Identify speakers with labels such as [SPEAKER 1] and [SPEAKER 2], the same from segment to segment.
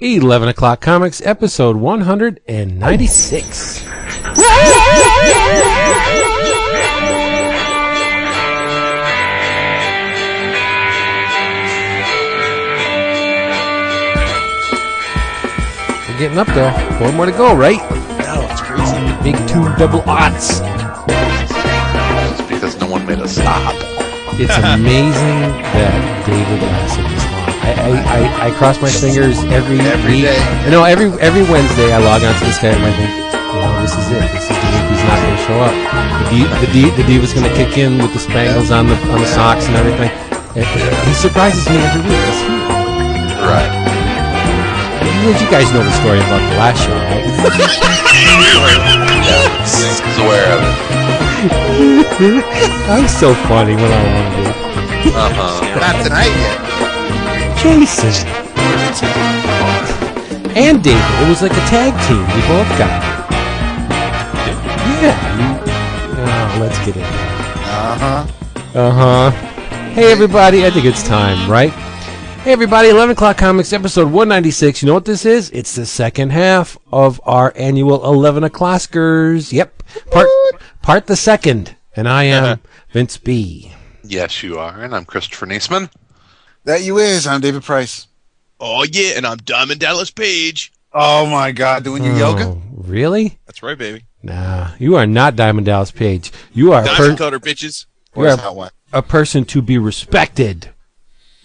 [SPEAKER 1] 11 O'Clock Comics, episode 196. We're getting up there. Four more to go, right?
[SPEAKER 2] No, it's crazy.
[SPEAKER 1] Big two double odds.
[SPEAKER 3] It's because no one made us stop.
[SPEAKER 1] It's amazing that David lasted is long. I, I, I, I cross my fingers every
[SPEAKER 2] Every
[SPEAKER 1] week.
[SPEAKER 2] day.
[SPEAKER 1] No, every every Wednesday I log onto this guy and I think, you know, this is it. This is the week he's not going to show up. The, D, the, D, the diva's going to kick in with the spangles on the on the socks and everything. And He surprises me every week. He's here.
[SPEAKER 3] Right.
[SPEAKER 1] You, you guys know the story about the last show, right?
[SPEAKER 3] Yeah. He's aware of it.
[SPEAKER 1] I'm so funny when I want to be.
[SPEAKER 3] Uh-huh.
[SPEAKER 2] Not tonight yet.
[SPEAKER 1] Jason. And David. It was like a tag team. We both got it. Yeah. Oh, let's get in.
[SPEAKER 2] Uh huh.
[SPEAKER 1] Uh huh. Hey, everybody. I think it's time, right? Hey, everybody. 11 O'Clock Comics, episode 196. You know what this is? It's the second half of our annual 11 O'Closcars. Yep. Part, part the second. And I am Vince B.
[SPEAKER 3] Yes, you are. And I'm Christopher Niesman.
[SPEAKER 2] That you is. I'm David Price.
[SPEAKER 4] Oh yeah, and I'm Diamond Dallas Page.
[SPEAKER 2] Oh my God, doing your yoga?
[SPEAKER 1] Oh, Really?
[SPEAKER 4] That's right, baby.
[SPEAKER 1] Nah. You are not Diamond Dallas Page. You are a,
[SPEAKER 4] Diamond
[SPEAKER 1] per-
[SPEAKER 4] cutter bitches.
[SPEAKER 1] You are
[SPEAKER 2] that one?
[SPEAKER 1] a person to be respected.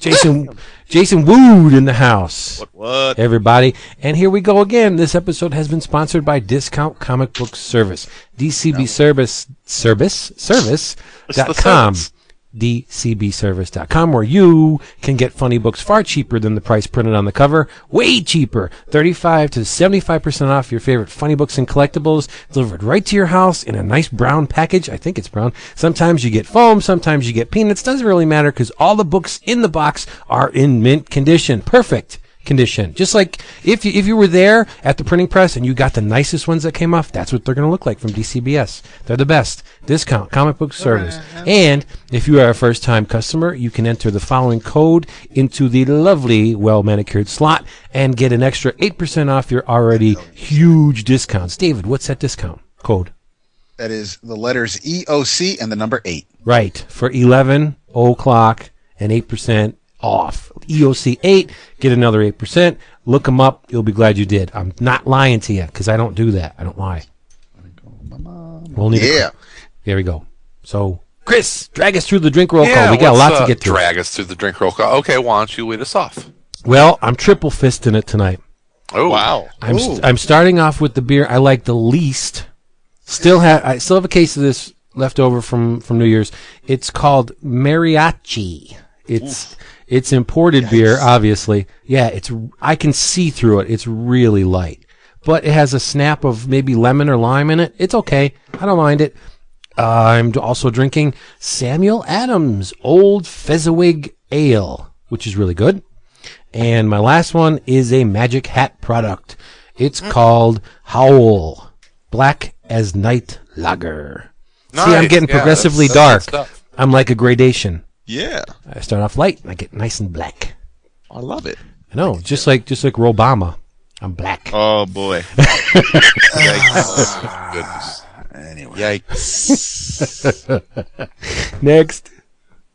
[SPEAKER 1] Jason Jason Wood in the house.
[SPEAKER 4] What? What?
[SPEAKER 1] Everybody. And here we go again. This episode has been sponsored by Discount Comic Book Service. DCB Service Service Service dot com.
[SPEAKER 3] service.
[SPEAKER 1] DCBService.com, where you can get funny books far cheaper than the price printed on the cover. Way cheaper. 35 to 75% off your favorite funny books and collectibles delivered right to your house in a nice brown package. I think it's brown. Sometimes you get foam, sometimes you get peanuts. Doesn't really matter because all the books in the box are in mint condition. Perfect condition. Just like if you, if you were there at the printing press and you got the nicest ones that came off, that's what they're going to look like from DCBS. They're the best. Discount comic book service. And if you are a first time customer, you can enter the following code into the lovely, well manicured slot and get an extra 8% off your already huge discounts. David, what's that discount code?
[SPEAKER 2] That is the letters EOC and the number eight.
[SPEAKER 1] Right. For 11 o'clock and 8% off. EOC 8, get another 8%. Look them up. You'll be glad you did. I'm not lying to you because I don't do that. I don't lie. We'll need a-
[SPEAKER 2] Yeah.
[SPEAKER 1] there we go. So, Chris, drag us through the drink roll
[SPEAKER 3] yeah,
[SPEAKER 1] call. We got a lot
[SPEAKER 3] uh,
[SPEAKER 1] to get to.
[SPEAKER 3] Drag us through the drink roll call. Okay, why don't you lead us off?
[SPEAKER 1] Well, I'm triple fisting it tonight.
[SPEAKER 3] Oh,
[SPEAKER 4] Wow.
[SPEAKER 1] I'm st- I'm starting off with the beer I like the least. Still have I still have a case of this left over from from New Year's. It's called Mariachi. It's it's imported beer, obviously. Yeah, it's I can see through it. It's really light, but it has a snap of maybe lemon or lime in it. It's okay. I don't mind it. Uh, I'm also drinking Samuel Adams Old Fezziwig Ale, which is really good. And my last one is a Magic Hat product. It's called Howl Black as Night Lager. See, I'm getting
[SPEAKER 3] Yeah,
[SPEAKER 1] progressively
[SPEAKER 3] that's- that's
[SPEAKER 1] dark. I'm like a gradation.
[SPEAKER 4] Yeah.
[SPEAKER 1] I start off light and I get nice and black.
[SPEAKER 4] I love it.
[SPEAKER 1] I know, just like just like Obama. I'm black.
[SPEAKER 4] Oh boy.
[SPEAKER 3] goodness.
[SPEAKER 2] Anyway.
[SPEAKER 4] Yikes.
[SPEAKER 1] Next.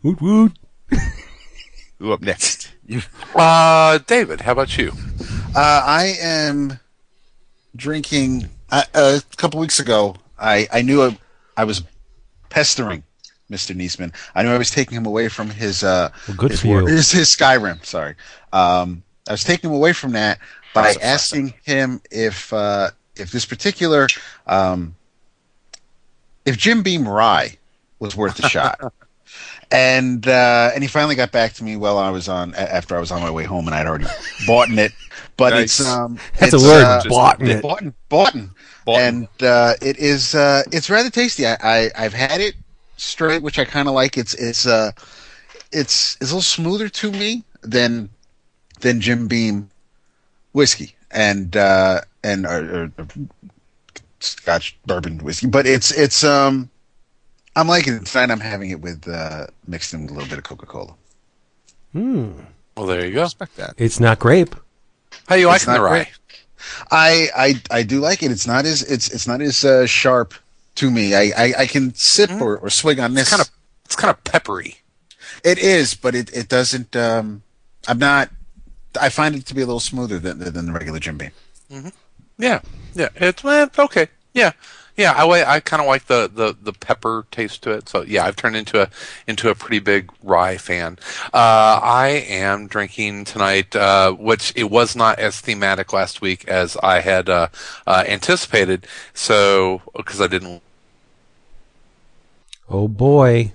[SPEAKER 1] Woot woot.
[SPEAKER 4] Who up next?
[SPEAKER 3] Uh, David, how about you?
[SPEAKER 2] Uh, I am drinking. Uh, a couple weeks ago, I, I knew I, I was pestering Mr. Niesman. I knew I was taking him away from his uh
[SPEAKER 1] Well, good
[SPEAKER 2] his,
[SPEAKER 1] for you.
[SPEAKER 2] his, his Skyrim. Sorry, um, I was taking him away from that by asking him if uh, if this particular um, if Jim Beam Rye was worth a shot. And uh, and he finally got back to me while I was on after I was on my way home, and I'd already bought it. But
[SPEAKER 4] Nice.
[SPEAKER 2] it's um,
[SPEAKER 1] That's a
[SPEAKER 2] it's,
[SPEAKER 1] word,
[SPEAKER 2] uh,
[SPEAKER 1] bought it.
[SPEAKER 2] bought bought
[SPEAKER 4] Boughten.
[SPEAKER 2] and uh, it is uh, it's rather tasty. I, I I've had it straight, which I kind of like. It's it's uh it's it's a little smoother to me than than Jim Beam whiskey and uh, and or, or, or Scotch bourbon whiskey, but it's it's um I'm liking it tonight. I'm having it with uh, mixed in with a little bit of Coca Cola.
[SPEAKER 1] Hmm.
[SPEAKER 3] Well, there you go.
[SPEAKER 4] Respect that.
[SPEAKER 1] It's not grape.
[SPEAKER 3] How you
[SPEAKER 2] It's
[SPEAKER 3] liking the
[SPEAKER 2] not
[SPEAKER 3] rye?
[SPEAKER 2] great. I, I I do like it. It's not as it's it's not as uh, sharp to me. I, I, I can sip or, or swig on this.
[SPEAKER 3] It's Kind of, it's kind of peppery.
[SPEAKER 2] It is, but it, it doesn't. Um, I'm not. I find it to be a little smoother than than the regular Jim Beam.
[SPEAKER 3] Yeah, yeah. It's eh, okay. Yeah, yeah. I I kind of like the, the, the pepper taste to it. So yeah, I've turned into a into a pretty big rye fan. Uh, I am drinking tonight, uh, which it was not as thematic last week as I had uh, uh, anticipated. So because I didn't
[SPEAKER 1] Oh boy,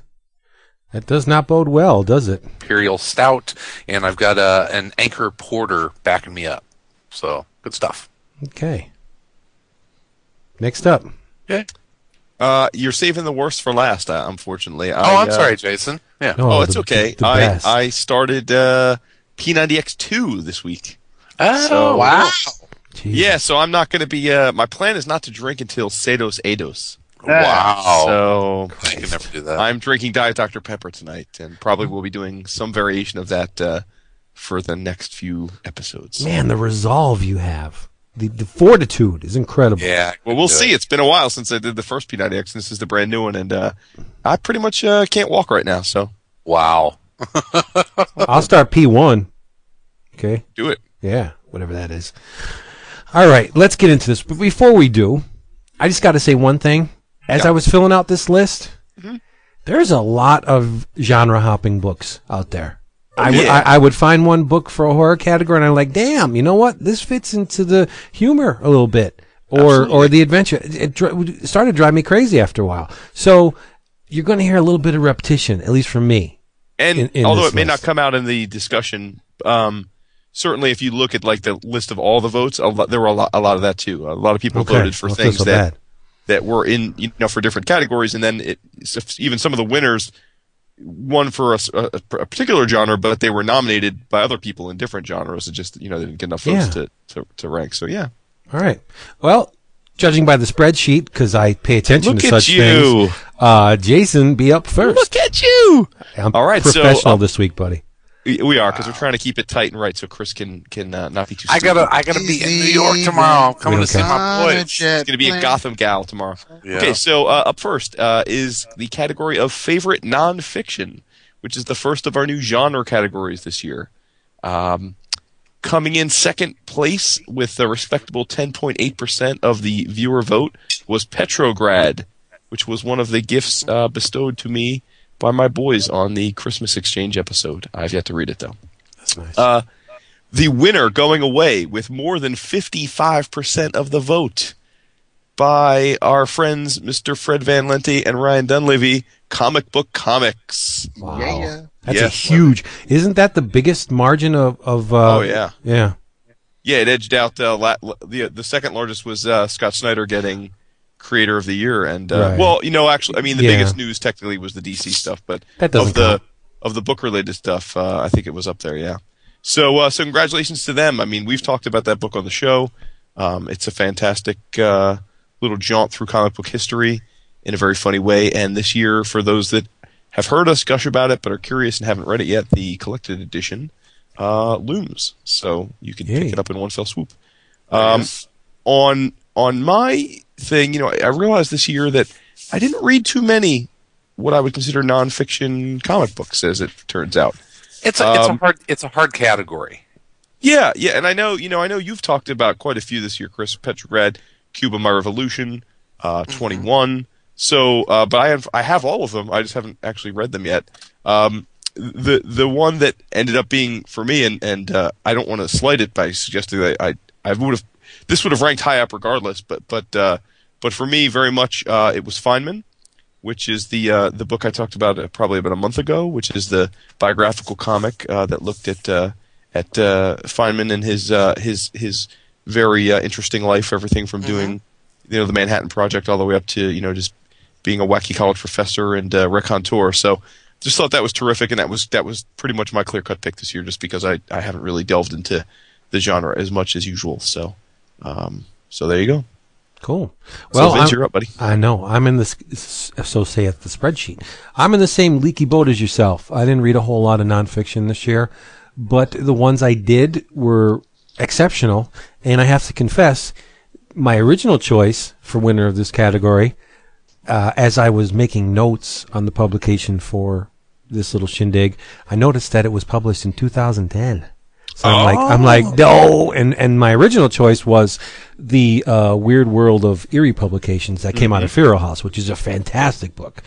[SPEAKER 1] that does not bode well, does it?
[SPEAKER 3] imperial stout, and I've got a an anchor porter backing me up. So good stuff.
[SPEAKER 1] Okay. Next up,
[SPEAKER 3] Okay.
[SPEAKER 4] Uh, you're saving the worst for last, uh, unfortunately.
[SPEAKER 3] Oh,
[SPEAKER 4] I,
[SPEAKER 3] I'm
[SPEAKER 4] uh,
[SPEAKER 3] sorry, Jason. Yeah.
[SPEAKER 1] Oh,
[SPEAKER 4] Oh, it's
[SPEAKER 1] the-
[SPEAKER 4] okay.
[SPEAKER 1] the
[SPEAKER 4] I. I started uh, P90X2 this week.
[SPEAKER 3] Oh,
[SPEAKER 4] So-
[SPEAKER 3] wow.
[SPEAKER 1] Jeez.
[SPEAKER 4] Yeah, so I'm not going to be. Uh, my plan is not to drink until Sados Eidos.
[SPEAKER 3] Wow.
[SPEAKER 4] So
[SPEAKER 3] I can never do that.
[SPEAKER 4] I'm drinking Diet Dr Pepper tonight, and probably will be doing some variation of that uh, for the next few episodes.
[SPEAKER 1] Man, the resolve you have, the, the fortitude is incredible.
[SPEAKER 3] yeah.
[SPEAKER 4] Well, we'll
[SPEAKER 3] do it.
[SPEAKER 4] see. It's been a while since I did the first P90X, and this is the brand new one, and uh, I pretty much uh, can't walk right now. So
[SPEAKER 3] Wow.
[SPEAKER 1] I'll start P1. Okay.
[SPEAKER 4] do it.
[SPEAKER 1] Yeah, whatever that is. All right, let's get into this. But before we do, I just got to say one thing. As
[SPEAKER 4] Yeah.
[SPEAKER 1] I was filling out this list, there's a lot of genre hopping books out there. I, w-
[SPEAKER 4] Yeah.
[SPEAKER 1] I, I would find one book for a horror category, and I'm like, damn, you know what? This fits into the humor a little bit, or or the adventure. It, it, started to drive me crazy after a while. So you're going to hear a little bit of repetition, at least from me.
[SPEAKER 4] And
[SPEAKER 1] in- in
[SPEAKER 4] although it may not come out in the discussion, um, certainly if you look at like the list of all the votes, a lot, there were a lot, a lot of that too. A lot of people voted for things
[SPEAKER 1] so
[SPEAKER 4] that
[SPEAKER 1] bad.
[SPEAKER 4] That were in you know for different categories, and then it, even some of the winners won for a particular genre, but they were nominated by other people in different genres. It just you know they didn't get enough votes
[SPEAKER 1] Yeah.
[SPEAKER 4] to, to to rank. So yeah,
[SPEAKER 1] All right. Well, judging by the spreadsheet, because I pay attention
[SPEAKER 4] look
[SPEAKER 1] to such
[SPEAKER 4] you,
[SPEAKER 1] things, uh, Jason, be up first.
[SPEAKER 4] look at you.
[SPEAKER 1] I'm
[SPEAKER 4] All right, so,
[SPEAKER 1] professional
[SPEAKER 4] uh,
[SPEAKER 1] this week, buddy.
[SPEAKER 4] We we are because we're trying to keep it tight and right, so Chris can can uh, not be too.
[SPEAKER 3] I
[SPEAKER 4] stupid.
[SPEAKER 3] gotta, I gotta be in New York tomorrow. I'm coming to see my
[SPEAKER 2] On a
[SPEAKER 3] boys.
[SPEAKER 4] It's going to be a. Gotham gal tomorrow.
[SPEAKER 3] Yeah.
[SPEAKER 4] Okay, so uh, up first uh, is the category of favorite nonfiction, which is the first of our new genre categories this year. Um, coming in second place with a respectable 10.8% of the viewer vote was Petrograd, which was one of the gifts uh, bestowed to me by my boys on the Christmas Exchange episode. I've yet to read it though.
[SPEAKER 1] That's nice.
[SPEAKER 4] Uh, the winner going away with more than 55% of the vote by our friends Mr. Fred Van Lente and Ryan Dunlavey, Comic Book Comics.
[SPEAKER 1] wow.
[SPEAKER 2] yeah.
[SPEAKER 1] That's a huge. Isn't that the biggest margin of of? Uh,
[SPEAKER 4] Oh, yeah.
[SPEAKER 1] Yeah.
[SPEAKER 4] Yeah, it edged out uh, la- the the second largest was uh, Scott Snyder getting Creator of the Year, and uh,
[SPEAKER 1] Right.
[SPEAKER 4] well, you know, actually, I mean, the
[SPEAKER 1] Yeah.
[SPEAKER 4] biggest news technically was the DC stuff, but
[SPEAKER 1] That
[SPEAKER 4] of the
[SPEAKER 1] count.
[SPEAKER 4] of the book related stuff, uh, I think it was up there. Yeah. So, uh, so congratulations to them. I mean, we've talked about that book on the show. Um, it's a fantastic uh, little jaunt through comic book history in a very funny way. And this year, for those that have heard us gush about it but are curious and haven't read it yet, the collected edition uh, looms, so you can
[SPEAKER 1] Yay.
[SPEAKER 4] pick it up in one fell swoop. Um, on on my thing, you know, I, I realized this year that I didn't read too many what I would consider nonfiction comic books, as it turns out.
[SPEAKER 3] It's a, it's a
[SPEAKER 4] Um,
[SPEAKER 3] hard, it's a hard category.
[SPEAKER 4] Yeah, yeah, and I know, you know, I know you've talked about quite a few this year, Chris. Petrograd, Cuba, My Revolution, uh, 21. So, uh, but I have, I have all of them. I just haven't actually read them yet. Um, the the one that ended up being for me, and and uh, I don't want to slight it by suggesting that I I would have this would have ranked high up regardless, but but uh, but for me, very much uh, it was Feynman, which is the uh, the book I talked about uh, probably about a month ago, which is the biographical comic uh, that looked at uh, at uh, Feynman and his uh, his his very uh, interesting life, everything from doing you know the Manhattan Project all the way up to you know just being a wacky college professor and uh, raconteur. So just thought that was terrific, and that was that was pretty much my clear cut pick this year, just because I I haven't really delved into the genre as much as usual. So um, so there you go.
[SPEAKER 1] Cool.
[SPEAKER 4] So
[SPEAKER 1] Well,
[SPEAKER 4] Vince,
[SPEAKER 1] I'm-
[SPEAKER 4] you're up, buddy.
[SPEAKER 1] I know. I'm in this, so saith the spreadsheet. I'm in the same leaky boat as yourself. I didn't read a whole lot of nonfiction this year, but the ones I did were exceptional. And I have to confess, my original choice for winner of this category, uh, as I was making notes on the publication for this little shindig, I noticed that it was published in 2010. So I'm like, I'm like, no. And and my original choice was the uh, Weird World of Eerie publications that came out of Feral House, which is a fantastic book.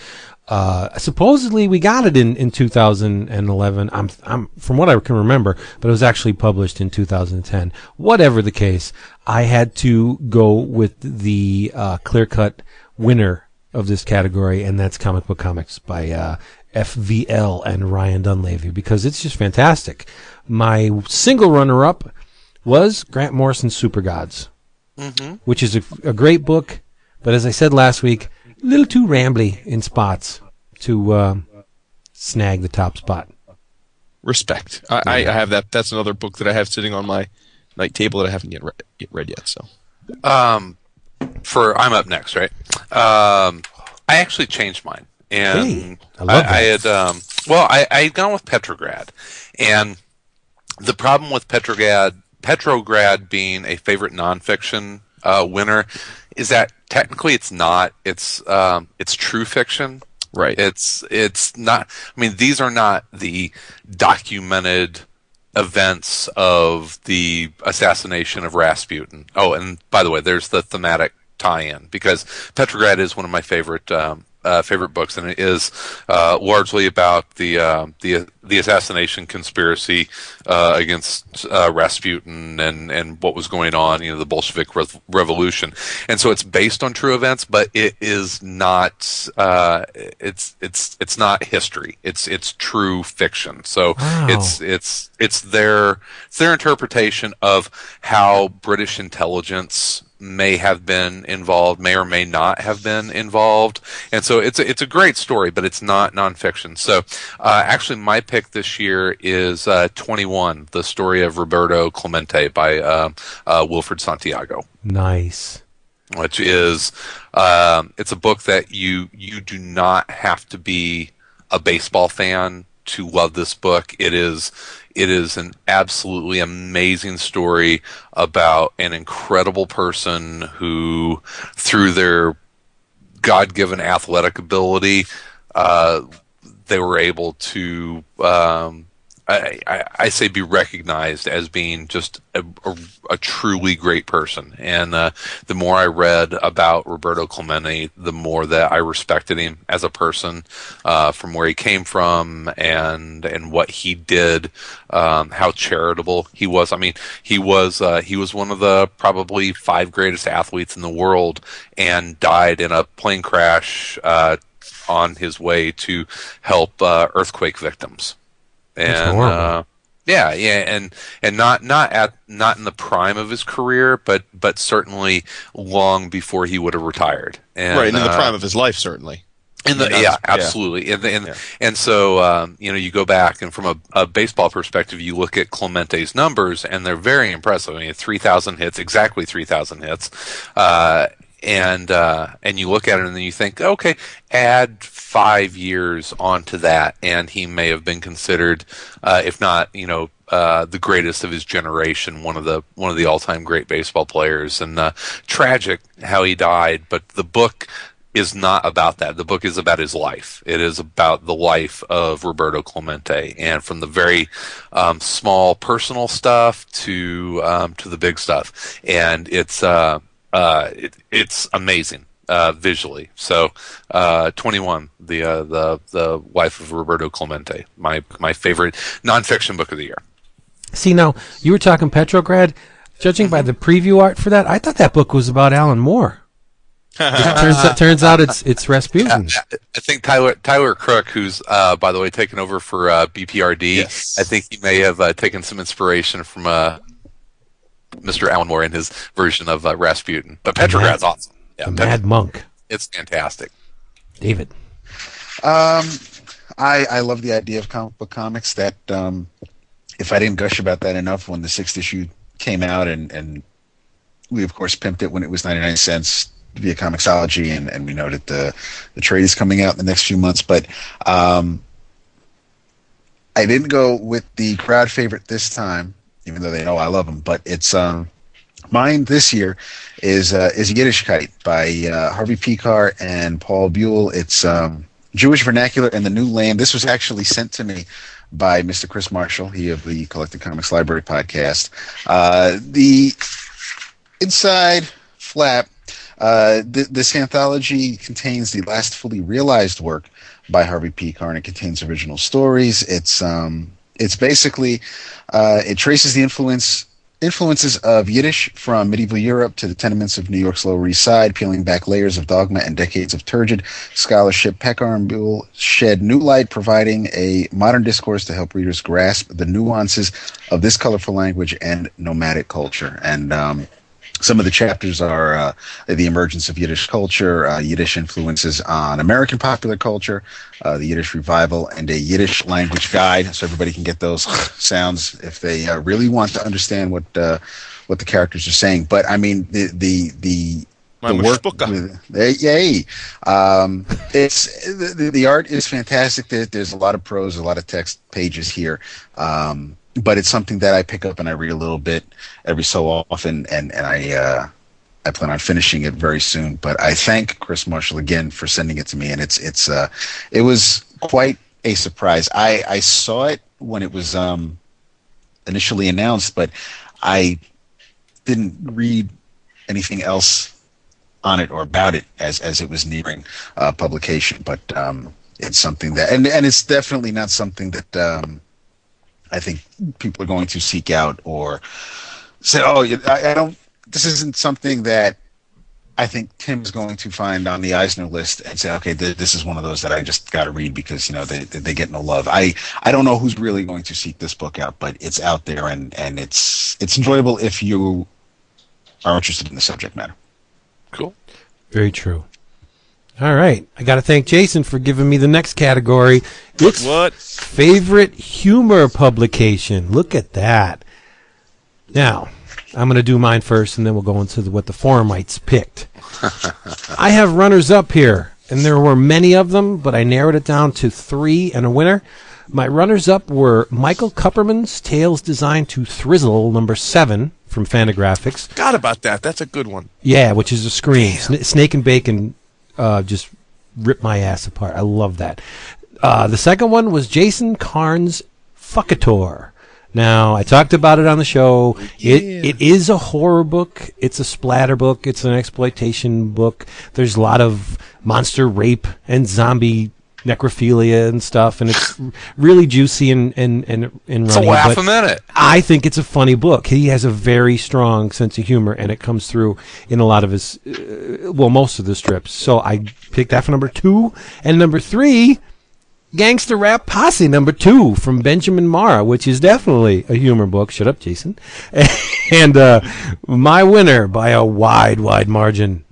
[SPEAKER 1] Uh, supposedly we got it in, in 2011. I'm, I'm, from what I can remember, but it was actually published in 2010. Whatever the case, I had to go with the, uh, clear cut winner of this category, and that's Comic Book Comics by, uh, FVL and Ryan Dunlavey because it's just fantastic. My single runner up was Grant Morrison's Supergods, which is a, a great book, but as I said last week, a little too rambly in spots to uh, snag the top spot.
[SPEAKER 4] Respect. I, I, I have that. That's another book that I have sitting on my night table that I haven't yet read, yet, read yet. So
[SPEAKER 3] Um, for I'm up next, right? Um, I actually changed mine, and
[SPEAKER 1] Hey, I
[SPEAKER 3] I, I had um, well, I, I had gone with Petrograd, and the problem with Petrograd, Petrograd being a favorite nonfiction uh, winner, is that technically it's not. It's um, it's true fiction.
[SPEAKER 4] Right.
[SPEAKER 3] It's it's not. I mean, these are not the documented events of the assassination of Rasputin. Oh, and by the way, there's the thematic tie-in because Petrograd is one of my favorite um, uh, favorite books, and it is uh, largely about the uh, the the assassination conspiracy uh, against uh, Rasputin and and what was going on, you know, the Bolshevik Rev- Revolution, and so it's based on true events, but it is not. Uh, it's it's it's not history. It's it's true fiction. So
[SPEAKER 1] Wow.
[SPEAKER 3] it's it's it's their it's their interpretation of how British intelligence may have been involved, may or may not have been involved, and so it's a, it's a great story, but it's not nonfiction. So uh, actually, my pick this year is uh, Twenty One, the story of Roberto Clemente by uh, uh, Wilfred Santiago
[SPEAKER 1] Nice.
[SPEAKER 3] which is um, it's a book that you you do not have to be a baseball fan to love this book. It is it is an absolutely amazing story about an incredible person who, through their God given athletic ability, uh, they were able to, um, I, I, say, be recognized as being just a, a, a truly great person. And uh, the more I read about Roberto Clemente, the more that I respected him as a person, uh, from where he came from and and what he did, um, how charitable he was. I mean, he was uh, he was one of the probably five greatest athletes in the world, and died in a plane crash. Uh, on his way to help uh, earthquake victims, and uh, yeah, yeah, and and not not at not in the prime of his career, but but certainly long before he would have retired. And,
[SPEAKER 4] right, and in the
[SPEAKER 3] uh,
[SPEAKER 4] prime of his life, certainly.
[SPEAKER 3] in the,
[SPEAKER 4] Yeah,
[SPEAKER 3] yeah,
[SPEAKER 4] yeah.
[SPEAKER 3] absolutely. And and,
[SPEAKER 4] Yeah.
[SPEAKER 3] and so um, you know you go back and from a, a baseball perspective, you look at Clemente's numbers, and they're very impressive. I mean, three thousand hits, exactly three thousand hits, uh, and uh, and you look at it and then you think, okay, add five years onto that, and he may have been considered, uh, if not, you know. Uh, the greatest of his generation, one of the one of the all-time great baseball players, and uh, tragic how he died. But the book is not about that. The book is about his life. It is about the life of Roberto Clemente, and from the very um, small personal stuff to um, to the big stuff, and it's uh, uh, it, it's amazing uh, visually. So, uh, Twenty One, the uh, the the wife of Roberto Clemente, my my favorite nonfiction book of the year.
[SPEAKER 1] See, now, you were talking Petrograd. Judging by the preview art for that, I thought that book was about Alan Moore. turns, out, turns out it's it's Rasputin.
[SPEAKER 3] I think Tyler Tyler Crook, who's uh, by the way taken over for uh, BPRD,
[SPEAKER 4] Yes.
[SPEAKER 3] I think he may have uh, taken some inspiration from uh, Mr. Alan Moore in his version of uh, Rasputin. But Petrograd's awesome. Yeah,
[SPEAKER 1] The
[SPEAKER 3] Pet-
[SPEAKER 1] Mad Monk.
[SPEAKER 3] it's fantastic.
[SPEAKER 1] David.
[SPEAKER 2] Um, I I love the idea of comic book comics. That um, if I didn't gush about that enough when the sixth issue came out, and and we of course pimped it when it was ninety nine cents via Comixology, and and we know that the the trade is coming out in the next few months. But um, I didn't go with the crowd favorite this time, even though they know I love them. But it's um, mine this year is uh, is Yiddishkeit by uh, Harvey Pekar and Paul Buhle. It's um, Jewish vernacular and the new land. This was actually sent to me by Mr. Chris Marshall, he of the Collected Comics Library podcast. Uh, the inside flap. Uh, th- this anthology contains the last fully realized work by Harvey Pekar, and it contains original stories. It's um, it's basically uh, it traces the influence influences of Yiddish from medieval Europe to the tenements of New York's Lower East Side, peeling back layers of dogma and decades of turgid scholarship. Pekar and shed new light, providing a modern discourse to help readers grasp the nuances of this colorful language and nomadic culture. And um, some of the chapters are uh, the emergence of Yiddish culture, uh, Yiddish influences on American popular culture, uh, the Yiddish revival, and a Yiddish language guide, so everybody can get those sounds if they uh, really want to understand what uh, what the characters are saying. But I mean, the the the
[SPEAKER 4] My
[SPEAKER 2] the work yay um, it's the, the art is fantastic. There's a lot of prose a lot of text pages here. Um, but it's something that i pick up and i read a little bit every so often and and i uh, i plan on finishing it very soon but i thank chris marshall again for sending it to me and it's it's uh it was quite a surprise i i saw it when it was um initially announced but i didn't read anything else on it or about it as as it was nearing uh, publication. But um, it's something that, and and it's definitely not something that um, I think people are going to seek out or say, oh, I, I don't. This isn't something that I think Tim's going to find on the Eisner list and say, okay, th- this is one of those that I just got to read because you know they they get no love. I I don't know who's really going to seek this book out, but it's out there and and it's it's enjoyable if you are interested in the subject matter.
[SPEAKER 3] Cool.
[SPEAKER 1] Very true. All right. I got to thank Jason for giving me the next category. It's
[SPEAKER 4] What?
[SPEAKER 1] favorite humor publication. Look at that. Now, I'm going to do mine first, and then we'll go into the, what the forumites picked. I have runners up here, and there were many of them, but I narrowed it down to three and a winner. My runners up were Michael Kupperman's Tales Designed to Thrizzle, number seven from Fantagraphics.
[SPEAKER 4] Forgot about that. That's a good one.
[SPEAKER 1] Yeah, which is a screen. Sna- Snake and Bacon uh, just rip my ass apart. I love that. Uh, the second one was Jason Karns' Fukitor. Now, I talked about it on the show. It it is a horror book. It's a splatter book. It's an exploitation book. There's a lot of monster rape and zombie necrophilia and stuff, and it's really juicy and and and, and running.
[SPEAKER 3] It's a laugh
[SPEAKER 1] but-
[SPEAKER 3] a minute.
[SPEAKER 1] I think it's a funny book. He has a very strong sense of humor, and it comes through in a lot of his, uh, well, most of the strips. So I picked that for number two, and number three, Gangster Rap Posse, number two from Benjamin Marra, which is definitely a humor book. Shut up, Jason. and uh, my winner by a wide, wide margin.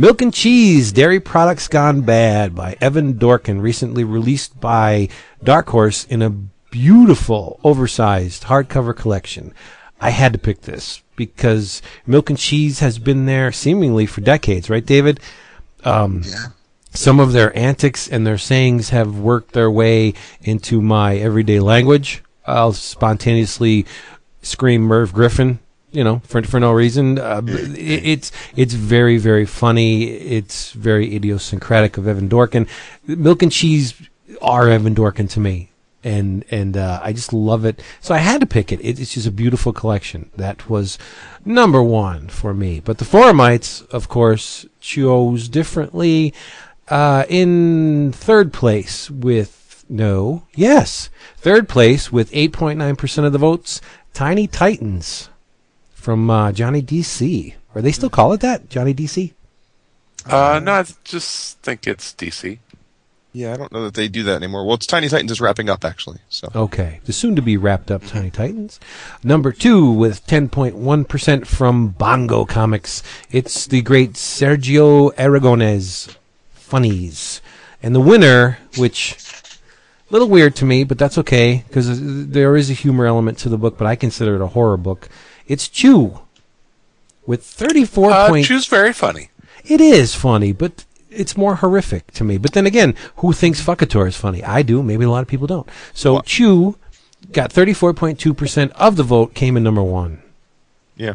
[SPEAKER 1] Milk and Cheese Dairy Products Gone Bad by Evan Dorkin, recently released by Dark Horse in a beautiful, oversized hardcover collection. I had to pick this because Milk and Cheese has been there seemingly for decades, right, David? Um,
[SPEAKER 2] Yeah.
[SPEAKER 1] some of their antics and their sayings have worked their way into my everyday language. I'll spontaneously scream Merv Griffin, you know, for for no reason. Uh, it, it's it's very very funny. It's very idiosyncratic of Evan Dorkin. Milk and cheese are Evan Dorkin to me, and and uh, I just love it. So I had to pick it. it. It's just a beautiful collection. That was number one for me. But the Forumites, of course, chose differently. Uh, in third place with no, yes, third place with 8.9% of the votes, Tiny Titans from uh, Johnny DC. Or they still call it that, Johnny DC?
[SPEAKER 3] Uh, no, I just think it's DC.
[SPEAKER 4] Yeah, I don't know that they do that anymore. Well, it's Tiny Titans is wrapping up actually. So
[SPEAKER 1] Okay, the soon to be wrapped up Tiny Titans. Number two with 10.1% from Bongo Comics. It's the great Sergio Aragonés Funnies. And the winner, which a little weird to me, but that's okay because there is a humor element to the book, but I consider it a horror book. It's Chew with 34
[SPEAKER 3] Uh,
[SPEAKER 1] point-
[SPEAKER 3] Chew's very funny.
[SPEAKER 1] It is funny, but it's more horrific to me. But then again, who thinks Fukitor is funny? I do. Maybe a lot of people don't. So Chew got 34.2% of the vote, came in number one.
[SPEAKER 4] Yeah,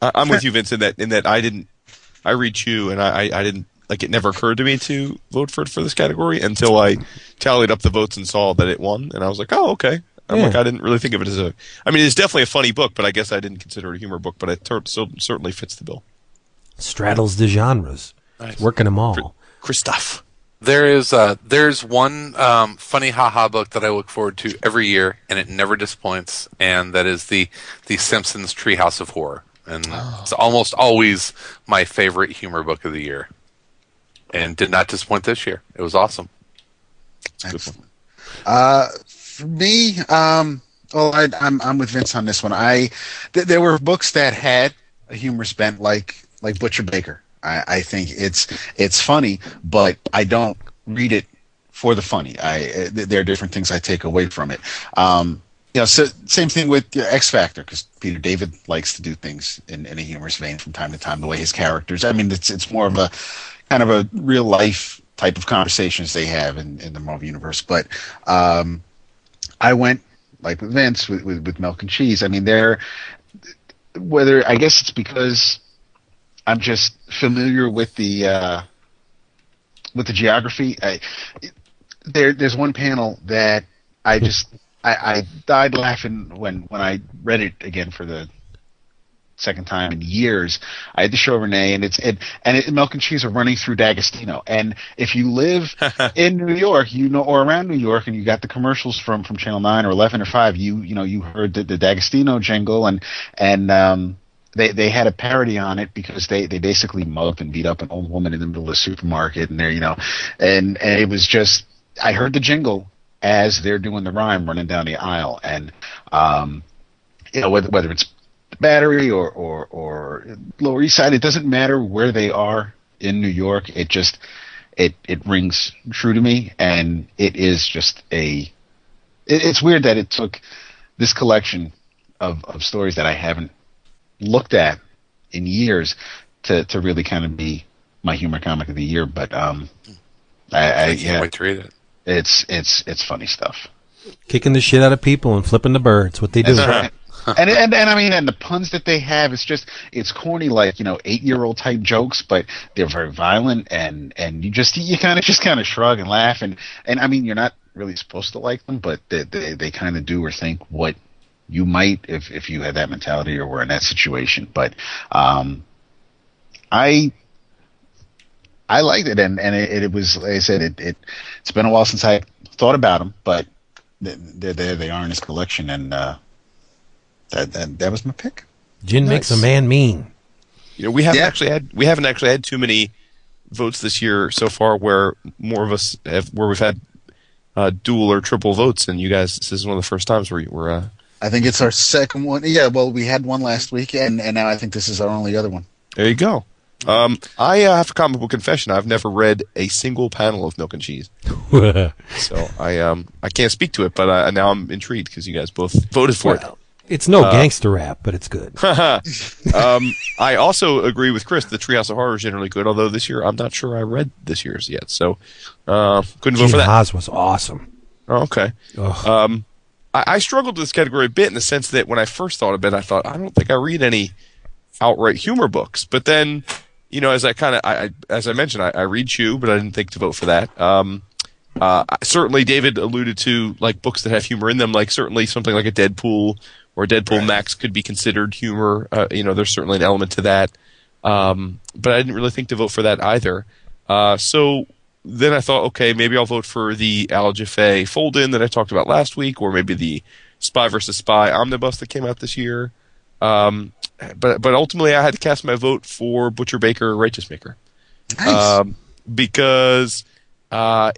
[SPEAKER 4] I, I'm with you, Vincent, in that in that I didn't. I read Chew, and I, I, I didn't like. It never occurred to me to vote for for this category until I tallied up the votes and saw that it won, and I was like, oh, okay. I'm
[SPEAKER 1] Yeah.
[SPEAKER 4] like, I didn't really think of it as a. I mean, it's definitely a funny book, but I guess I didn't consider it a humor book. But it cer- so, certainly fits the bill.
[SPEAKER 1] Straddles the genres.
[SPEAKER 3] Nice.
[SPEAKER 1] Working them all.
[SPEAKER 4] Christoph.
[SPEAKER 3] There is uh, there's one um, funny haha book that I look forward to every year, and it never disappoints, and that is the the Simpsons Treehouse of Horror, and it's almost always my favorite humor book of the year, and did not disappoint this year. It was awesome.
[SPEAKER 2] Excellent. Uh, for me, um, well, I, I'm I'm with Vince on this one. I th- there were books that had a humorous bent, like like Butcher Baker. I, I think it's it's funny, but I don't read it for the funny. I th- there are different things I take away from it. Um, you know, so same thing with uh, X Factor because Peter David likes to do things in, in a humorous vein from time to time. The way his characters, I mean, it's it's more of a kind of a real life type of conversations they have in, in the Marvel universe. But um, I went like with Vince with, with, with Milk and Cheese. I mean, they're whether I guess it's because I'm just familiar with the uh, with the geography. I, there, there's one panel that I just I, I died laughing when when I read it again for the second time in years. I had to show Renee, and it's it, and it, Milk and Cheese are running through D'Agostino. And if you live in New York, you know, or around New York, and you got the commercials from from Channel Nine or Eleven or Five, you you know you heard the, the D'Agostino jingle, and and um, they they had a parody on it because they they basically mugged and beat up an old woman in the middle of the supermarket, and they're you know, and and it was just I heard the jingle as they're doing the rhyme running down the aisle, and um, you know whether whether it's Battery or or or Lower East Side, it doesn't matter where they are in New York. It just it it rings true to me, and it is just a. It, it's weird that it took this collection of of stories that I haven't looked at in years to to really kind of be my humor comic of the year. But um, I, I
[SPEAKER 3] I can't
[SPEAKER 2] yeah,
[SPEAKER 3] wait to read it.
[SPEAKER 2] it's it's it's funny stuff.
[SPEAKER 1] Kicking the shit out of people and flipping the birds. What they do.
[SPEAKER 2] That's right. and, and and I mean, and the puns that they have, it's just it's corny, like you know, eight year old type jokes, but they're very violent, and and you just you kind of just kind of shrug and laugh, and and I mean, you're not really supposed to like them, but they they, they kind of do or think what you might if if you had that mentality or were in that situation. But um, I I liked it, and and it, it was like I said, it, it it's been a while since I thought about them, but there they are in his collection, and uh, that that that was my pick.
[SPEAKER 1] Gin makes a man mean.
[SPEAKER 4] You know, we haven't
[SPEAKER 2] Yeah.
[SPEAKER 4] actually had we haven't actually had too many votes this year so far where more of us have where we've had uh, dual or triple votes, and you guys, this is one of the first times where you were. Uh,
[SPEAKER 2] I think it's our second one. Yeah, well, we had one last week, and, and now I think this is our only other one.
[SPEAKER 4] there you go. Um, I uh, have a comic book confession. I've never read a single panel of Milk and Cheese, so I um I can't speak to it, but uh, now I'm intrigued because you guys both voted for
[SPEAKER 1] Well, it's no gangster rap, but it's good.
[SPEAKER 4] um, I also agree with Chris. The Treehouse of Horror is generally good, although this year I'm not sure I read this year's yet, so uh, couldn't vote
[SPEAKER 1] Gene
[SPEAKER 4] for that.
[SPEAKER 1] Haas was awesome.
[SPEAKER 4] Oh, okay. Um, I, I struggled with this category a bit in the sense that when I first thought of it, I thought I don't think I read any outright humor books. But then, you know, as I kind of, as I mentioned, I, I read Chew, but I didn't think to vote for that. Um, uh, certainly, David alluded to like books that have humor in them, like certainly something like a Deadpool or Deadpool Max could be considered humor. Uh, you know, there's certainly an element to that. Um, but I didn't really think to vote for that either. Uh, so then I thought, okay, maybe I'll vote for the Al Jaffee fold in that I talked about last week, or maybe the Spy versus Spy omnibus that came out this year. Um, but but ultimately, I had to cast my vote for Butcher Baker Righteous Maker
[SPEAKER 2] Nice.
[SPEAKER 4] um, because uh,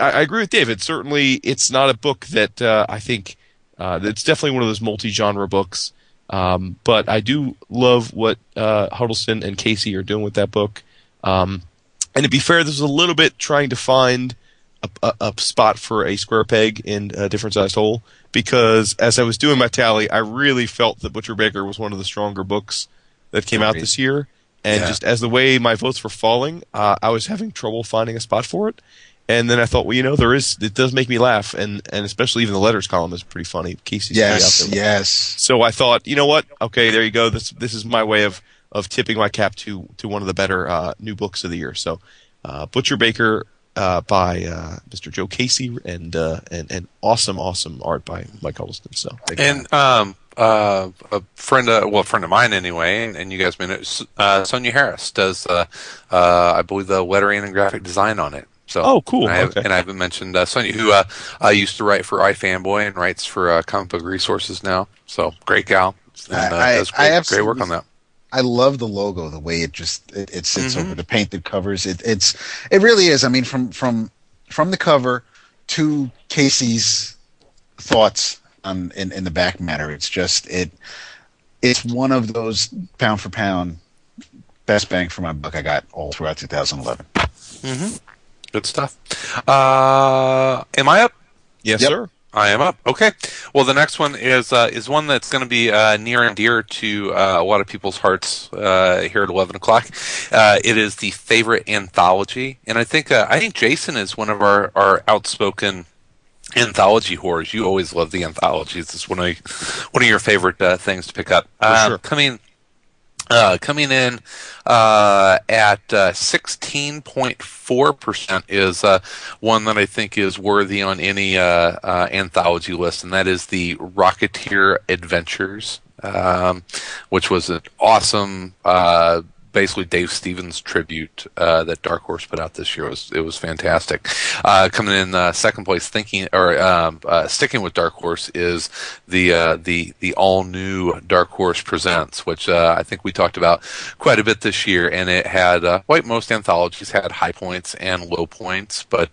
[SPEAKER 4] I, I agree with David. Certainly, it's not a book that uh, I think uh, it's definitely one of those multi-genre books. Um, but I do love what uh, Huddleston and Casey are doing with that book. Um, and to be fair, this was a little bit trying to find a, a, a spot for a square peg in a different sized hole because as I was doing my tally, I really felt that Butcher Baker was one of the stronger books that came out this year. And
[SPEAKER 3] Yeah.
[SPEAKER 4] just as the way my votes were falling, uh, I was having trouble finding a spot for it. And then I thought, well, you know, there is it does make me laugh, and and especially even the letters column is pretty funny. Casey's
[SPEAKER 2] Yes,
[SPEAKER 4] out there.
[SPEAKER 2] yes.
[SPEAKER 4] So I thought, you know what? Okay, there you go. This this is my way of of tipping my cap to to one of the better uh, new books of the year. So, uh, Butcher Baker uh, by uh, Mr. Joe Casey and uh, and and awesome awesome art by Mike Huddleston. So
[SPEAKER 3] And um, uh, a friend, uh, well, a friend of mine anyway, and, and you guys may know, S- uh, Sonia Harris does, uh, uh, I believe, the lettering and graphic design on it. So,
[SPEAKER 4] Oh, cool.
[SPEAKER 3] And I, have,
[SPEAKER 4] Okay.
[SPEAKER 3] and I haven't mentioned uh, Sonia, who uh, uh, used to write for iFanboy and writes for uh, Comic Book Resources now. So, great gal. And, uh,
[SPEAKER 2] I- I-
[SPEAKER 3] does
[SPEAKER 2] I
[SPEAKER 3] great, great
[SPEAKER 2] absolutely-
[SPEAKER 3] work on that.
[SPEAKER 2] I love the logo, the way it just it, it sits
[SPEAKER 3] Mhm.
[SPEAKER 2] over the painted covers. It, it's it really is. I mean, from from from the cover to Casey's thoughts on in, in the back matter, it's just it. It's one of those pound for pound best bang for my buck I got all throughout 2011.
[SPEAKER 3] Good stuff. Uh, am I up?
[SPEAKER 4] yes,
[SPEAKER 2] Yep.
[SPEAKER 4] sir.
[SPEAKER 3] I am up. Okay. Well, the next one is uh, is one that's going to be uh, near and dear to uh, a lot of people's hearts uh, here at eleven o'clock. Uh, it is the favorite anthology, and I think uh, I think Jason is one of our, our outspoken anthology whores. You always love the anthologies. It's one of one of your favorite uh, things to pick up. Uh,
[SPEAKER 4] sure.
[SPEAKER 3] Coming uh, coming in uh, at uh, 16.4% is uh, one that I think is worthy on any uh, uh, anthology list, and that is the Rocketeer Adventures, um, which was an awesome. Basically, Dave Stevens tribute uh, that Dark Horse put out this year it was it was fantastic. Uh, coming in uh, second place, thinking or um, uh, sticking with Dark Horse is the uh, the the all new Dark Horse Presents, which uh, I think we talked about quite a bit this year, and it had like most anthologies had high points and low points, but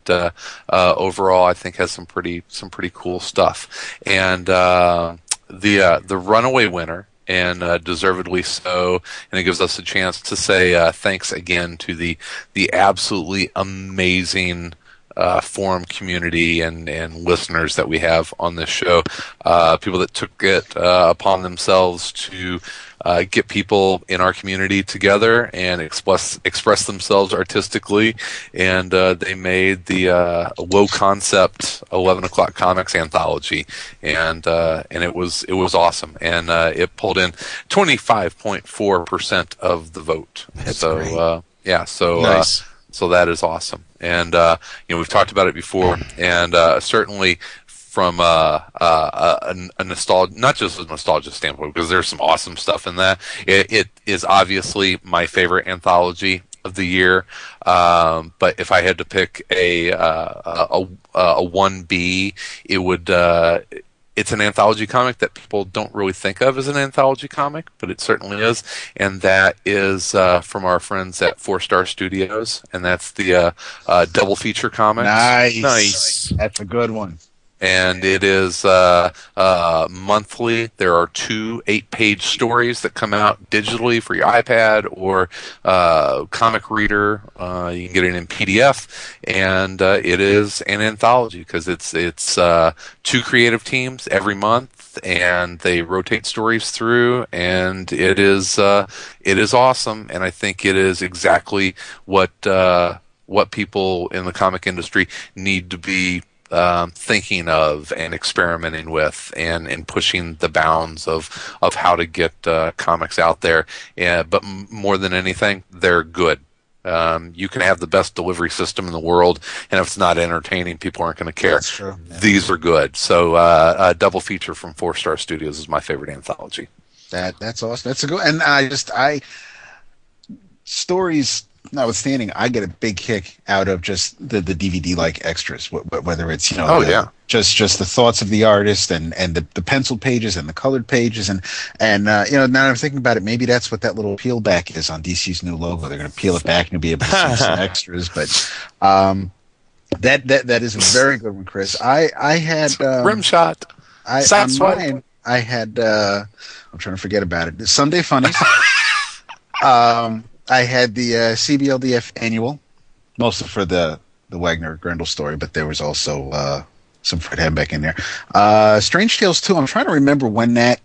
[SPEAKER 3] overall I think has some pretty some pretty cool stuff. And the the runaway winner and uh, deservedly so. And it gives us a chance to say uh, thanks again to the the absolutely amazing uh, forum community and, and listeners that we have on this show. Uh, people that took it uh, upon themselves to uh, get people in our community together and express express themselves artistically, and uh, they made the uh, low concept eleven o'clock comics anthology, and uh, and it was it was awesome, and uh, it pulled in twenty five point four percent of the vote. so
[SPEAKER 2] great.
[SPEAKER 3] Uh, yeah, so
[SPEAKER 4] Nice.
[SPEAKER 3] so that is awesome, and uh, you know we've talked about it before, and uh, certainly from uh, uh, a, a nostalgia, not just a nostalgia standpoint, because there's some awesome stuff in that. It, it is obviously my favorite anthology of the year, um, but if I had to pick a uh, a a one B, it would. Uh, it's an anthology comic that people don't really think of as an anthology comic, but it certainly is, and that is uh, from our friends at Four Star Studios, and that's the uh, uh, double feature comics
[SPEAKER 2] Nice,
[SPEAKER 4] Nice.
[SPEAKER 2] That's a good one.
[SPEAKER 3] And it is uh, uh, monthly. There are two eight-page stories that come out digitally for your iPad or uh, comic reader. Uh, you can get it in PDF, and uh, it is an anthology because it's it's uh, two creative teams every month, and they rotate stories through, and it is it is awesome, and I think it is exactly what. What people in the comic industry need to be um, thinking of and experimenting with and, and pushing the bounds of of how to get uh, comics out there. And, but m- more than anything, they're good. Um, you can have the best delivery system in the world, and if it's not entertaining, people aren't going to care.
[SPEAKER 2] True. Yeah.
[SPEAKER 3] These are good. So, uh, a double feature from Four Star Studios is my favorite anthology.
[SPEAKER 2] That that's awesome. That's a good. And I just I stories notwithstanding, I get a big kick out of just the the DVD like extras. wh- wh- Whether it's you know
[SPEAKER 3] Oh,
[SPEAKER 2] the-
[SPEAKER 3] yeah.
[SPEAKER 2] just just the thoughts of the artist and and the, the pencil pages and the colored pages and and uh, you know now that I'm thinking about it, maybe that's what that little peel back is on DC's new logo. They're going to peel it back and you'll be able to see some extras. But um, that that that is a very good one, Chris. I I had um,
[SPEAKER 3] Rim shot.
[SPEAKER 2] I,
[SPEAKER 3] Side
[SPEAKER 2] mine, I had. Uh, I'm trying to forget about it. Sunday Funnies. um, I had the uh, CBLDF annual, mostly for the the Wagner Grendel story, but there was also uh, some Fred Hembeck in there. Uh, Strange Tales 2. I'm trying to remember when that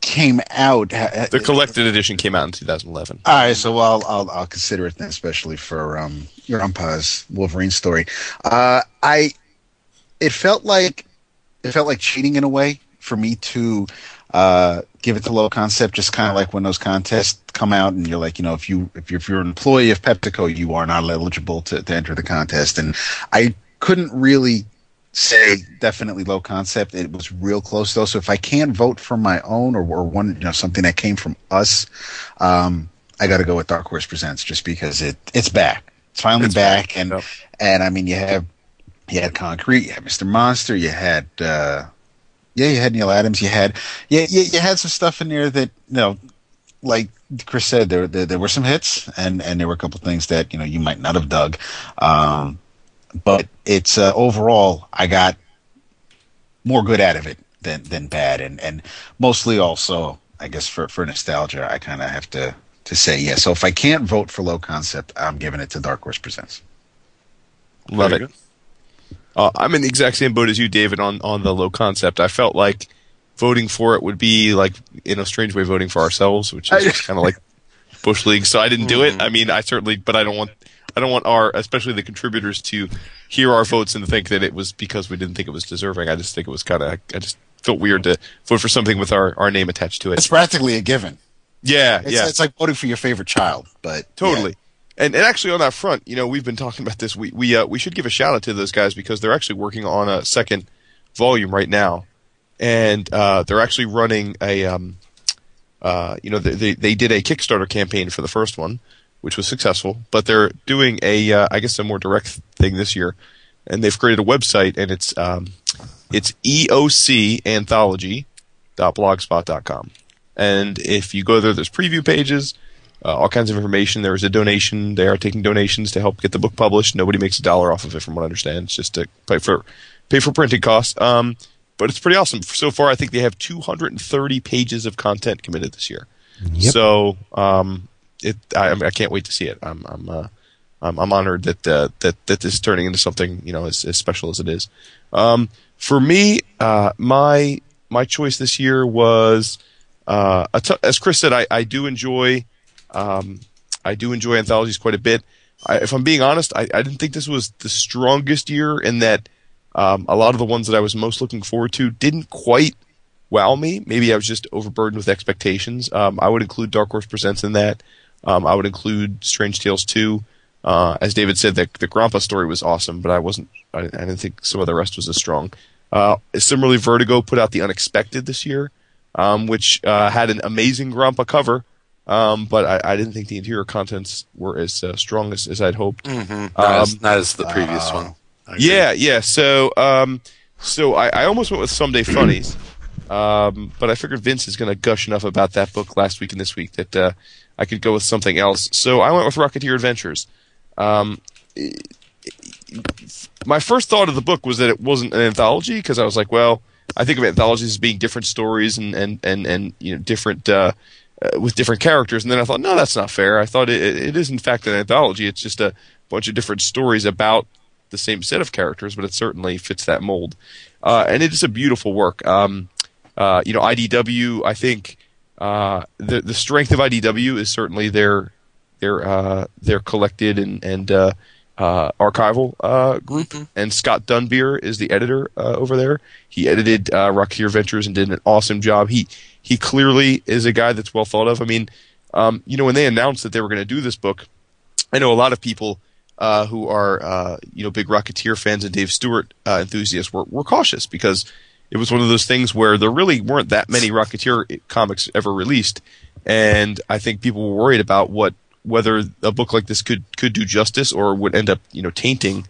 [SPEAKER 2] came out.
[SPEAKER 4] The collected edition came out in 2011.
[SPEAKER 2] All right, so I'll I'll, I'll consider it then, especially for um, your umpa's Wolverine story. Uh, I it felt like it felt like cheating in a way for me to uh, give it to low concept, just kind of like when those contests come out and you're like, you know, if you if you're, if you're an employee of PepsiCo, you are not eligible to, to enter the contest, and I couldn't really say definitely low concept. It was real close though. So if I can't vote for my own or, or one, you know, something that came from us, um, I got to go with Dark Horse Presents just because it it's back. It's finally
[SPEAKER 3] It's
[SPEAKER 2] back,
[SPEAKER 3] back,
[SPEAKER 2] and
[SPEAKER 3] yep.
[SPEAKER 2] and I mean you have you had Concrete, you had Mr. Monster, you had uh, yeah, you had Neal Adams, you had yeah, you, you had some stuff in there that you know, like Chris said, there, there there were some hits, and and there were a couple things that you know you might not have dug. Um, but it's uh, overall, I got more good out of it than than bad, and and mostly also, I guess for for nostalgia, I kind of have to to say yeah. So if I can't vote for low concept, I'm giving it to Dark Horse Presents.
[SPEAKER 4] Love
[SPEAKER 3] Very
[SPEAKER 4] it. Uh, I'm in the exact same boat as you, David, on, on the low concept. I felt like voting for it would be like, in a strange way, voting for ourselves, which is kind of like bush league. So I didn't do it. I mean, I certainly, but I don't want, I don't want our, especially the contributors, to hear our votes and think that it was because we didn't think it was deserving. I just think it was kind of, I just felt weird to vote for something with our, our name attached to it.
[SPEAKER 2] It's practically a given.
[SPEAKER 4] Yeah,
[SPEAKER 2] It's,
[SPEAKER 4] yeah.
[SPEAKER 2] it's like voting for your favorite child, but
[SPEAKER 4] Totally. And and actually on that front, you know, we've been talking about this. We we uh, we should give a shout out to those guys because they're actually working on a second volume right now, and uh, they're actually running a um, uh, you know, they, they they did a Kickstarter campaign for the first one, which was successful, but they're doing a uh, I guess a more direct thing this year, and they've created a website and it's um, it's EOC Anthology blogspot.com. And if you go there, there's preview pages, uh, all kinds of information. There is a donation. They are taking donations to help get the book published. Nobody makes a dollar off of it, from what I understand. It's just to pay for pay for printing costs. Um, but it's pretty awesome. So far, I think they have 230 pages of content committed this year.
[SPEAKER 1] Yep.
[SPEAKER 4] So um, it, I, I can't wait to see it. I'm I'm uh, I'm, I'm honored that uh, that that this is turning into something you know as, as special as it is. Um, for me, uh, my my choice this year was uh, t- as Chris said, I, I do enjoy um, I do enjoy anthologies quite a bit. I, if I'm being honest, I, I didn't think this was the strongest year in that um, a lot of the ones that I was most looking forward to didn't quite wow me. Maybe I was just overburdened with expectations. Um, I would include Dark Horse Presents in that. Um, I would include Strange Tales 2. Uh, as David said, the, the Grandpa story was awesome, but I wasn't. I, I didn't think some of the rest was as strong. Uh, similarly, Vertigo put out The Unexpected this year, um, which uh, had an amazing Grandpa cover, um, but I, I didn't think the interior contents were as uh, strong as, as I'd hoped.
[SPEAKER 3] Mm-hmm. Not, as,
[SPEAKER 4] Um,
[SPEAKER 3] not as the previous
[SPEAKER 2] uh,
[SPEAKER 3] one.
[SPEAKER 4] Yeah, yeah. So, um, so I, I almost went with Someday Funnies, um, but I figured Vince is going to gush enough about that book last week and this week that uh, I could go with something else. So I went with Rocketeer Adventures. Um, my first thought of the book was that it wasn't an anthology because I was like, well, I think of anthologies as being different stories and and and and you know different. Uh, with different characters, and then I thought, no, that's not fair. I thought it, it is in fact an anthology. It's just a bunch of different stories about the same set of characters, but it certainly fits that mold. Uh, and it is a beautiful work. Um, uh, you know, IDW. I think uh, the the strength of IDW is certainly their their uh, their collected and and uh, uh, archival uh, group. And Scott Dunbier is the editor uh, over there. He edited uh, Ventures and did an awesome job. He he clearly is a guy that's well thought of. I mean, um, you know, when they announced that they were going to do this book, I know a lot of people uh, who are uh, you know big Rocketeer fans and Dave Stevens uh, enthusiasts were, were cautious because it was one of those things where there really weren't that many Rocketeer comics ever released, and I think people were worried about what whether a book like this could could do justice or would end up you know tainting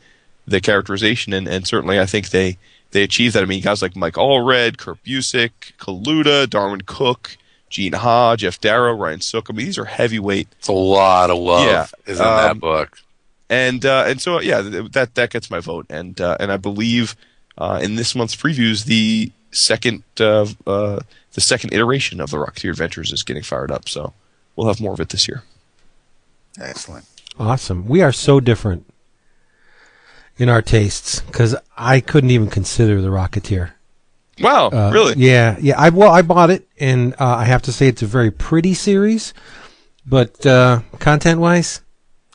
[SPEAKER 4] the characterization, and, and certainly I think they they achieved that. I mean, guys like Mike Allred, Kurt Busiek, Kaluta, Darwyn Cooke. Gene Ha, Geof Darrow, Ryan Sook. I mean, these are heavyweight
[SPEAKER 3] It's a lot of love
[SPEAKER 4] Yeah,
[SPEAKER 3] is in that
[SPEAKER 4] um,
[SPEAKER 3] book.
[SPEAKER 4] and uh, and so yeah, that that gets my vote, and uh, and I believe uh, in this month's previews the second uh, uh, the second iteration of the Rocketeer Adventures is getting fired up, so we'll have more of it this year.
[SPEAKER 2] Excellent.
[SPEAKER 1] Awesome. We are so different in our tastes because I couldn't even consider the Rocketeer.
[SPEAKER 4] Wow,
[SPEAKER 1] Uh,
[SPEAKER 4] really?
[SPEAKER 1] Yeah, yeah. I well, I bought it, and uh, I have to say it's a very pretty series, but uh, content-wise,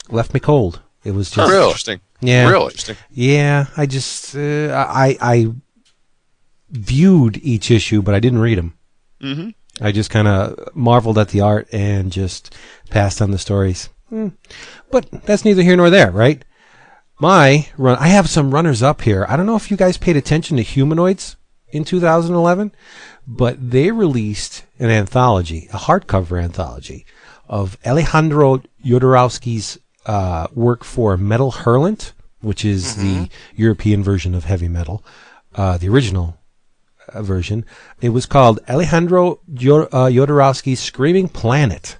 [SPEAKER 1] left me cold. It was just
[SPEAKER 3] Really?
[SPEAKER 4] Interesting.
[SPEAKER 1] yeah,
[SPEAKER 3] Really?
[SPEAKER 4] Interesting.
[SPEAKER 1] yeah. I just uh, I I viewed each issue, but I didn't read them.
[SPEAKER 4] Mhm.
[SPEAKER 1] I just kind of marveled at the art and just passed on the stories. Hmm. But that's neither here nor there, right? My run. I have some runners up here. I don't know if you guys paid attention to humanoids in 2011, but they released an anthology, a hardcover anthology of Alejandro Jodorowsky's uh, work for Metal Hurlant, which is the European version of heavy metal, uh, the original uh, version. It was called Alejandro uh, Jodorowsky's Screaming Planet.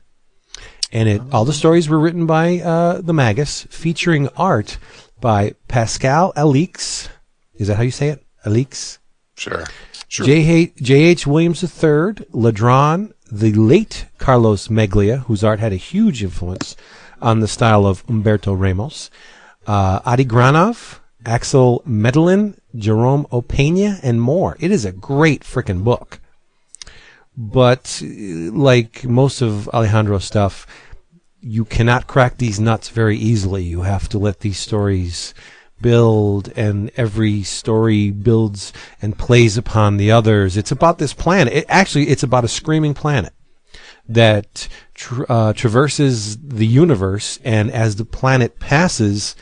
[SPEAKER 1] And it, all the stories were written by uh, the Magus, featuring art by Pascal Alixe. Is that how you say it? Alix?
[SPEAKER 3] Sure.
[SPEAKER 4] Sure.
[SPEAKER 1] J. H. Williams III, Ladron, the late Carlos Meglia, whose art had a huge influence on the style of Humberto Ramos, uh, Adi Granov, Axel Medellin, Jerome Opeña, and more. It is a great frickin' book. But, uh, like most of Alejandro's stuff, you cannot crack these nuts very easily. You have to let these stories build, and every story builds and plays upon the others. It's about this planet. It, actually, it's about a screaming planet that tr- uh, traverses the universe, and as the planet passes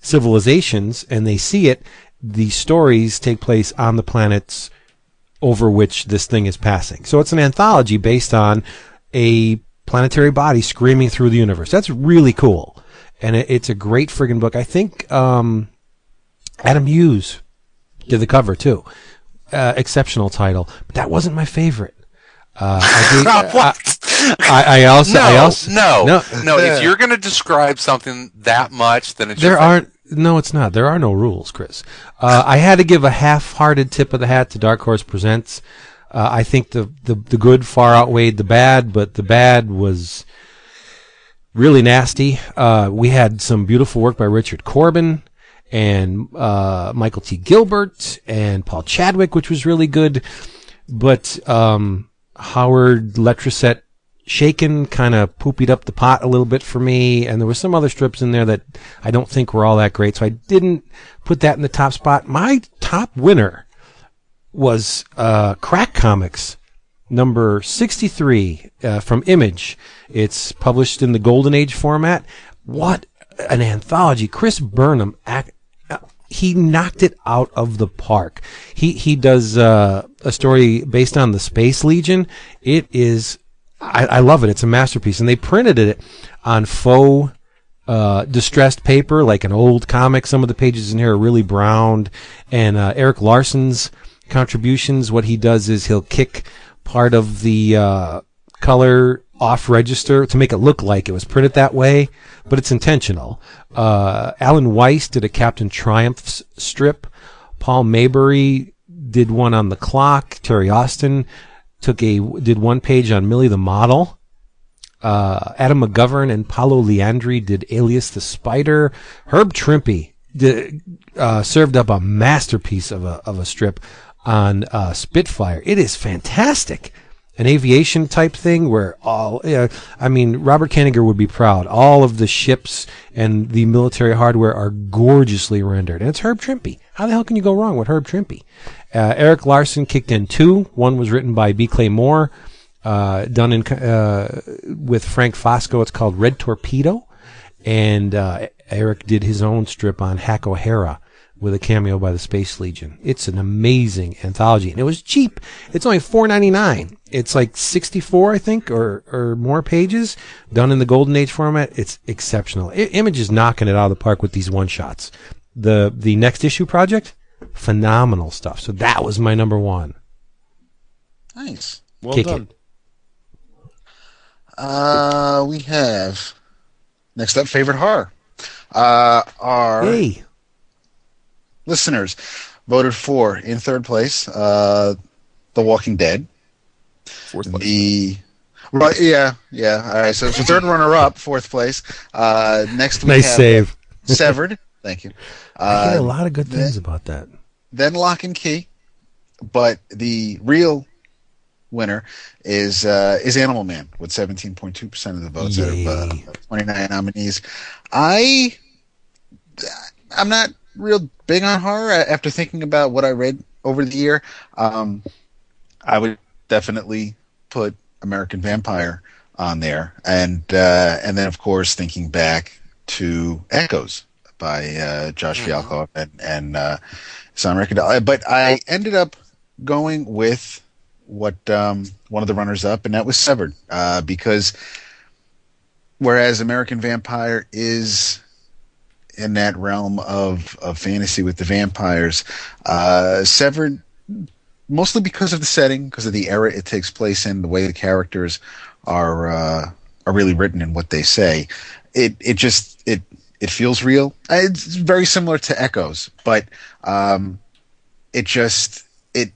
[SPEAKER 1] civilizations and they see it, the stories take place on the planets over which this thing is passing. So it's an anthology based on a planetary body screaming through the universe. That's really cool. And it, it's a great friggin' book. I think um, Adam Hughes did the cover too. Uh, exceptional title, but that wasn't my favorite. Uh, I, gave-
[SPEAKER 3] what?
[SPEAKER 1] I, I also,
[SPEAKER 3] no,
[SPEAKER 1] I also,
[SPEAKER 3] no,
[SPEAKER 1] no,
[SPEAKER 3] no, If you're going to describe something that much, then it's
[SPEAKER 1] There aren't. No, it's not. There are no rules, Chris. Uh, I had to give a half-hearted tip of the hat to Dark Horse Presents. Uh, I think the, the the good far outweighed the bad, but the bad was really nasty. Uh, we had some beautiful work by Richard Corben and uh, Michael T. Gilbert and Paul Chadwick, which was really good. But um, Howard Letricet Chaykin kind of poopied up the pot a little bit for me, and there were some other strips in there that I don't think were all that great, so I didn't put that in the top spot. My top winner was uh, Crack Comics number 63 uh, from Image. It's published in the Golden Age format. What an anthology! Chris Burnham act, uh, he knocked it out of the park. He he does uh, a story based on the Space Legion. It is I, I love it. It's a masterpiece, and they printed it on faux uh, distressed paper, like an old comic. Some of the pages in here are really browned. And uh, Erik Larsen's contributions, what he does is he'll kick part of the uh, color off register to make it look like it was printed that way, but it's intentional. Uh, Alan Weiss did a Captain Triumph strip. Paul Maybury did one on the clock. Terry Austin took a did one page on Millie the model. Uh, Adam McGovern and Paolo Leandri did Alias the Spider. Herb Trimpe did, uh, served up a masterpiece of a of a strip on uh, Spitfire. It is fantastic. An aviation type thing where all, uh, I mean, Robert Kanigher would be proud. All of the ships and the military hardware are gorgeously rendered. And it's Herb Trimpe. How the hell can you go wrong with Herb Trimpe? Uh, Erik Larsen kicked in two. One was written by B. Clay Moore, uh, done in, uh, with Frank Fosco. It's called Red Torpedo. And uh, Eric did his own strip on Hack O'Hara with a cameo by the Space Legion. It's an amazing anthology, and it was cheap. It's only four ninety nine. It's like sixty four, I think, or or more pages, done in the Golden Age format. It's exceptional. I- Image is knocking it out of the park with these one shots. The the next issue project, phenomenal stuff. So that was my number one.
[SPEAKER 2] Nice.
[SPEAKER 4] Well
[SPEAKER 1] Kick
[SPEAKER 4] done.
[SPEAKER 1] it.
[SPEAKER 2] Uh, we have next up favorite horror. Uh, our
[SPEAKER 1] Hey,
[SPEAKER 2] listeners voted for in third place. Uh, The Walking Dead.
[SPEAKER 4] Fourth place.
[SPEAKER 2] The right, yeah, yeah. All right. So, so third runner up, fourth place. Uh, next we
[SPEAKER 1] nice
[SPEAKER 2] have
[SPEAKER 1] save.
[SPEAKER 2] Severed. Thank you.
[SPEAKER 1] I hear a
[SPEAKER 2] Uh,
[SPEAKER 1] lot of good
[SPEAKER 2] then-
[SPEAKER 1] things about that.
[SPEAKER 2] then Lock and Key, but the real winner is uh, is Animal Man with 17.2 percent of the votes out of uh, 29 nominees. I I'm not real big on horror after thinking about what I read over the year. Um, I would definitely put American Vampire on there, and uh, and then of course thinking back to Echoes by uh, Josh Fialkov and and uh, Rahsan Ekedal. But I ended up going with what um, one of the runners up, and that was Severed, uh, because whereas American Vampire is in that realm of, of fantasy with the vampires, uh, Severed mostly because of the setting, because of the era it takes place in, the way the characters are uh, are really written and what they say. It it just it it feels real. Uh, It's very similar to Echoes, but um, it just it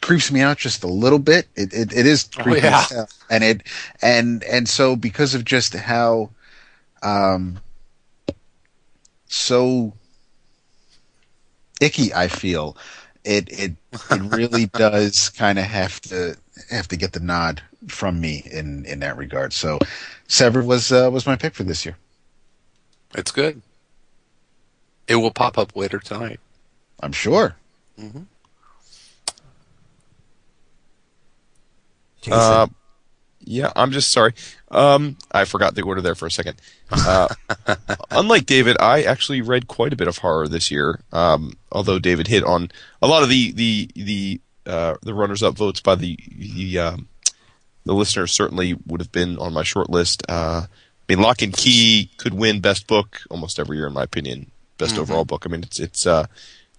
[SPEAKER 2] creeps me out just a little bit. It it, it is
[SPEAKER 3] Oh,
[SPEAKER 2] creepy
[SPEAKER 3] yeah.
[SPEAKER 2] and it and and so because of just how um so icky I feel, it it it really does kind of have to have to get the nod from me in in that regard. So, Sever was uh, was my pick for this year.
[SPEAKER 3] It's good. It will pop up later tonight.
[SPEAKER 2] I'm sure.
[SPEAKER 1] Jason.
[SPEAKER 4] Uh, yeah, I'm just sorry. Um, I forgot the order there for a second. Uh, unlike David, I actually read quite a bit of horror this year. Um, although David hit on a lot of the the the uh, the runners-up votes by the the um, the listeners certainly would have been on my short list. Uh, I mean, Lock and Key could win Best Book almost every year, in my opinion. Best overall book. I mean, it's it's. Uh,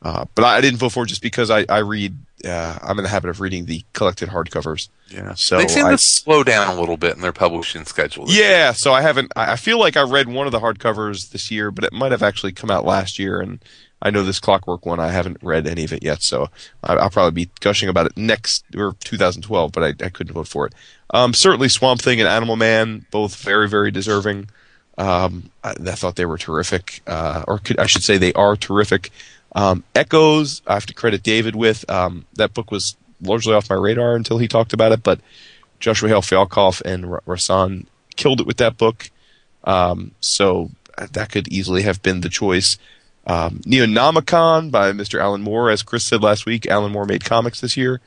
[SPEAKER 4] uh, but I, I didn't vote for it just because I I read. Uh, I'm in the habit of reading the collected hardcovers.
[SPEAKER 3] Yeah.
[SPEAKER 4] So
[SPEAKER 3] they seem
[SPEAKER 4] I-
[SPEAKER 3] to slow down a little bit in their publishing schedule. this year.
[SPEAKER 4] Yeah, so I haven't. I feel like I read one of the hardcovers this year, but it might have actually come out last year. And I know this Clockwork one. I haven't read any of it yet, so I, I'll probably be gushing about it next or 2012. But I, I couldn't vote for it. Um, certainly, Swamp Thing and Animal Man, both very, very deserving. Um, I, I thought they were terrific, uh, or could, I should say they are terrific. Um, Echoes, I have to credit David with. Um, that book was largely off my radar until he talked about it, but Joshua Hale Fialkov and Rahsan killed it with that book. Um, so uh, that could easily have been the choice. Um, Neonomicon by Mr. Alan Moore, as Chris said last week. Alan Moore made comics this year.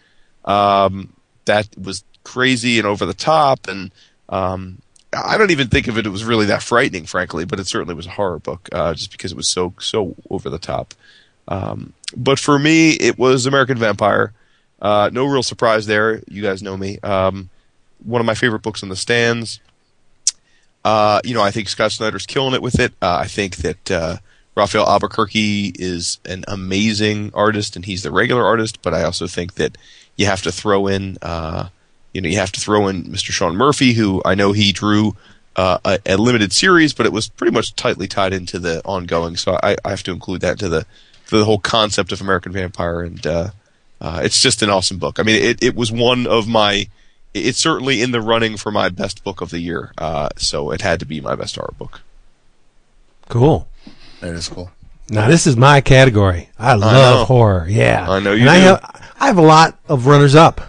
[SPEAKER 4] Um, that was crazy and over the top, and um, I don't even think of it. It was really that frightening, frankly, but it certainly was a horror book, uh, just because it was so so over the top. Um, but for me, it was American Vampire. Uh, no real surprise there. You guys know me. Um, one of my favorite books in the stands. Uh, you know, I think Scott Snyder's killing it with it. Uh, I think that uh, Rafael Albuquerque is an amazing artist, and he's the regular artist. But I also think that you have to throw in, uh, you know, you have to throw in Mr. Sean Murphy, who I know he drew uh, a, a limited series, but it was pretty much tightly tied into the ongoing. So I, I have to include that to the the whole concept of American Vampire, and uh, uh, it's just an awesome book. I mean, it, it was one of my. It's certainly in the running for my best book of the year, uh, so it had to be my best horror book.
[SPEAKER 1] cool.
[SPEAKER 2] That is cool.
[SPEAKER 1] Now this is my category. I
[SPEAKER 4] know.
[SPEAKER 1] love horror. Yeah,
[SPEAKER 4] I know you
[SPEAKER 1] And I have I have a lot of runners up.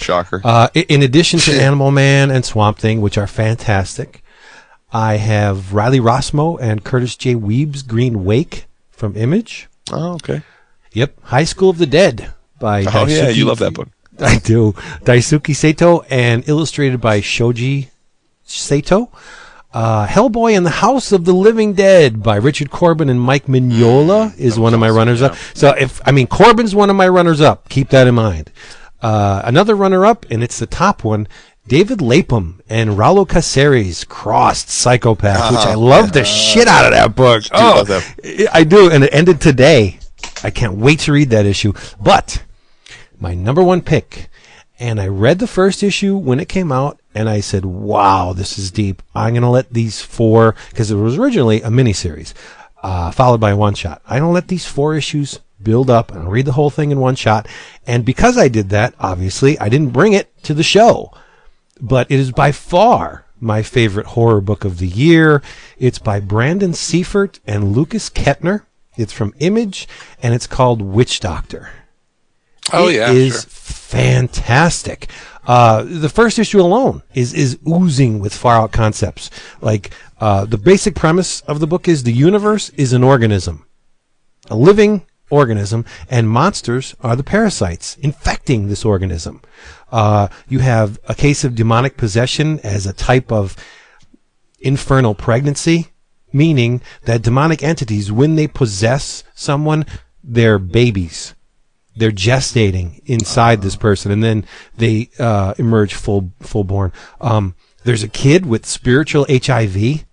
[SPEAKER 4] Shocker.
[SPEAKER 1] Uh, in addition to Animal Man and Swamp Thing, which are fantastic, I have Riley Rossmo and Kurtis J. Wiebe's Green Wake from Image.
[SPEAKER 4] Oh, okay.
[SPEAKER 1] Yep, High School of the Dead by
[SPEAKER 4] Oh yeah, you love that book.
[SPEAKER 1] I do. Daisuke Sato and illustrated by Shoji Sato. Uh, Hellboy and the House of the Living Dead by Richard Corben and Mike Mignola is one of my runners up. So if I mean Corben's one of my runners up, keep that in mind. Uh, another runner up, and it's the top one. David Lapham and Raulo Caceres crossed Psychopath, which I love the shit out of that book. Oh,
[SPEAKER 4] that.
[SPEAKER 1] I do, and it ended today. I can't wait to read that issue. But my number one pick. And I read the first issue when it came out, and I said, wow, this is deep. I'm going to let these four, because it was originally a miniseries, uh, followed by a one shot. I'm to let these four issues build up and read the whole thing in one shot. And because I did that, obviously, I didn't bring it to the show. But it is by far my favorite horror book of the year. It's by Brandon Seifert and Lukas Ketner. It's from Image, and it's called Witch Doctor.
[SPEAKER 3] Oh,
[SPEAKER 1] It
[SPEAKER 3] yeah,
[SPEAKER 1] is
[SPEAKER 3] sure.
[SPEAKER 1] fantastic. Uh, the first issue alone is is oozing with far out concepts. Like uh, the basic premise of the book is the universe is an organism, a living organism, and monsters are the parasites infecting this organism. Uh, you have a case of demonic possession as a type of infernal pregnancy, meaning that demonic entities, when they possess someone, they're babies. They're gestating inside this person, and then they uh, emerge full full born. Um, there's a kid with spiritual HIV.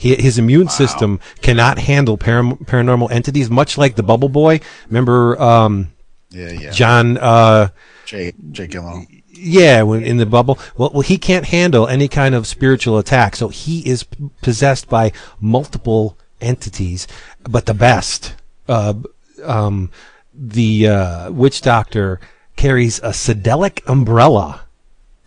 [SPEAKER 1] He, his immune system cannot handle param- paranormal entities, much like the Bubble Boy. Remember um,
[SPEAKER 2] Yeah, yeah.
[SPEAKER 1] John? Uh,
[SPEAKER 2] Jay Jay Gillen.
[SPEAKER 1] yeah, when in the bubble. Well, well, he can't handle any kind of spiritual attack, so he is p- possessed by multiple entities. But the best, uh, um, the uh, witch doctor carries a Sedelic umbrella,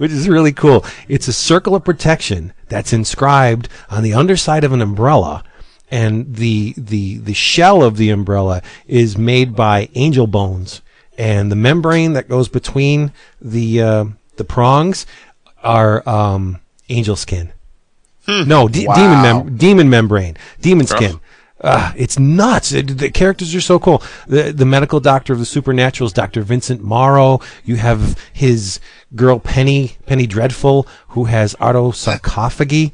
[SPEAKER 1] which is really cool. It's a circle of protection that's inscribed on the underside of an umbrella. And the, the, the shell of the umbrella is made by angel bones and the membrane that goes between the uh, the prongs are um, angel skin. No, de- demon mem- demon membrane, demon skin. Uh, it's nuts. It- the characters are so cool. The the medical doctor of the Supernaturals, Dr. Vincent Morrow. You have his girl Penny Penny Dreadful, who has autosarcophagy.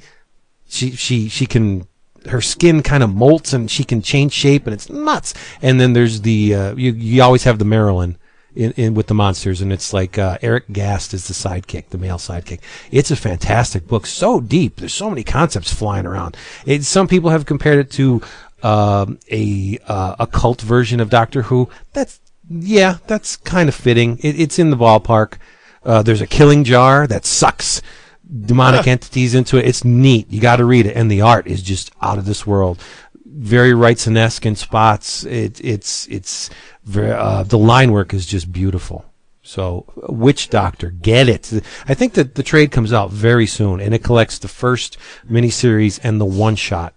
[SPEAKER 1] She she she can her skin kind of molts and she can change shape and it's nuts. And then there's the uh, you you always have the Marilyn in, in with the monsters and it's like uh, Eric Gast is the sidekick, the male sidekick. It's a fantastic book, so deep. There's so many concepts flying around. It, some people have compared it to um, a uh, a cult version of Doctor Who. That's yeah, that's kind of fitting. It, it's in the ballpark. Uh, there's a killing jar that sucks demonic entities into it. It's neat. You got to read it, and the art is just out of this world. Very Wrightson-esque in spots. It, it's it's very, uh, the line work is just beautiful. So, Witch Doctor, get it. I think that the trade comes out very soon, and it collects the first miniseries and the one shot.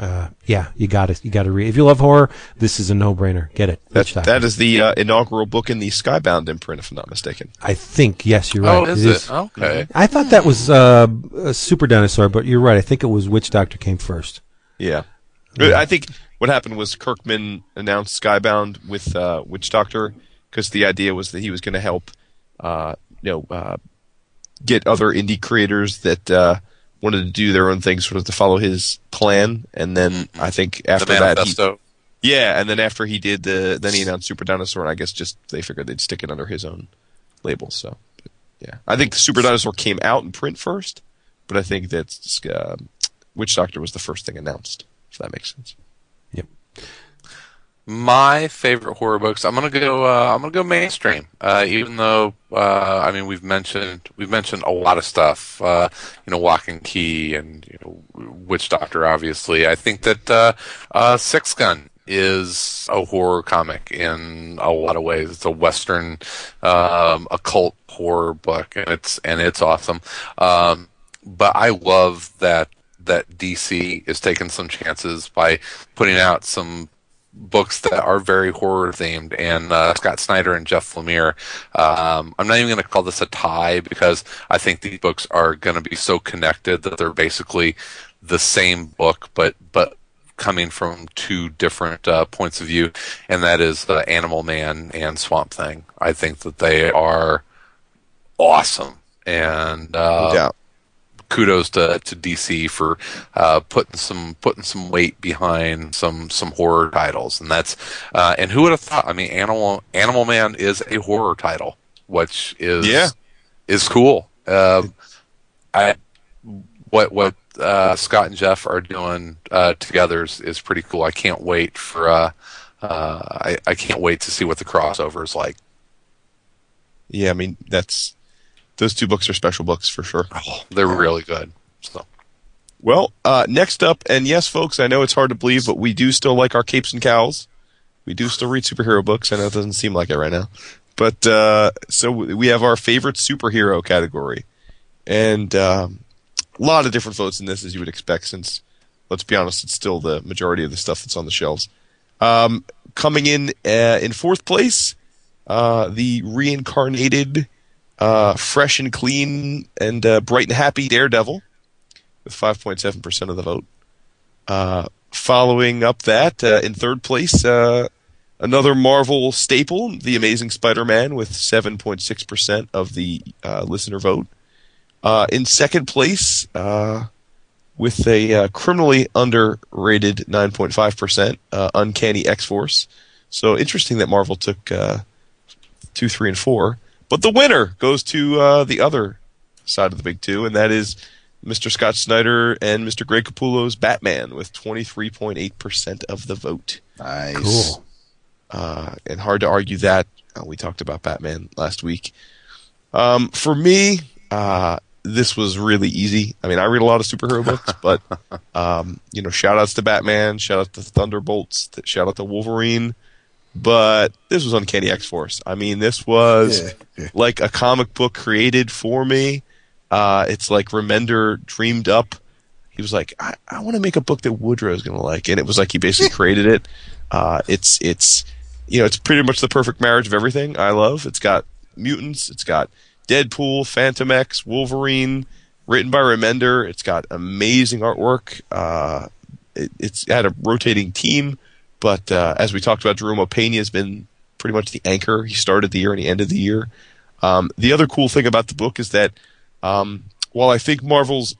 [SPEAKER 1] Uh, yeah, you got it. You got to read. If you love horror, this is a no-brainer. Get it.
[SPEAKER 4] That,
[SPEAKER 1] Witch
[SPEAKER 4] that is the uh, inaugural book in the Skybound imprint, if I'm not mistaken.
[SPEAKER 1] I think yes, you're right.
[SPEAKER 3] Oh, is it? Okay.
[SPEAKER 1] I thought that was uh, a Super Dinosaur, but you're right. I think it was Witch Doctor came first.
[SPEAKER 4] Yeah. I think what happened was Kirkman announced Skybound with uh, Witch Doctor because the idea was that he was going to help, uh, you know, uh, get other indie creators that uh, wanted to do their own thing, sort of to follow his plan. And then I think after that, he, yeah, and then after he did the, then he announced Super Dinosaur, and I guess just they figured they'd stick it under his own label. So, but, yeah, I think Super Dinosaur came out in print first, but I think that uh, Witch Doctor was the first thing announced. If that makes sense.
[SPEAKER 3] My favorite horror books. I'm gonna go. Uh, I'm gonna go mainstream. Uh, even though uh, I mean we've mentioned we've mentioned a lot of stuff. Uh, you know, and Key and you know, Witch Doctor. Obviously, I think that uh, uh, Six Gun is a horror comic in a lot of ways. It's a Western um, occult horror book, and it's and it's awesome. Um, but I love that that DC is taking some chances by putting out some books that are very horror themed and uh, Scott Snyder and Jeff Lemire. Um, I'm not even going to call this a tie because I think these books are going to be so connected that they're basically the same book, but but coming from two different uh, points of view, and that is uh, Animal Man and Swamp Thing. I think that they are awesome, and uh. Kudos to, to DC for uh, putting some putting some weight behind some some horror titles, and that's uh, and who would have thought? I mean, Animal Animal Man is a horror title, which is
[SPEAKER 4] Yeah.
[SPEAKER 3] is cool. Um, I what what uh, Scott and Jeff are doing uh, together is, is pretty cool. I can't wait for uh, uh, I I can't wait to see what the crossover is like.
[SPEAKER 4] Yeah, I mean that's those two books are special books for sure.
[SPEAKER 3] Oh, they're really good. So
[SPEAKER 4] Well, uh, next up, and yes, folks, I know it's hard to believe, but we do still like our capes and cowls. We do still read superhero books. I know it doesn't seem like it right now, but uh, so we have our favorite superhero category, and um, a lot of different votes in this, as you would expect. Since, let's be honest, it's still the majority of the stuff that's on the shelves. Um, coming in uh, in fourth place, uh, the reincarnated, uh, fresh and clean and uh, bright and happy Daredevil with 5.7% of the vote. Uh, following up that, uh, in third place, uh, another Marvel staple, The Amazing Spider Man, with 7.6% of the uh, listener vote. In second place, with a criminally underrated 9.5%, uh, Uncanny X Force. So interesting that Marvel took two, three, and four. But the winner goes to uh, the other side of the big two, and that is Mr. Scott Snyder and Mr. Greg Capullo's Batman with 23.8% of the vote.
[SPEAKER 2] Nice.
[SPEAKER 1] Cool.
[SPEAKER 4] Uh, and hard to argue that. Uh, we talked about Batman last week. Um, for me, uh, this was really easy. I mean, I read a lot of superhero books, but um, you know, shout outs to Batman, shout out to Thunderbolts, shout out to Wolverine. But this was Uncanny X Force. I mean, this was
[SPEAKER 2] Yeah.
[SPEAKER 4] like a comic book created for me. Uh, it's like Remender dreamed up. He was like, I, I want to make a book that Woodrow's going to like, and it was like he basically created it. Uh, it's it's you know it's pretty much the perfect marriage of everything I love. It's got mutants, it's got Deadpool, Fantomex, Wolverine, written by Remender. It's got amazing artwork. Uh, it, it's had a rotating team, but uh, as we talked about, Jerome Pena has been pretty much the anchor. He started the year and he ended the year. Um, the other cool thing about the book is that um, while I think Marvel's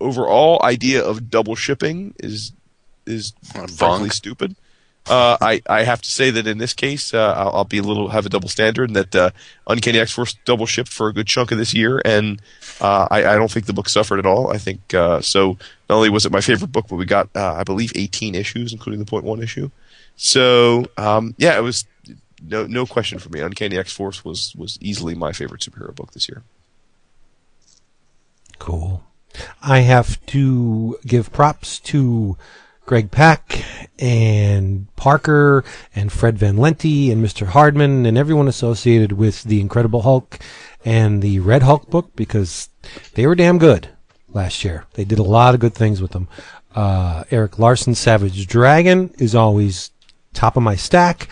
[SPEAKER 4] overall idea of double shipping is is frankly stupid, uh, I I have to say that in this case, uh, I'll, I'll be a little have a double standard, and that uh, Uncanny X Force double shipped for a good chunk of this year, and uh, I, I don't think the book suffered at all. I think uh, so. Not only was it my favorite book, but we got uh, I believe 18 issues, including the point one issue. So um, yeah, it was no no question for me. Uncanny X Force was was easily my favorite superhero book this year.
[SPEAKER 1] Cool. I have to give props to Greg Pak and Parker and Fred Van Lente and Mr. Hardman and everyone associated with the Incredible Hulk and the Red Hulk book because they were damn good last year. They did a lot of good things with them. Uh, Erik Larsen, Savage Dragon is always top of my stack,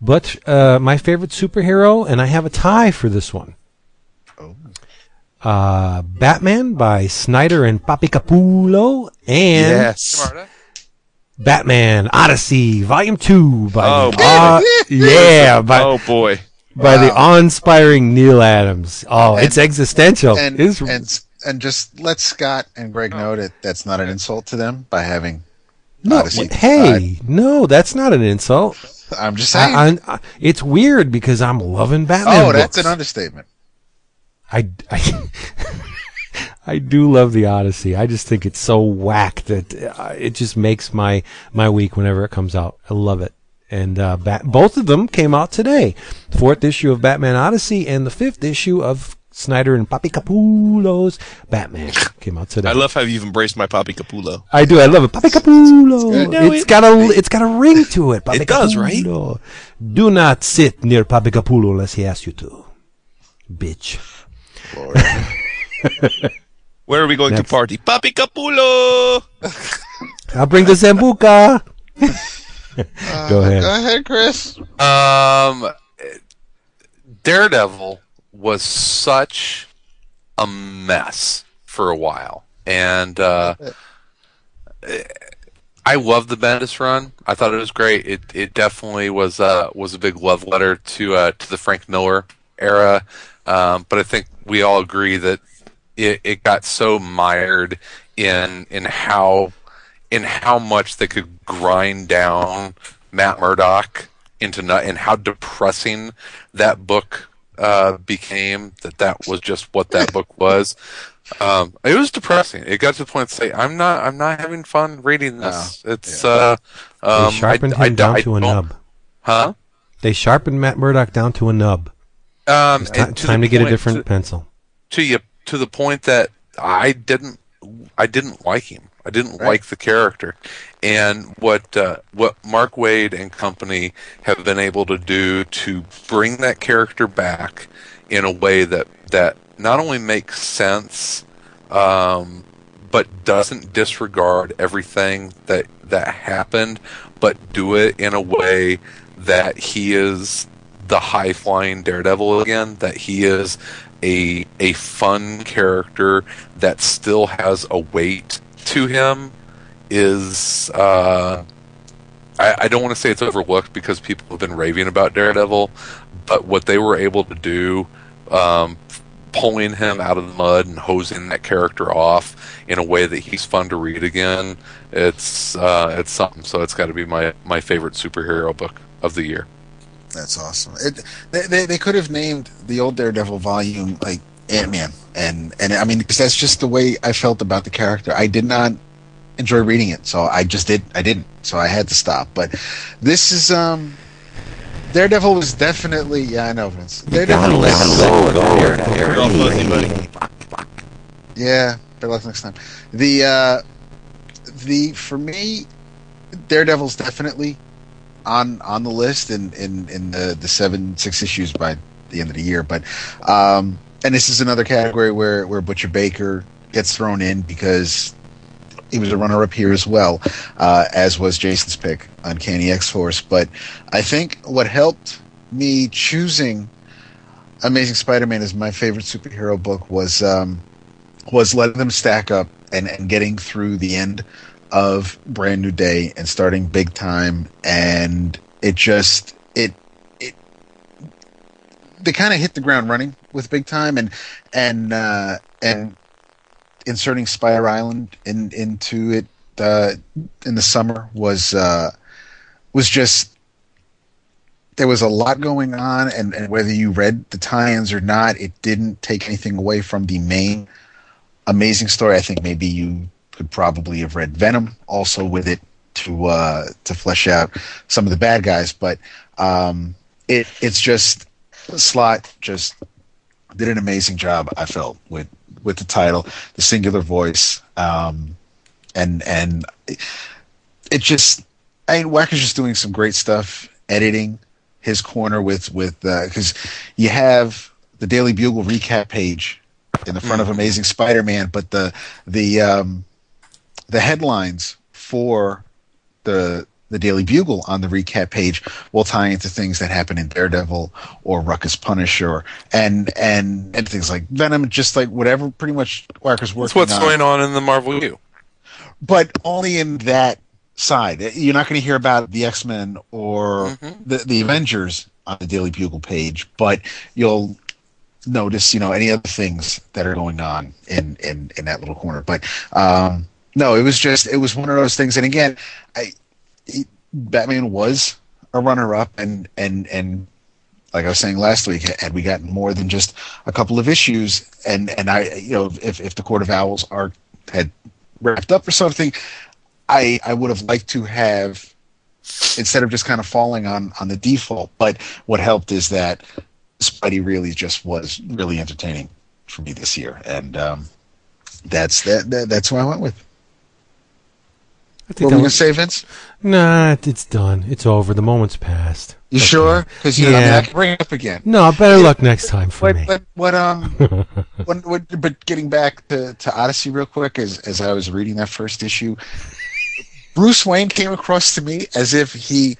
[SPEAKER 1] but uh, my favorite superhero, and I have a tie for this one uh, Batman by Snyder and Papi Capullo, and
[SPEAKER 4] yes.
[SPEAKER 1] Batman Odyssey Volume Two by
[SPEAKER 4] Oh,
[SPEAKER 1] the,
[SPEAKER 4] boy.
[SPEAKER 1] uh, yeah by
[SPEAKER 4] oh boy.
[SPEAKER 1] by the awe-inspiring Neal Adams. Oh,
[SPEAKER 2] And-
[SPEAKER 1] it's existential.
[SPEAKER 2] And
[SPEAKER 1] It's-
[SPEAKER 2] and and just let Scott and Greg know that that's not an insult to them by having
[SPEAKER 1] no,
[SPEAKER 2] Odyssey.
[SPEAKER 1] hey, no, that's not an insult.
[SPEAKER 2] I'm just saying.
[SPEAKER 1] I, I, I, it's weird because I'm loving Batman.
[SPEAKER 2] oh, that's an understatement.
[SPEAKER 1] I, I, I do love the Odyssey. I just think it's so whack that uh, it just makes my my week whenever it comes out. I love it. And uh, Bat- both of them came out today. Fourth issue of Batman Odyssey and the fifth issue of Snyder and Papi Capullo's Batman came out today.
[SPEAKER 4] I love how you've embraced my Papi Capullo.
[SPEAKER 1] I do. I love it. Papi Capullo.
[SPEAKER 4] No,
[SPEAKER 1] it's
[SPEAKER 4] it-
[SPEAKER 1] got a it's got a ring to it. Papi
[SPEAKER 4] It does, right?
[SPEAKER 1] Do not sit near Papi Capullo unless he asks you to. Bitch.
[SPEAKER 2] Lord.
[SPEAKER 4] Where are we going
[SPEAKER 1] Next.
[SPEAKER 4] to party? Papi Capullo!
[SPEAKER 1] I'll bring the Sambuca. Go ahead.
[SPEAKER 2] Go ahead, Chris.
[SPEAKER 3] Um, Daredevil was such a mess for a while, and uh, I loved the Bendis run. I thought it was great. It it definitely was uh, was a big love letter to uh, to the Frank Miller era. Um, but I think we all agree that it, it got so mired in in how in how much they could grind down Matt Murdock into nut and how depressing that book uh, became. That that was just what that book was. Um, it was depressing. It got to the point to say, "I'm not. I'm not having fun reading this." it's uh,
[SPEAKER 1] They
[SPEAKER 3] um,
[SPEAKER 1] sharpened
[SPEAKER 3] I-
[SPEAKER 1] him
[SPEAKER 3] I-
[SPEAKER 1] down
[SPEAKER 3] I
[SPEAKER 1] to a nub.
[SPEAKER 3] huh?
[SPEAKER 1] They sharpened Matt Murdock down to a nub.
[SPEAKER 3] Um,
[SPEAKER 1] It's
[SPEAKER 3] and
[SPEAKER 1] ti-
[SPEAKER 3] to
[SPEAKER 1] time to get a different
[SPEAKER 3] to-
[SPEAKER 1] pencil.
[SPEAKER 3] to you to the point that I didn't I didn't like him. I didn't
[SPEAKER 2] Right.
[SPEAKER 3] like the character. And what uh, what Mark Waid and company have been able to do to bring that character back in a way that that not only makes sense um, but doesn't disregard everything that that happened, but do it in a way that he is the high flying Daredevil again. That he is a a fun character that still has a weight to him. Is uh, I, I don't want to say it's overlooked because people have been raving about Daredevil, but what they were able to do. Um, pulling him out of the mud and hosing that character off in a way that he's fun to read again. It's uh, it's something. So it's got to be my my favorite superhero book of the year.
[SPEAKER 2] That's awesome. It, they, they they could have named the old Daredevil volume like Ant Man, and and I mean because that's just the way I felt about the character. I did not enjoy reading it, so I just did. I didn't, so I had to stop. But this is um. Daredevil was definitely yeah I know Vince. Daredevil was
[SPEAKER 4] You're all fuzzy, buddy.
[SPEAKER 2] Yeah, better luck next time. The uh, the for me, Daredevil's definitely on on the list in in in the the seven six issues by the end of the year. But um, and this is another category where where Butcher Baker gets thrown in because he was a runner up here as well, uh, as was Jason's pick, on Uncanny X Force. But I think what helped me choosing Amazing Spider-Man as my favorite superhero book was um, was letting them stack up and, and getting through the end of Brand New Day and starting big time, and it just it it they kind of hit the ground running with big time and and uh, and inserting Spider Island in into it uh, in the summer was uh, was just there was a lot going on, and, and whether you read the tie-ins or not, it didn't take anything away from the main amazing story. I think maybe you could probably have read Venom also with it to uh, to flesh out some of the bad guys, but um, it it's just Slott just did an amazing job. I felt with with the title, the singular voice, um, and and it, it just I mean Wacker's just doing some great stuff editing his corner with with because you have the Daily Bugle recap page in the front of Amazing Spider-Man, but the the um, the headlines for the the Daily Bugle on the recap page will tie into things that happen in Daredevil or Rucka's Punisher and and and things like Venom, just like whatever pretty much Wacker's working
[SPEAKER 3] That's what's
[SPEAKER 2] on
[SPEAKER 3] going on in the Marvel U.
[SPEAKER 2] but only in that side. You're not going to hear about the X Men or
[SPEAKER 3] Mhm.
[SPEAKER 2] the the Avengers on the Daily Bugle page, but you'll notice, you know, any other things that are going on in in in that little corner. But um, no, it was just it was one of those things. And again, I it, Batman was a runner up, and and and like I was saying last week, had we gotten more than just a couple of issues, and and I, you know, if if the Court of Owls arc had wrapped up or something, I I would have liked to have instead of just kind of falling on on the default. But what helped is that Spidey really just was really entertaining for me this year, and um, that's that, that that's who I went with.
[SPEAKER 1] I
[SPEAKER 2] What
[SPEAKER 1] think
[SPEAKER 2] were
[SPEAKER 1] that
[SPEAKER 2] gonna
[SPEAKER 1] was,
[SPEAKER 2] say, Vince?
[SPEAKER 1] nah, it's done. It's over. The moment's passed.
[SPEAKER 2] You
[SPEAKER 1] Okay.
[SPEAKER 2] sure? Because you know, I, mean,
[SPEAKER 1] Yeah.
[SPEAKER 2] I can bring it up again.
[SPEAKER 1] No, better luck next time for
[SPEAKER 2] What,
[SPEAKER 1] me.
[SPEAKER 2] what, what, um, what, what, but getting back to, to Odyssey real quick, as, as I was reading that first issue, Bruce Wayne came across to me as if he,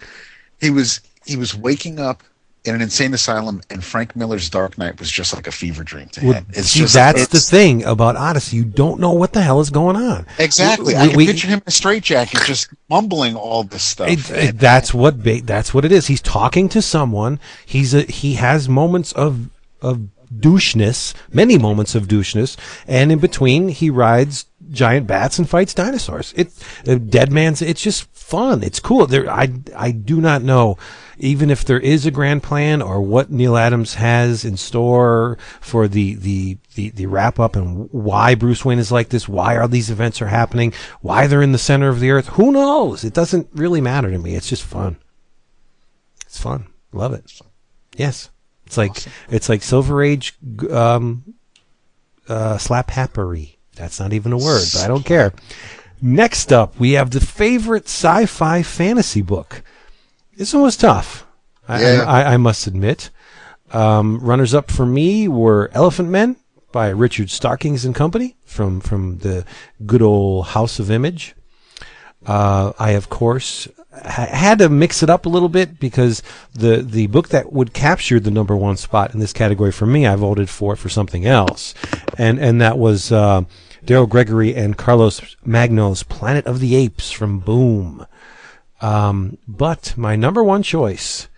[SPEAKER 2] he was, he was waking up in an insane asylum and Frank Miller's Dark Knight was just like a fever dream to
[SPEAKER 1] Well,
[SPEAKER 2] him. It's
[SPEAKER 1] see,
[SPEAKER 2] just,
[SPEAKER 1] that's the thing about Odyssey. You don't know what the hell is going on.
[SPEAKER 2] Exactly.
[SPEAKER 1] We-
[SPEAKER 2] I can
[SPEAKER 1] we-
[SPEAKER 2] picture him in a straitjacket just mumbling all this stuff.
[SPEAKER 1] It, it- that's what ba- that's what it is. He's talking to someone. He's a he has moments of of doucheness, many moments of doucheness, and in between he rides giant bats and fights dinosaurs. It uh, Dead Man's. It's just fun. It's cool. There, I I do not know. Even if there is a grand plan or what Neal Adams has in store for the, the, the, the wrap up and why Bruce Wayne is like this, why all these events are happening, why they're in the center of the earth, who knows? It doesn't really matter to me. It's just fun. It's fun. Love it. Yes. It's like it's like Silver Age um, uh, slap happery. That's not even a word, but I don't care. Next up, we have the favorite sci-fi fantasy book. This one was tough. I,
[SPEAKER 2] Yeah.
[SPEAKER 1] I, I must admit. Um, runners up for me were Elephant Men by Richard Starkings and Company from from the good old House of Image. Uh, I of course I had to mix it up a little bit because the the book that would capture the number one spot in this category for me, I voted for it for something else, and and that was uh, Daryl Gregory and Carlos Magno's Planet of the Apes from Boom. Um, but my number one choice,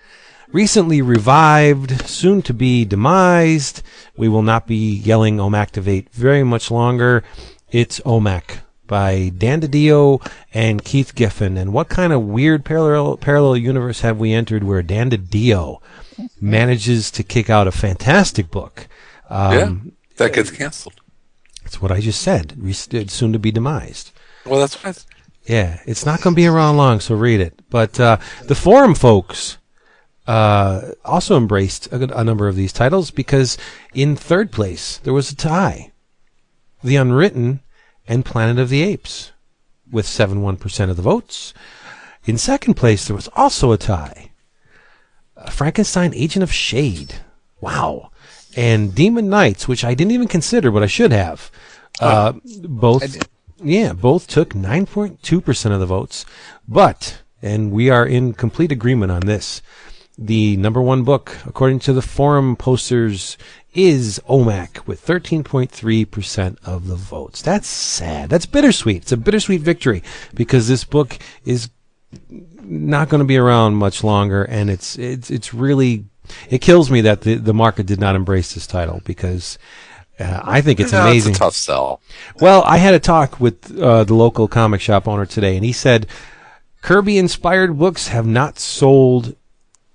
[SPEAKER 1] recently revived, soon to be demised. We will not be yelling Omactivate very much longer. It's Omac by Dan DiDio and Keith Giffen. And what kind of weird parallel parallel universe have we entered where Dan DiDio manages to kick out a fantastic book? Um,
[SPEAKER 3] yeah, that gets canceled.
[SPEAKER 1] That's what I just said. It's soon to be demised.
[SPEAKER 3] Well, that's what.
[SPEAKER 1] Yeah, it's not going to be around long, so read it. But uh, the forum folks uh, also embraced a, a number of these titles because in third place there was a tie. The Unwritten and Planet of the Apes with 71% of the votes. In second place there was also a tie. Frankenstein Agent of Shade. Wow. And Demon Knights, which I didn't even consider, but I should have. Uh, both yeah, both took 9.2% of the votes. But, and we are in complete agreement on this, the number one book, according to the forum posters, is OMAC with 13.3% of the votes. That's sad. That's bittersweet. It's a bittersweet victory because this book is not going to be around much longer and it's, it's, it's really, it kills me that the, the market did not embrace this title because uh, I think it's
[SPEAKER 3] No,
[SPEAKER 1] amazing.
[SPEAKER 3] It's a tough sell.
[SPEAKER 1] Well, I had a talk with uh, the local comic shop owner today, and he said Kirby inspired books have not sold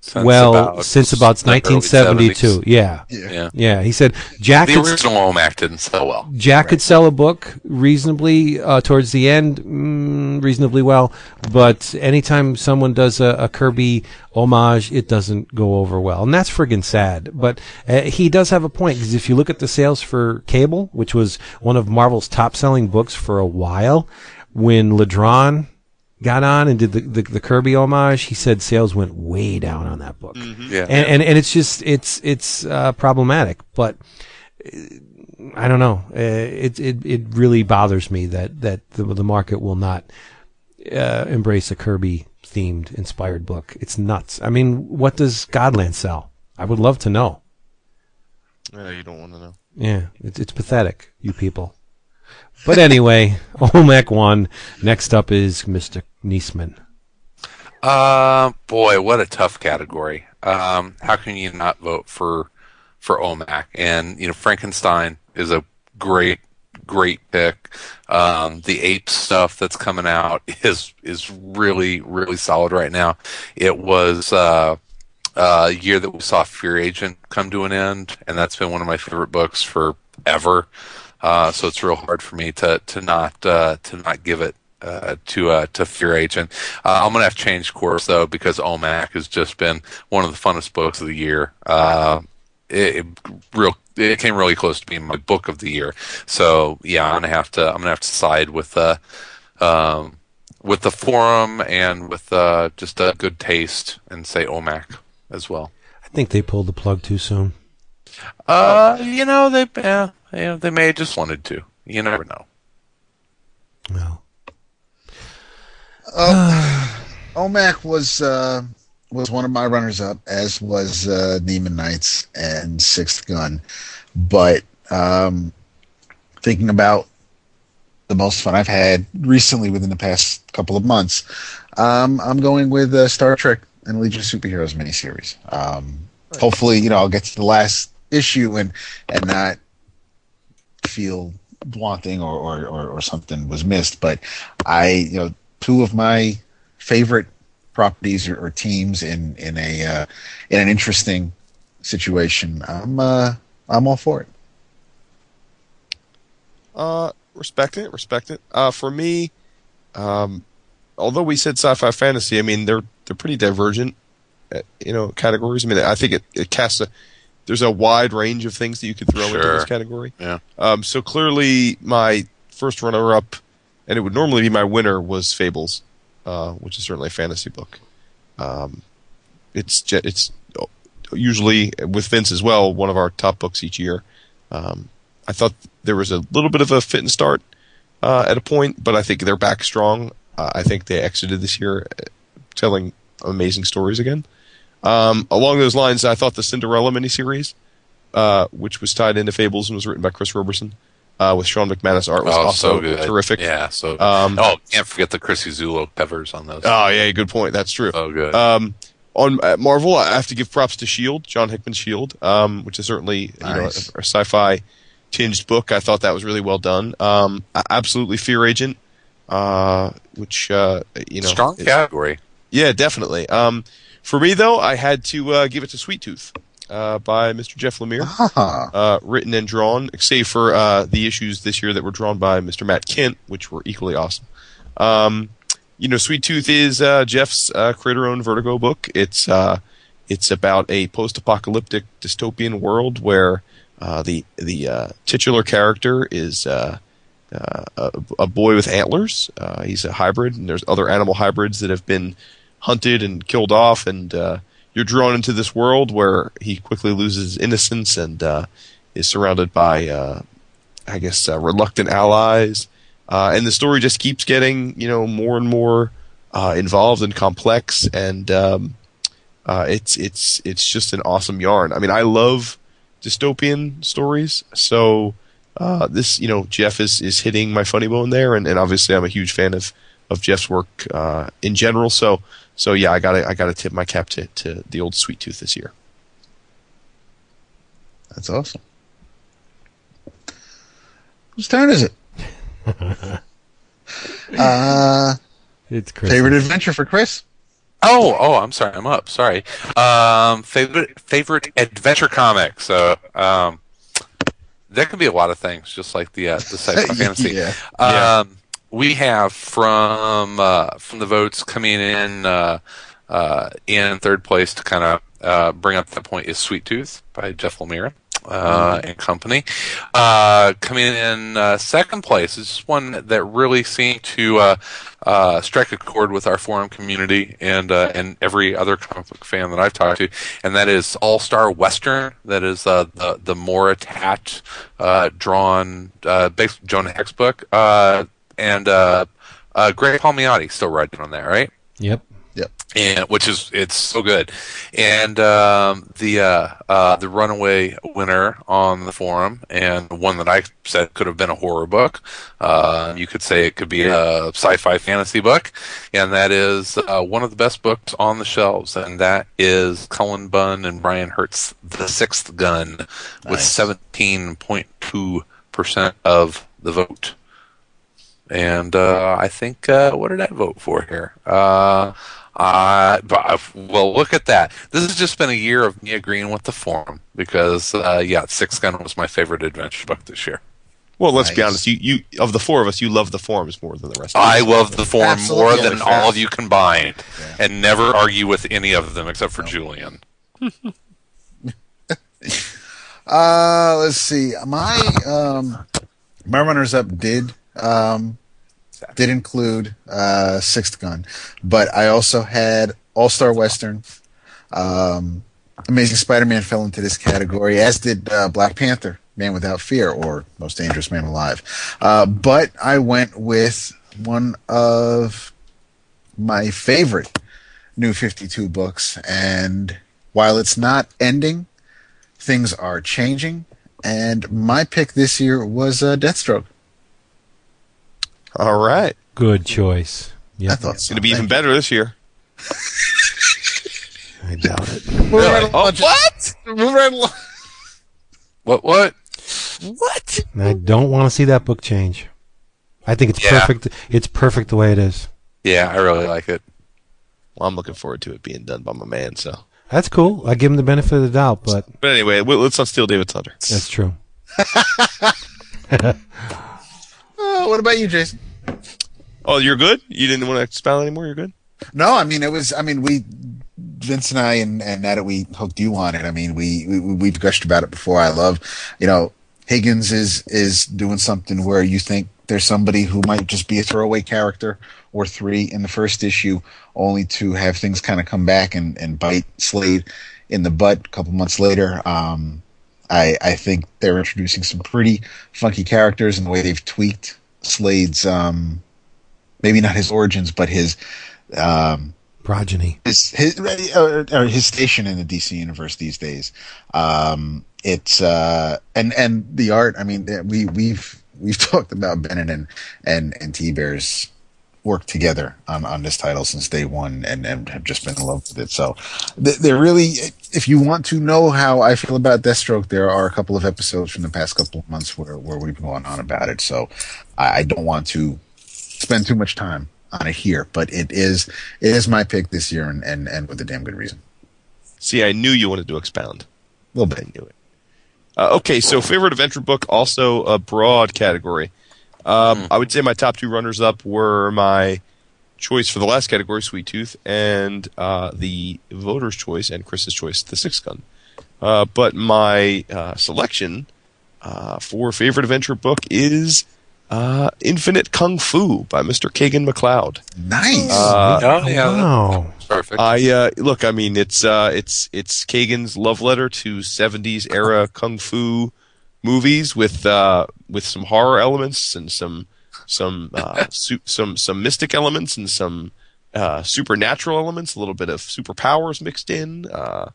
[SPEAKER 3] Since
[SPEAKER 1] well
[SPEAKER 3] about
[SPEAKER 1] since about 1972.
[SPEAKER 3] 70s.
[SPEAKER 1] Yeah.
[SPEAKER 3] Yeah.
[SPEAKER 1] Yeah. He said Jack
[SPEAKER 3] The
[SPEAKER 1] could,
[SPEAKER 3] original OMAC didn't sell well.
[SPEAKER 1] Jack could sell a book reasonably uh, towards the end, mm, reasonably well, but anytime someone does a, a Kirby homage, it doesn't go over well, and that's friggin' sad. But uh, he does have a point because if you look at the sales for Cable, which was one of Marvel's top-selling books for a while, when Ladronn got on and did the, the, the Kirby homage, he said sales went way down on that book
[SPEAKER 3] Yeah.
[SPEAKER 1] and, and and it's just it's it's uh, problematic. But uh, I don't know. Uh, it it it really bothers me that that the, the market will not uh, embrace a Kirby themed inspired book. It's nuts. I mean, what does Godland sell? I would love to know.
[SPEAKER 4] Yeah, you don't want to know.
[SPEAKER 1] Yeah, it's it's pathetic, you people. But anyway, OMAC won. Next up is Mr. Neseman.
[SPEAKER 3] Uh, boy, what a tough category. Um, how can you not vote for for OMAC? And you know, Frankenstein is a great, great pick. Um, the ape stuff that's coming out is is really, really solid right now. It was uh, a year that we saw Fear Agent come to an end, and that's been one of my favorite books forever. Uh, so it's real hard for me to to not uh, to not give it uh, to uh, to Fear Agent. Uh, I'm gonna have to change course though because OMAC has just been one of the funnest books of the year. Uh, it, it real it came really close to being my book of the year. So yeah, I'm gonna have to I'm gonna have to side with uh, um, with the forum and with uh, just a good taste and say OMAC as well.
[SPEAKER 1] I think they pulled the plug too soon.
[SPEAKER 3] Uh, you know they yeah, yeah they may have just wanted to. You never know.
[SPEAKER 1] Well,
[SPEAKER 2] Oh, OMAC was uh, was one of my runners up, as was uh, Demon Knights and Sixth Gun. But um, thinking about the most fun I've had recently within the past couple of months, um, I'm going with uh, Star Trek and Legion of Superheroes miniseries. Um, hopefully, you know, I'll get to the last issue and and not feel wanting or, or, or, or something was missed. But I, you know, two of my favorite properties or, or teams in in a uh, in an interesting situation. I'm uh, I'm all for it.
[SPEAKER 4] Uh, respect it, respect it. Uh, for me, um, although we said sci-fi fantasy, I mean they're they're pretty divergent, uh, you know, categories. I mean, I think it, it casts a there's a wide range of things that you could throw into this category.
[SPEAKER 3] Yeah.
[SPEAKER 4] Um, so clearly, my first runner-up, and it would normally be my winner, was Fables, uh, which is certainly a fantasy book. Um, it's it's usually with Vince as well one of our top books each year. Um, I thought there was a little bit of a fit and start uh, at a point, but I think they're back strong. Uh, I think they exited this year uh, telling amazing stories again. Um, along those lines, I thought the Cinderella miniseries, uh, which was tied into Fables and was written by Chris Roberson, uh, with Sean McManus art was
[SPEAKER 3] oh,
[SPEAKER 4] also
[SPEAKER 3] so good.
[SPEAKER 4] terrific.
[SPEAKER 3] Yeah. So.
[SPEAKER 4] Um,
[SPEAKER 3] oh, can't forget the Chrissie Zullo covers on those.
[SPEAKER 4] Oh yeah, good point. That's true.
[SPEAKER 3] so good.
[SPEAKER 4] Um, on Marvel, I have to give props to Shield, John Hickman's Shield, um, which is certainly you know a, a sci-fi tinged book. I thought that was really well done. Um, absolutely, Fear Agent, uh, which uh, you know,
[SPEAKER 3] Strong category.
[SPEAKER 4] yeah, definitely. Um, for me though, I had to uh, give it to Sweet Tooth uh, by Mr. Jeff Lemire
[SPEAKER 2] Haha.
[SPEAKER 4] uh, written and drawn, save for uh, the issues this year that were drawn by Mr. Matt Kindt, which were equally awesome. Um, you know, Sweet Tooth is uh, Jeff's uh, creator-owned Vertigo book. It's uh, it's about a post-apocalyptic dystopian world where uh, the the uh, titular character is uh, uh, a, a boy with antlers. Uh, he's a hybrid, and there's other animal hybrids that have been hunted and killed off, and uh, you're drawn into this world where he quickly loses his innocence and uh, is surrounded by, uh, I guess, uh, reluctant allies. Uh, and the story just keeps getting, you know, more and more uh, involved and complex, and um, it's it's it's just an awesome yarn. I mean, I love dystopian stories, so this, you know, Jeff is is hitting my funny bone there, and, and obviously I'm a huge fan of of Jeff's work uh, in general. So so yeah, I gotta I gotta tip my cap to, to the old Sweet Tooth this year.
[SPEAKER 2] That's awesome. Whose turn is it? uh,
[SPEAKER 1] It's Chris.
[SPEAKER 2] favorite adventure for Chris?
[SPEAKER 3] Oh, oh, I'm sorry. I'm up. Sorry. Um, favorite favorite adventure comic. So, um, that could be a lot of things, just like the uh, the sci-fi fantasy.
[SPEAKER 2] Yeah.
[SPEAKER 3] Um, we have from uh, from the votes coming in uh, uh, in third place to kind of uh, bring up that point is Sweet Tooth by Jeff Lemire. Uh, and company. Uh, coming in uh, second place is one that really seemed to uh, uh, strike a chord with our forum community and uh, and every other comic book fan that I've talked to, and that is All Star Western. That is uh, the the Moritat, uh, drawn, uh, based Jonah Hex book, uh, and uh, uh, Greg Palmiotti still writing on that, right?
[SPEAKER 1] Yep. Yep.
[SPEAKER 3] And which is it's so good. And um, the uh, uh, the runaway winner on the forum, and one that I said could have been a horror book. Uh, you could say it could be a sci-fi fantasy book, and that is uh, one of the best books on the shelves, and that is Cullen Bunn and Brian Hurtt, The Sixth Gun, with seventeen point two percent of the vote. And uh, I think uh, what did I vote for here? Uh, uh, well, look at that. This has just been a year of me agreeing with the forum because uh, yeah, Six Gun was my favorite adventure book this year.
[SPEAKER 4] Well, let's be honest. You you of the four of us, you love the forums more than the rest. of
[SPEAKER 3] I
[SPEAKER 4] us.
[SPEAKER 3] love the forum
[SPEAKER 2] Absolutely,
[SPEAKER 3] more than
[SPEAKER 2] fair.
[SPEAKER 3] all of you combined,
[SPEAKER 2] Yeah.
[SPEAKER 3] and never argue with any of them except for Julian.
[SPEAKER 2] Uh, let's see. My um, my runners up did um, did include uh, Sixth Gun, but I also had All Star Western. Um, Amazing Spider-Man fell into this category, as did uh, Black Panther, Man Without Fear, or Most Dangerous Man Alive. Uh, but I went with one of my favorite New Fifty Two books, and while it's not ending things are changing, and my pick this year was uh, Deathstroke.
[SPEAKER 4] All right,
[SPEAKER 1] Good choice.
[SPEAKER 2] Yeah,
[SPEAKER 1] I
[SPEAKER 2] thought
[SPEAKER 4] it's
[SPEAKER 2] so.
[SPEAKER 4] going to be even better this year.
[SPEAKER 1] I doubt it.
[SPEAKER 2] you. Moving right
[SPEAKER 3] Oh,
[SPEAKER 2] along,
[SPEAKER 3] what?
[SPEAKER 2] Moving right along.
[SPEAKER 3] What? What?
[SPEAKER 2] What?
[SPEAKER 1] I don't want to see that book change. I think it's
[SPEAKER 3] Yeah.
[SPEAKER 1] perfect. It's perfect the way it is.
[SPEAKER 3] Yeah, I really like it.
[SPEAKER 4] Well, I'm looking forward to it being done by my man. So,
[SPEAKER 1] That's cool. I give him the benefit of the doubt, but
[SPEAKER 4] but anyway, let's not steal David's thunder.
[SPEAKER 1] that's true.
[SPEAKER 2] Uh, what about you, Jason?
[SPEAKER 4] Oh, you're good. You didn't want to expound anymore. You're good.
[SPEAKER 2] No, I mean it was. I mean we, Vince and I, and and now that we hooked you on it, I mean we, we we've gushed about it before. I love, you know, Higgins is is doing something where you think there's somebody who might just be a throwaway character or three in the first issue, only to have things kind of come back and and bite Slade in the butt a couple months later. Um, I I think they're introducing some pretty funky characters and the way they've tweaked Slade's um maybe not his origins, but his um,
[SPEAKER 1] progeny.
[SPEAKER 2] his his or, or his station in the DC universe these days. Um, it's uh, and and the art. I mean, we we've we've talked about Bennett and and and Thibert's work together on on this title since day one, and and have just been in love with it. So they- they're really. If you want to know how I feel about Deathstroke, there are a couple of episodes from the past couple of months where where we've been going on about it. So I, I don't want to spend too much time on it here, but it is it is my pick this year, and and, and with a damn good reason.
[SPEAKER 4] See, I knew you wanted to expound.
[SPEAKER 2] A little
[SPEAKER 4] I
[SPEAKER 2] bit.
[SPEAKER 4] knew it. Uh, okay, so favorite adventure book, also a broad category. Um, I would say my top two runners up were my choice for the last category, Sweet Tooth, and uh, the voter's choice and Chris's choice, The Six Gun. Uh, but my uh, selection uh, for favorite adventure book is uh, Infinite Kung Fu by Mr. Kagan McLeod.
[SPEAKER 2] Nice.
[SPEAKER 4] Uh,
[SPEAKER 3] oh yeah,
[SPEAKER 1] Wow.
[SPEAKER 3] perfect.
[SPEAKER 4] I uh, look. I mean, it's uh, it's it's Kagan's love letter to '70s era kung fu movies with uh, with some horror elements and some some uh, su- some some mystic elements and some uh, supernatural elements. A little bit of superpowers mixed in. Uh,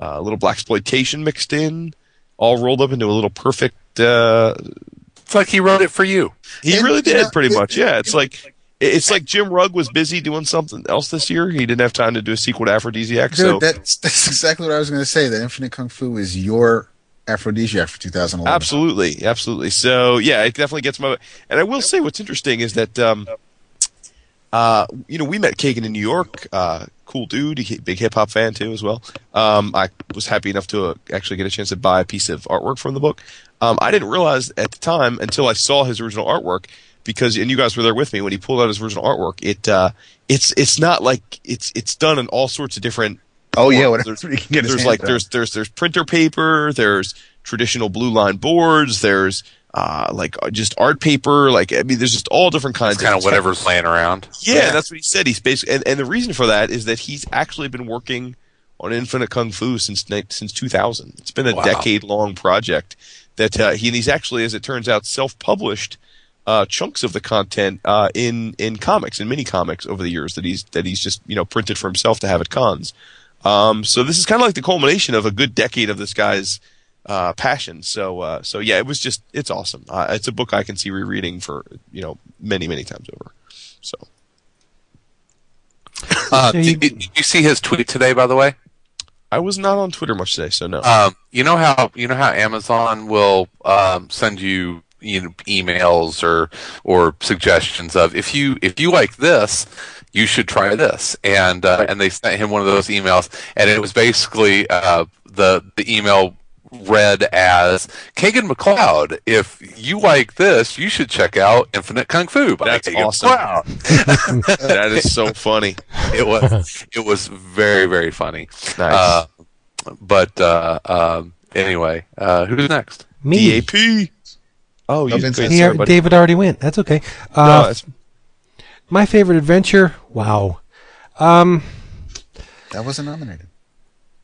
[SPEAKER 4] a little black exploitation mixed in. All rolled up into a little perfect. Uh,
[SPEAKER 3] it's like he wrote it for you.
[SPEAKER 4] he
[SPEAKER 2] And,
[SPEAKER 4] really did,
[SPEAKER 2] know,
[SPEAKER 4] pretty much. Yeah, it's like it's like Jim Rugg was busy doing something else this year. He didn't have time to do a sequel to Afrodisiac.
[SPEAKER 2] Dude,
[SPEAKER 4] so
[SPEAKER 2] that's that's exactly what I was going to say. That Infinite Kung Fu is your Afrodisiac for 2011.
[SPEAKER 4] Absolutely, absolutely. So yeah, it definitely gets my. And I will say, what's interesting is that, um, uh, you know, we met Kagan in New York. Uh, cool dude, big hip hop fan too as well. Um, I was happy enough to uh, actually get a chance to buy a piece of artwork from the book. Um, I didn't realize at the time until I saw his original artwork because, and you guys were there with me when he pulled out his original artwork. It, uh, it's it's not like it's it's done in all sorts of different
[SPEAKER 2] Oh yeah,
[SPEAKER 4] There's-
[SPEAKER 2] whatever he can get
[SPEAKER 4] there's like
[SPEAKER 2] on.
[SPEAKER 4] there's there's there's printer paper there's traditional blue line boards there's uh like uh, just art paper like i mean there's just all different kinds
[SPEAKER 3] It's kind of
[SPEAKER 4] different
[SPEAKER 3] whatever's laying around.
[SPEAKER 4] stuff. yeah, that's what he said he's basically and, and the reason for that is that he's actually been working on infinite kung fu since since 2000 it's been a
[SPEAKER 3] Wow.
[SPEAKER 4] decade long project that uh, he and he's actually as it turns out self-published uh, chunks of the content uh, in in comics in mini comics over the years that he's that he's just you know printed for himself to have at cons um, so this is kind of like the culmination of a good decade of this guy's uh, passion. So, uh, so yeah, it was just it's awesome. Uh, it's a book I can see rereading for you know many many times over. So
[SPEAKER 3] Uh,
[SPEAKER 1] So you-
[SPEAKER 3] did, did you see his tweet today? By the way,
[SPEAKER 4] I was not on Twitter much today, so no.
[SPEAKER 3] um, you know how you know how Amazon will um, send you you know emails or or suggestions of if you if you like this you should try this and uh, and they sent him one of those emails and it was basically uh, the the email read as Kagan McLeod if you like this you should check out Infinite Kung Fu by
[SPEAKER 4] That's
[SPEAKER 3] Kagan
[SPEAKER 4] awesome.
[SPEAKER 3] McLeod.
[SPEAKER 4] that is so funny.
[SPEAKER 3] it was it was very very funny
[SPEAKER 4] Nice.
[SPEAKER 3] uh, but uh, um, anyway uh, who's next
[SPEAKER 1] Me.
[SPEAKER 4] DAP. Oh, you
[SPEAKER 2] Vince.
[SPEAKER 4] good,
[SPEAKER 1] He,
[SPEAKER 4] sorry.
[SPEAKER 1] David already went. That's okay.
[SPEAKER 4] No,
[SPEAKER 1] Uh,
[SPEAKER 4] that's-
[SPEAKER 1] my favorite adventure. Wow. Um,
[SPEAKER 2] that wasn't nominated.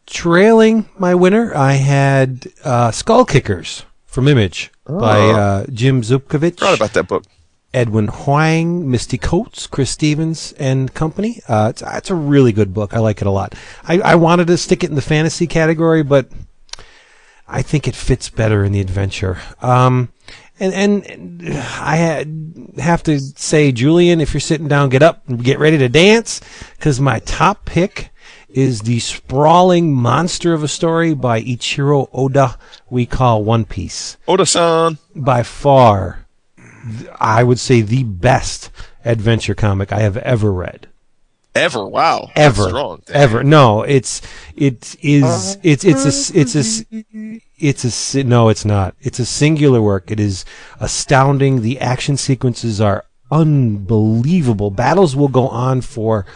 [SPEAKER 1] trailing my winner, I had uh, Skull Kickers from Image by
[SPEAKER 4] Oh.
[SPEAKER 1] uh, Jim Zupkovich,
[SPEAKER 4] forgot about that book.
[SPEAKER 1] Edwin Huang, Misty Coats, Chris Stevens, and company. Uh, it's, it's a really good book. I like it a lot. I, I wanted to stick it in the fantasy category, but I think it fits better in the adventure. Um, and, and, I had, have to say, Julian, if you're sitting down, get up and get ready to dance, because my top pick is the sprawling monster of a story by Ichiro Oda we call One Piece.
[SPEAKER 4] Oda-san.
[SPEAKER 1] By far, I would say the best adventure comic I have ever read
[SPEAKER 4] Ever. Wow.
[SPEAKER 1] Ever.
[SPEAKER 4] strong.
[SPEAKER 1] ever. no it's it is it's it's a it's a it's a no it's not. It's a singular work. It is astounding. The action sequences are unbelievable. Battles will go on for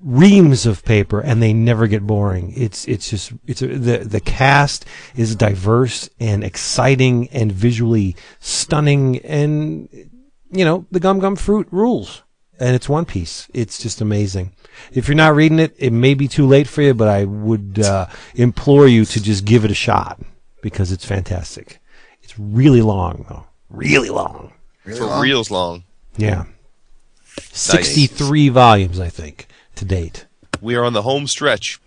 [SPEAKER 1] reams of paper and they never get boring. It's it's just it's a, the the cast is diverse and exciting and visually stunning and you know the gum gum fruit rules and it's one piece it's just amazing if you're not reading it it may be too late for you but i would uh, implore you to just give it a shot because it's fantastic it's really long though really long
[SPEAKER 2] Really
[SPEAKER 4] For
[SPEAKER 2] long?
[SPEAKER 4] reals long.
[SPEAKER 1] yeah 63 volumes i think to date.
[SPEAKER 4] We are on the home stretch.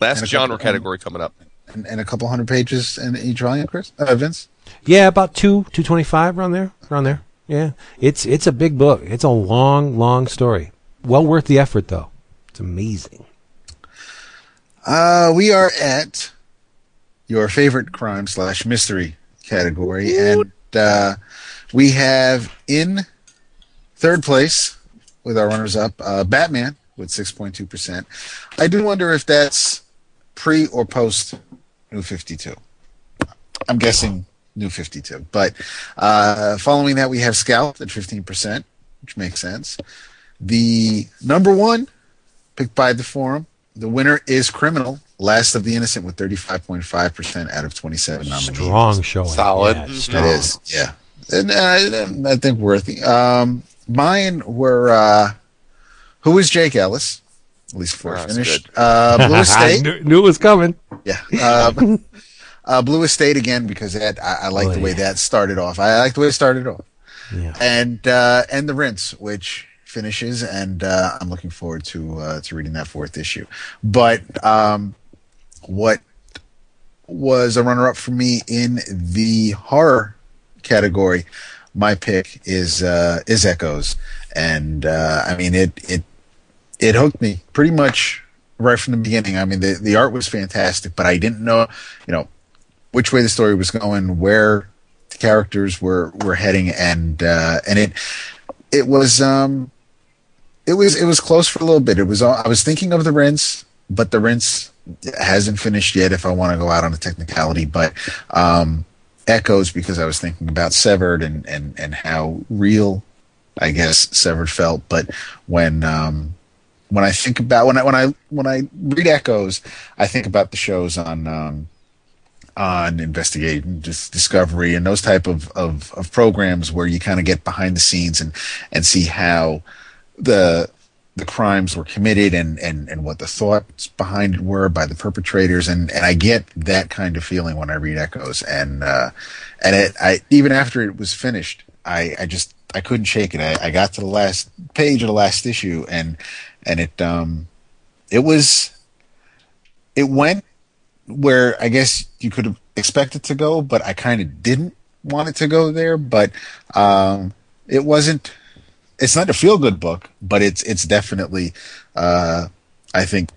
[SPEAKER 4] Last genre
[SPEAKER 2] couple-
[SPEAKER 4] category coming up.
[SPEAKER 2] And, and a couple hundred pages in each volume, Chris? Uh, Vince?
[SPEAKER 1] Yeah, about two, two twenty five around there, around there. Yeah, it's it's a big book. It's a long, long story. Well worth the effort, though. It's amazing.
[SPEAKER 2] Uh, we are at your favorite crime slash mystery category, and uh, we have in third place with our runners up uh, Batman with six point two percent. I do wonder if that's pre or post New Fifty Two. I'm guessing New Fifty Two, but uh, following that we have Scalped at fifteen percent, which makes sense. The number one picked by the forum. The winner is Criminal, Last of the Innocent, with 35.5% out of 27 nominees.
[SPEAKER 1] Strong showing.
[SPEAKER 3] Solid.
[SPEAKER 1] Yeah, strong.
[SPEAKER 2] It is, yeah. And uh, I think worthy. Um, mine were uh, Who is Jake Ellis? At least before I
[SPEAKER 3] That's
[SPEAKER 2] finished. Uh, Blue
[SPEAKER 1] I knew, knew it was coming.
[SPEAKER 2] Yeah. Uh, uh, Blue Estate again because that I, I like
[SPEAKER 1] Oh,
[SPEAKER 2] the way
[SPEAKER 1] yeah.
[SPEAKER 2] that started off. I like the way it started off.
[SPEAKER 1] Yeah.
[SPEAKER 2] And uh, and the Rinse, which finishes, and uh, I'm looking forward to uh, to reading that fourth issue. But um, what was a runner up for me in the horror category? My pick is uh, is Echoes, and uh, I mean it it it hooked me pretty much right from the beginning. I mean the the art was fantastic, but I didn't know you know which way the story was going, where the characters were were heading, and uh, and it it was um it was it was close for a little bit. It was I was thinking of the rinse, but the rinse hasn't finished yet. If I want to go out on a technicality, but um, echoes because I was thinking about severed and and and how real I guess severed felt. But when um, when I think about when I when I when I read echoes, I think about the shows on. Um, on investigating dis- discovery and those type of, of, of programs where you kind of get behind the scenes and, and see how the the crimes were committed and, and, and what the thoughts behind it were by the perpetrators. And, and I get that kind of feeling when I read Echoes. And uh, and it I even after it was finished I, I just I couldn't shake it. I, I got to the last page of the last issue and and it um it was it went where I guess you could have expected to go, but I kind of didn't want it to go there. But um, it wasn't. It's not a feel good book, but it's it's definitely, uh, I think,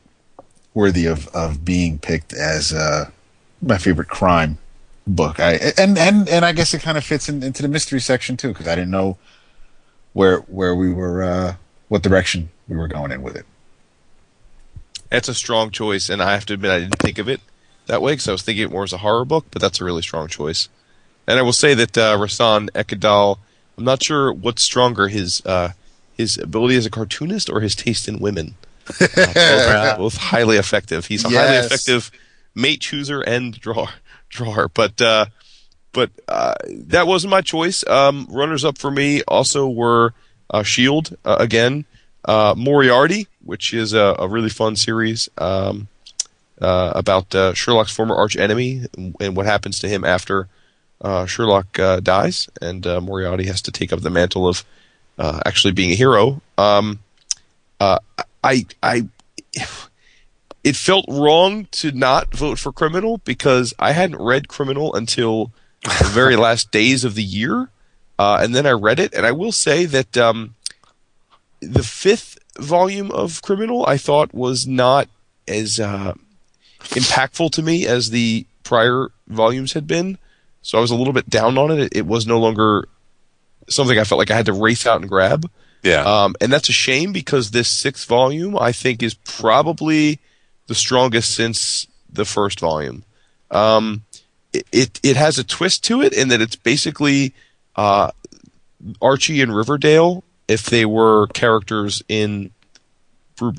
[SPEAKER 2] worthy of of being picked as uh, my favorite crime book. I and and and I guess it kind of fits in, into the mystery section too because I didn't know where where we were uh, what direction we were going in with it.
[SPEAKER 4] That's a strong choice, and I have to admit I didn't think of it that way because I was thinking it more as a horror book, but that's a really strong choice. And I will say that uh, Rahsan Ekedal, I'm not sure what's stronger, his uh, his ability as a cartoonist or his taste in women. Uh, both, both highly effective. He's a highly effective mate chooser and drawer. Drawer, but uh, but uh, that wasn't my choice. Um, runners up for me also were uh, Shield uh, again, uh, Moriarty, which is a, a really fun series um, uh, about uh, Sherlock's former arch enemy and, what happens to him after uh, Sherlock uh, dies, and uh, Moriarty has to take up the mantle of uh, actually being a hero. Um, uh, I I it felt wrong to not vote for Criminal because I hadn't read Criminal until the very last days of the year, uh, and then I read it, and I will say that um, the fifth volume of Criminal I thought was not as uh, impactful to me as the prior volumes had been, so I was a little bit down on it. It, it was no longer something I felt like I had to race out and grab.
[SPEAKER 3] Yeah.
[SPEAKER 4] Um, and that's a shame because this sixth volume, I think, is probably the strongest since the first volume. Um, it, it it has a twist to it in that it's basically uh, Archie and Riverdale if they were characters in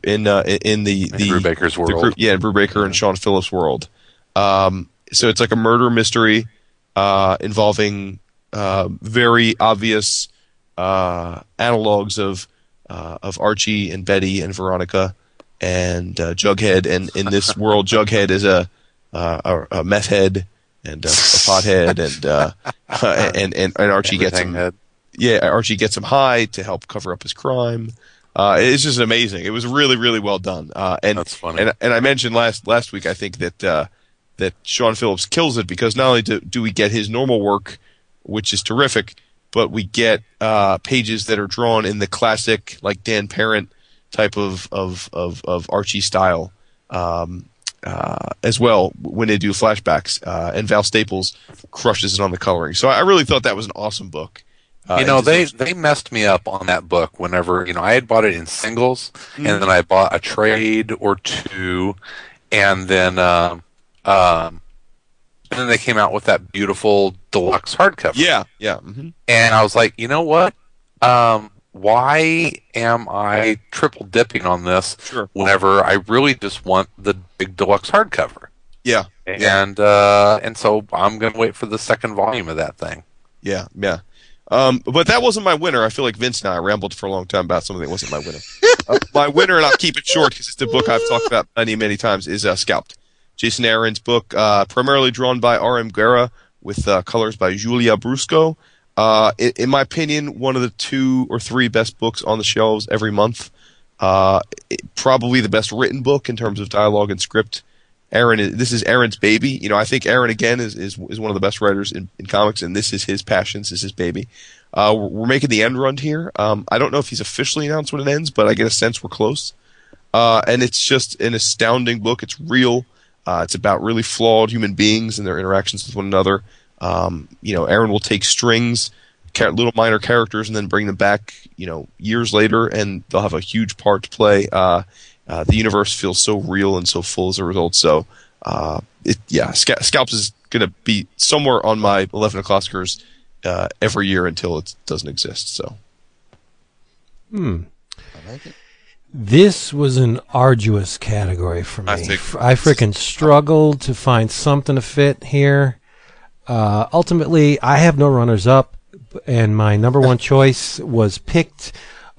[SPEAKER 4] in uh, in the the
[SPEAKER 3] Brubaker's
[SPEAKER 4] the
[SPEAKER 3] world.
[SPEAKER 4] group, yeah, in Brubaker and Sean Phillips' world. Um, so it's like a murder mystery uh, involving uh, very obvious uh, analogs of uh, of Archie and Betty and Veronica and uh, Jughead. And in this world, Jughead is a uh, a, a meth head and a, a pothead, and, uh, and and and Archie gets him
[SPEAKER 3] had-
[SPEAKER 4] yeah, Archie gets him high to help cover up his crime. Uh, it's just amazing. It was really, really well done. Uh, and
[SPEAKER 3] That's funny.
[SPEAKER 4] And, and I mentioned last last week, I think that uh, that Sean Phillips kills it because not only do, do we get his normal work, which is terrific, but we get uh, pages that are drawn in the classic, like Dan Parent type of of of, of Archie style. Um, uh, as well when they do flashbacks, uh, and Val Staples crushes it on the coloring. So I really thought that was an awesome book. Uh,
[SPEAKER 3] you know, they they messed me up on that book. Whenever you know, I had bought it in singles,
[SPEAKER 4] Mm-hmm.
[SPEAKER 3] and then I bought a trade or two, and then um, um, and then they came out with that beautiful deluxe hardcover.
[SPEAKER 4] yeah, yeah, hmm
[SPEAKER 3] and I was like, you know what? Um, why am I triple dipping on this
[SPEAKER 4] sure,
[SPEAKER 3] whenever I really just want the big deluxe hardcover?
[SPEAKER 4] yeah,
[SPEAKER 3] And uh, and so I'm gonna wait for the second volume of that thing.
[SPEAKER 4] yeah, yeah. Um, but that wasn't my winner. I feel like Vince and I rambled for a long time about something that wasn't my winner. uh, my winner, and I'll keep it short because it's the book I've talked about many, many times, is uh, Scalped. Jason Aaron's book, uh, primarily drawn by R.M. Guerra with uh, colors by Giulia Brusco. Uh, in, in my opinion, one of the two or three best books on the shelves every month. Uh, it- probably the best written book in terms of dialogue and script. Aaron, this is Aaron's baby. You know, I think Aaron again is, is, is one of the best writers in, in comics, and this is his passion. This is his baby. Uh, we're, we're making the end run here. Um, I don't know if he's officially announced when it ends, but I get a sense we're close. Uh, and it's just an astounding book. It's real. Uh, it's about really flawed human beings and their interactions with one another. Um, you know, Aaron will take strings, little minor characters, and then bring them back. You know, years later, and they'll have a huge part to play. Uh, the universe feels so real and so full as a result. So, uh, it, yeah, Sca- Scalps is going to be somewhere on my 11 o'clockers uh, every year until it doesn't exist. So,
[SPEAKER 1] Hmm.
[SPEAKER 2] I like it.
[SPEAKER 1] This was an arduous category for me.
[SPEAKER 4] I think-
[SPEAKER 1] F- I freaking struggled to find something to fit here. Uh, ultimately, I have no runners up, and my number one choice was picked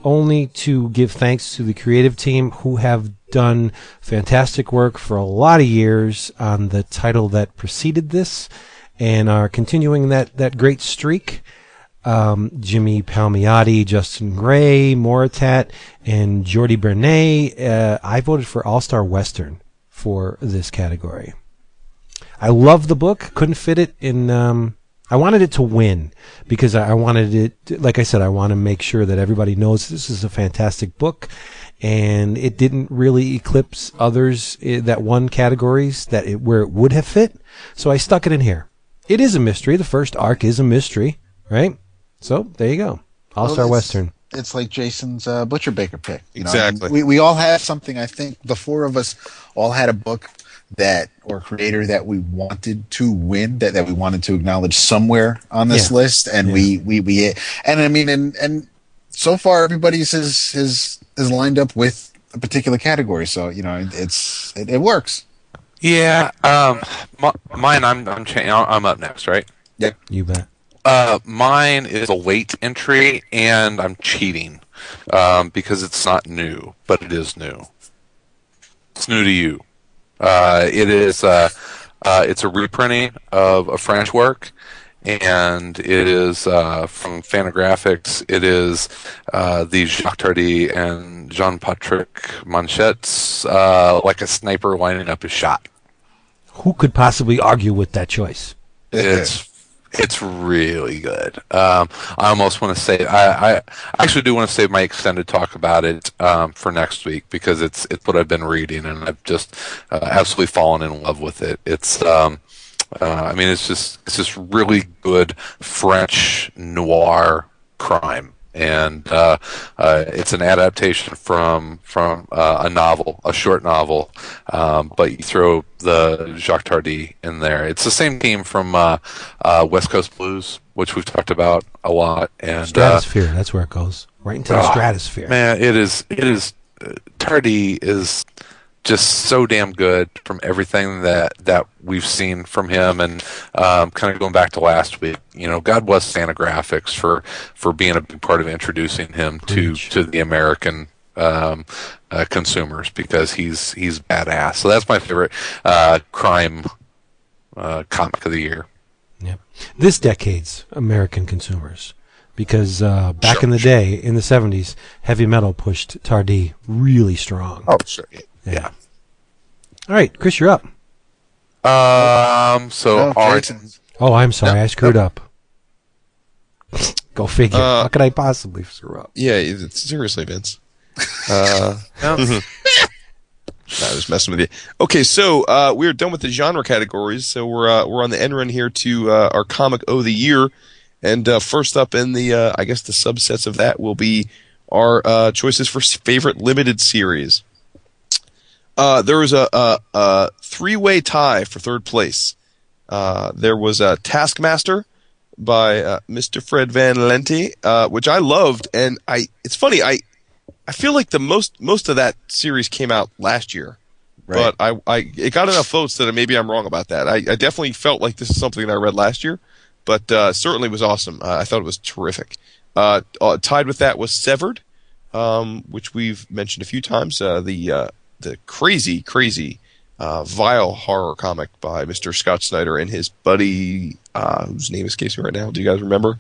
[SPEAKER 1] only to give thanks to the creative team who have done fantastic work for a lot of years on the title that preceded this and are continuing that, that great streak um, Jimmy Palmiotti, Justin Gray, Moritat, and Jordi Bernet. Uh, I voted for All Star Western for this category. I love the book. Couldn't fit it in. Um, I wanted it to win because I I wanted it. Like I said, I want to make sure that everybody knows this is a fantastic book, and it didn't really eclipse others eh, that won categories that it, where it would have fit. So I stuck it in here. It is a mystery. The first arc is a mystery, right? So there you go. All
[SPEAKER 2] Well,
[SPEAKER 1] Star
[SPEAKER 2] it's-
[SPEAKER 1] Western.
[SPEAKER 2] It's like Jason's uh, Butcher Baker pick. you know?
[SPEAKER 4] Exactly.
[SPEAKER 2] We we all have something. I think the four of us all had a book that or creator that we wanted to win that, that we wanted to acknowledge somewhere on this
[SPEAKER 1] Yeah.
[SPEAKER 2] list, and we we we and I mean and and so far everybody's is is is lined up with a particular category. So you know it's it, it works.
[SPEAKER 3] Yeah, um, mi- mine. I'm I'm cha- I'm up next, right? Yep.
[SPEAKER 1] You bet.
[SPEAKER 3] Uh, mine is a late entry, and I'm cheating um, because it's not new, but it is new. It's new to you. Uh, it is. Uh, uh, it's a reprinting of a French work, and it is uh, from Fantagraphics. It is uh, the Jacques Tardi and Jean-Patrick Manchette's, uh, like a sniper lining up his shot.
[SPEAKER 1] Who could possibly argue with that choice?
[SPEAKER 3] It's it's really good. Um, I almost want to say I, I actually do want to save my extended talk about it um, for next week because it's it's what I've been reading and I've just uh, absolutely fallen in love with it. It's um, uh, I mean it's just it's just really good French noir crime. And uh, uh, it's an adaptation from from uh, a novel, a short novel, um, but you throw the Jacques Tardi in there. It's the same team from uh, uh, West Coast Blues, which we've talked about a lot. And uh,
[SPEAKER 1] Stratosphere. that's where it goes. Right into the
[SPEAKER 3] Ah,
[SPEAKER 1] stratosphere.
[SPEAKER 3] man, it is it is Tardi is just so damn good from everything that that we've seen from him, and um, kind of going back to last week. You know, God bless Fantagraphics for for being a big part of introducing him to
[SPEAKER 1] Preach.
[SPEAKER 3] to the American. Um, uh, consumers because he's he's badass. So that's my favorite uh, crime uh, comic of the year.
[SPEAKER 1] Yep. This decade's American consumers. because uh, back
[SPEAKER 4] Sure,
[SPEAKER 1] in the
[SPEAKER 4] sure.
[SPEAKER 1] day, in the '70s, heavy metal pushed Tardi really strong.
[SPEAKER 4] Oh, sure.
[SPEAKER 3] Yeah.
[SPEAKER 1] All right, Chris, you're up.
[SPEAKER 3] Um. So
[SPEAKER 2] Oh,
[SPEAKER 3] our
[SPEAKER 2] Jason.
[SPEAKER 1] Oh, I'm sorry, I screwed up. Go figure.
[SPEAKER 4] Uh,
[SPEAKER 1] How could I possibly screw up?
[SPEAKER 4] Yeah, it's, seriously, Vince. Uh,
[SPEAKER 3] no,
[SPEAKER 4] Nah, just messing with you. Okay, so uh, we're done with the genre categories. So we're uh, we're on the end run here to uh, our comic of the year, and uh, first up in the uh, I guess the subsets of that will be our uh, choices for favorite limited series. Uh, there was a, a, a three way tie for third place. Uh, there was a Taskmaster by uh, Mr. Fred Van Lente, uh, which I loved, and I it's funny I I feel like the most most of that series came out last year,
[SPEAKER 2] Right.
[SPEAKER 4] but I, I it got enough votes that maybe I'm wrong about that. I, I definitely felt like this is something that I read last year, but uh, certainly was awesome. Uh, I thought it was terrific. Uh, uh, tied with that was Severed, um, which we've mentioned a few times. Uh, the uh, the crazy crazy uh, vile horror comic by Mr. Scott Snyder and his buddy, uh, whose name escapes me right now. Do you guys remember?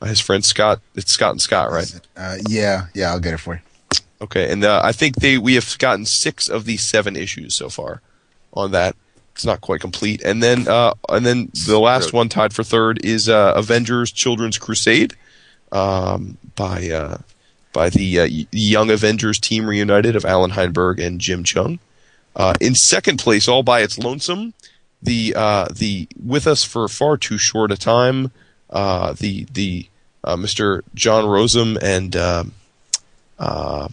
[SPEAKER 4] Uh, his friend Scott. It's Scott and Scott, right?
[SPEAKER 2] Uh, yeah, yeah, I'll get it for you.
[SPEAKER 4] Okay, and uh, I think they we have gotten six of the seven issues so far on that. It's not quite complete, and then uh, and then the last one tied for third is uh, Avengers: Children's Crusade um, by uh, by the uh, Young Avengers team reunited of Allan Heinberg and Jim Cheung. Uh, in second place, all by its lonesome, the uh, the with us for far too short a time, uh, the the uh, Mr. John Rozum and um uh,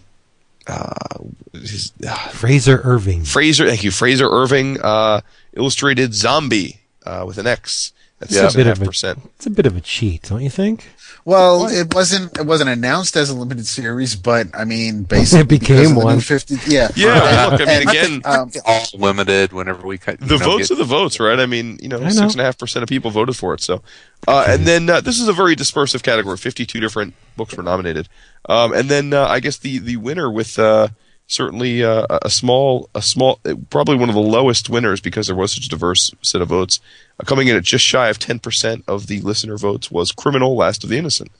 [SPEAKER 4] uh, his, uh,
[SPEAKER 1] Frazer Irving.
[SPEAKER 4] Frazer, thank you, Frazer Irving, uh, illustrated Xombi uh, with an X. That's
[SPEAKER 3] Yeah.
[SPEAKER 4] six a
[SPEAKER 1] Bit
[SPEAKER 4] half
[SPEAKER 1] a-
[SPEAKER 4] percent.
[SPEAKER 1] It's a bit of a cheat, don't you think?
[SPEAKER 2] Well, it wasn't it wasn't announced as a limited series, but I mean, basically
[SPEAKER 1] It became
[SPEAKER 2] because new
[SPEAKER 1] one.
[SPEAKER 2] 50, yeah,
[SPEAKER 4] Yeah, look, I mean,
[SPEAKER 2] And-
[SPEAKER 4] again,
[SPEAKER 2] um,
[SPEAKER 3] all limited whenever we cut.
[SPEAKER 4] the
[SPEAKER 3] know,
[SPEAKER 4] votes
[SPEAKER 3] get-
[SPEAKER 4] are the votes, right? I mean, you know,
[SPEAKER 1] know.
[SPEAKER 4] six and a half percent of people voted for it. So, uh, and then uh, this is a very dispersive category. Fifty-two different books were nominated, um, and then uh, I guess the the winner with uh, certainly uh, a small a small probably one of the lowest winners because there was such a diverse set of votes, uh, coming in at just shy of ten percent of the listener votes was "Criminal: Last of the Innocent."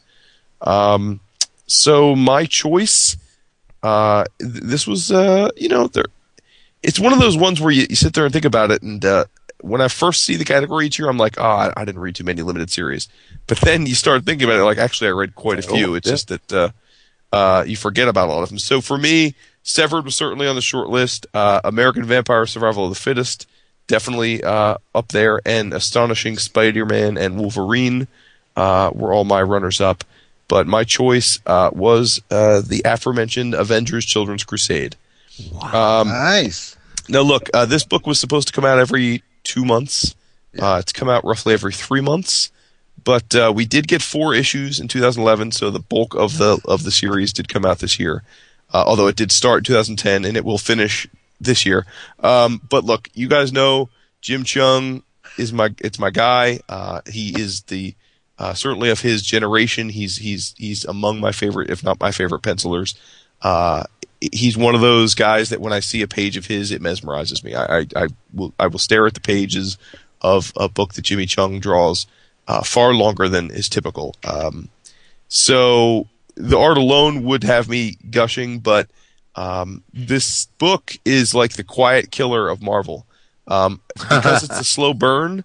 [SPEAKER 4] Um, so my choice, uh, th- this was uh, you know there it's one of those ones where you, you sit there and think about it and uh, when i first see the category each year i'm like oh I, I didn't read too many limited series but then you start thinking about it like actually i read quite a few it's
[SPEAKER 3] yeah.
[SPEAKER 4] just that uh, uh, you forget about a lot of them so for me severed was certainly on the short list. Uh, american vampire survival of the fittest definitely uh, up there. And astonishing spider-man and wolverine uh, were all my runners up but my choice uh, was uh, the aforementioned avengers children's crusade. Um,
[SPEAKER 2] nice.
[SPEAKER 4] now, look, uh, this book was supposed to come out every two months. Uh, it's come out roughly every three months, but uh, we did get four issues in 2011, so the bulk of the of the series did come out this year. Uh, although it did start in 2010, and it will finish this year. Um, but look, you guys know Jim Cheung is my it's my guy. Uh, he is the uh, certainly of his generation. He's he's he's among my favorite, if not my favorite pencilers. Uh, he's one of those guys that when I see a page of his, it mesmerizes me. I, I, I will I will stare at the pages of a book that Jimmy Cheung draws uh, far longer than is typical. Um, so the art alone would have me gushing, but um, this book is like the quiet killer of Marvel um, because it's a slow burn.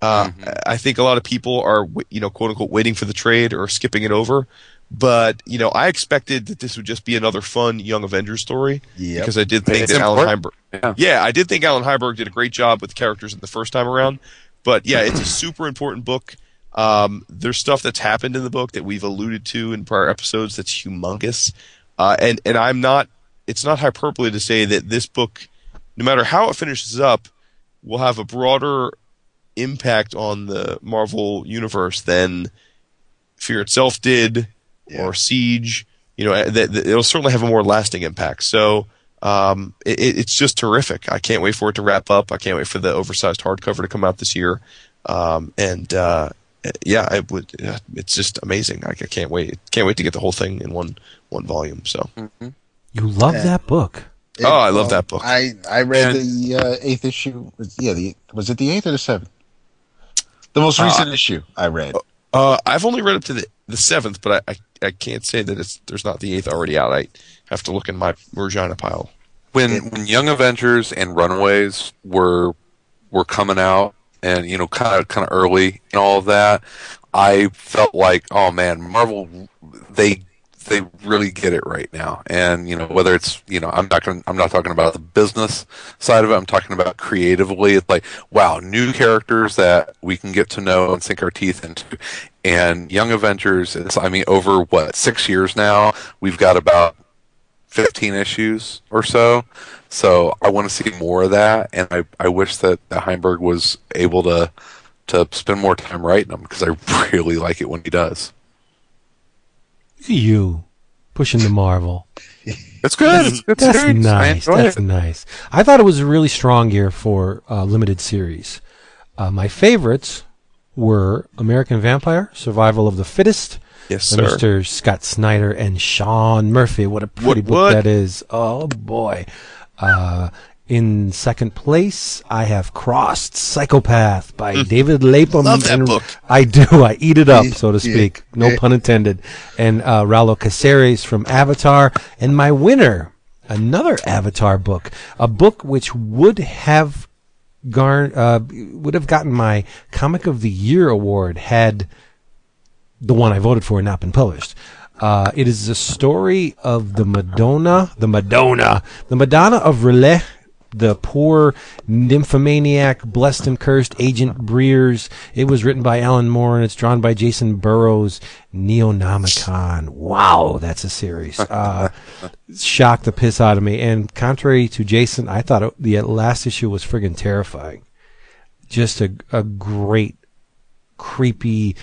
[SPEAKER 4] Uh, I think a lot of people are, you know, quote unquote, waiting for the trade or skipping it over. But you know, I expected that this would just be another fun Young Avengers story
[SPEAKER 2] Yep.
[SPEAKER 4] because I did think
[SPEAKER 3] It's
[SPEAKER 4] that Allan
[SPEAKER 3] important.
[SPEAKER 4] Heinberg,
[SPEAKER 3] Yeah.
[SPEAKER 4] yeah, I did think Allan Heinberg did a great job with the characters in the first time around. But yeah, it's a super important book. Um, there's stuff that's happened in the book that we've alluded to in prior episodes that's humongous. Uh, and and I'm not. It's not hyperbole to say that this book, no matter how it finishes up, will have a broader impact on the Marvel universe than Fear itself did,
[SPEAKER 2] Yeah.
[SPEAKER 4] or Siege. You know, that, that it'll certainly have a more lasting impact. So um, it, it's just terrific. I can't wait for it to wrap up. I can't wait for the oversized hardcover to come out this year. Um, and uh, yeah, it would. uh, It's just amazing. I, I can't wait. Can't wait to get the whole thing in one one volume. So
[SPEAKER 1] You love
[SPEAKER 2] Yeah.
[SPEAKER 1] that book.
[SPEAKER 2] It-
[SPEAKER 4] Oh, I love that book.
[SPEAKER 2] I I read
[SPEAKER 3] And-
[SPEAKER 2] the uh, eighth issue. Was- Yeah, the was it the eighth or the seventh? The most
[SPEAKER 4] Uh,
[SPEAKER 2] recent issue I read.
[SPEAKER 4] Uh, I've only read up to the the seventh, but I, I, I can't say that it's there's not the eighth already out. I have to look in my Regina pile.
[SPEAKER 3] when when Young Avengers and Runaways were were coming out, and you know, kind of kind of early and all of that, I felt like, oh man, Marvel, they they really get it right now. And you know, whether it's you know, I'm not going I'm not talking about the business side of it. I'm talking about creatively. It's like, wow, new characters that we can get to know and sink our teeth into. And Young Avengers, it's I mean, over what six years now, we've got about 15 issues or so. So I want to see more of that, and I, I wish that, that Heinberg was able to to spend more time writing them because I really like it when he does.
[SPEAKER 1] Look at you pushing the Marvel.
[SPEAKER 3] It's good.
[SPEAKER 1] That's
[SPEAKER 3] series.
[SPEAKER 1] Nice. That's
[SPEAKER 3] it.
[SPEAKER 1] nice. I thought it was a really strong year for uh, limited series. Uh, my favorites were American Vampire, Survival of the Fittest,
[SPEAKER 4] Yes, sir.
[SPEAKER 1] Mr. Scott Snyder and Sean Murphy. What a pretty
[SPEAKER 4] What-
[SPEAKER 1] book
[SPEAKER 4] what?
[SPEAKER 1] that is. Oh boy. Uh, in second place, I have Crossed Psychopath by David Lapham.
[SPEAKER 4] Mm. Love that
[SPEAKER 1] and
[SPEAKER 4] book.
[SPEAKER 1] I do. I eat it up, so to speak. No pun intended. And uh, Raulo Caceres from Avatar. And my winner, another Avatar book, a book which would have garn uh, would have gotten my Comic of the Year award had the one I voted for and not been published. Uh, it is the story of the Madonna, the Madonna, the Madonna of R'lyeh, the poor nymphomaniac, blessed and cursed agent Brears. It was written by Alan Moore and it's drawn by Jacen Burrows. Neonomicon. Wow, that's a series. Uh, shocked the piss out of me. And contrary to Jason, I thought it, the last issue was friggin' terrifying. Just a, a great, creepy,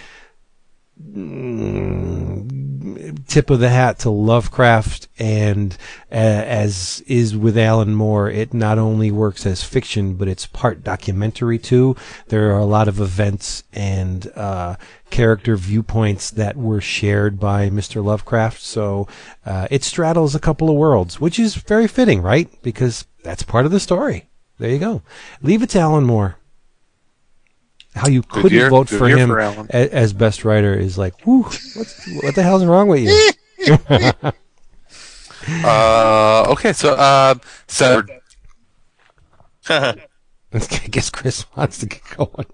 [SPEAKER 1] tip of the hat to Lovecraft, and uh, as is with Alan Moore, it not only works as fiction, but it's part documentary too. There are a lot of events and uh, character viewpoints that were shared by Mr. Lovecraft, so uh, it straddles a couple of worlds, which is very fitting, right? Because that's part of the story. There you go. Leave it to Alan Moore. How you couldn't
[SPEAKER 3] year.
[SPEAKER 1] vote for him
[SPEAKER 3] for
[SPEAKER 1] as best writer is like, whoo, what the hell's wrong with you?
[SPEAKER 3] Uh, okay, so uh, so
[SPEAKER 1] I guess Chris wants to get going.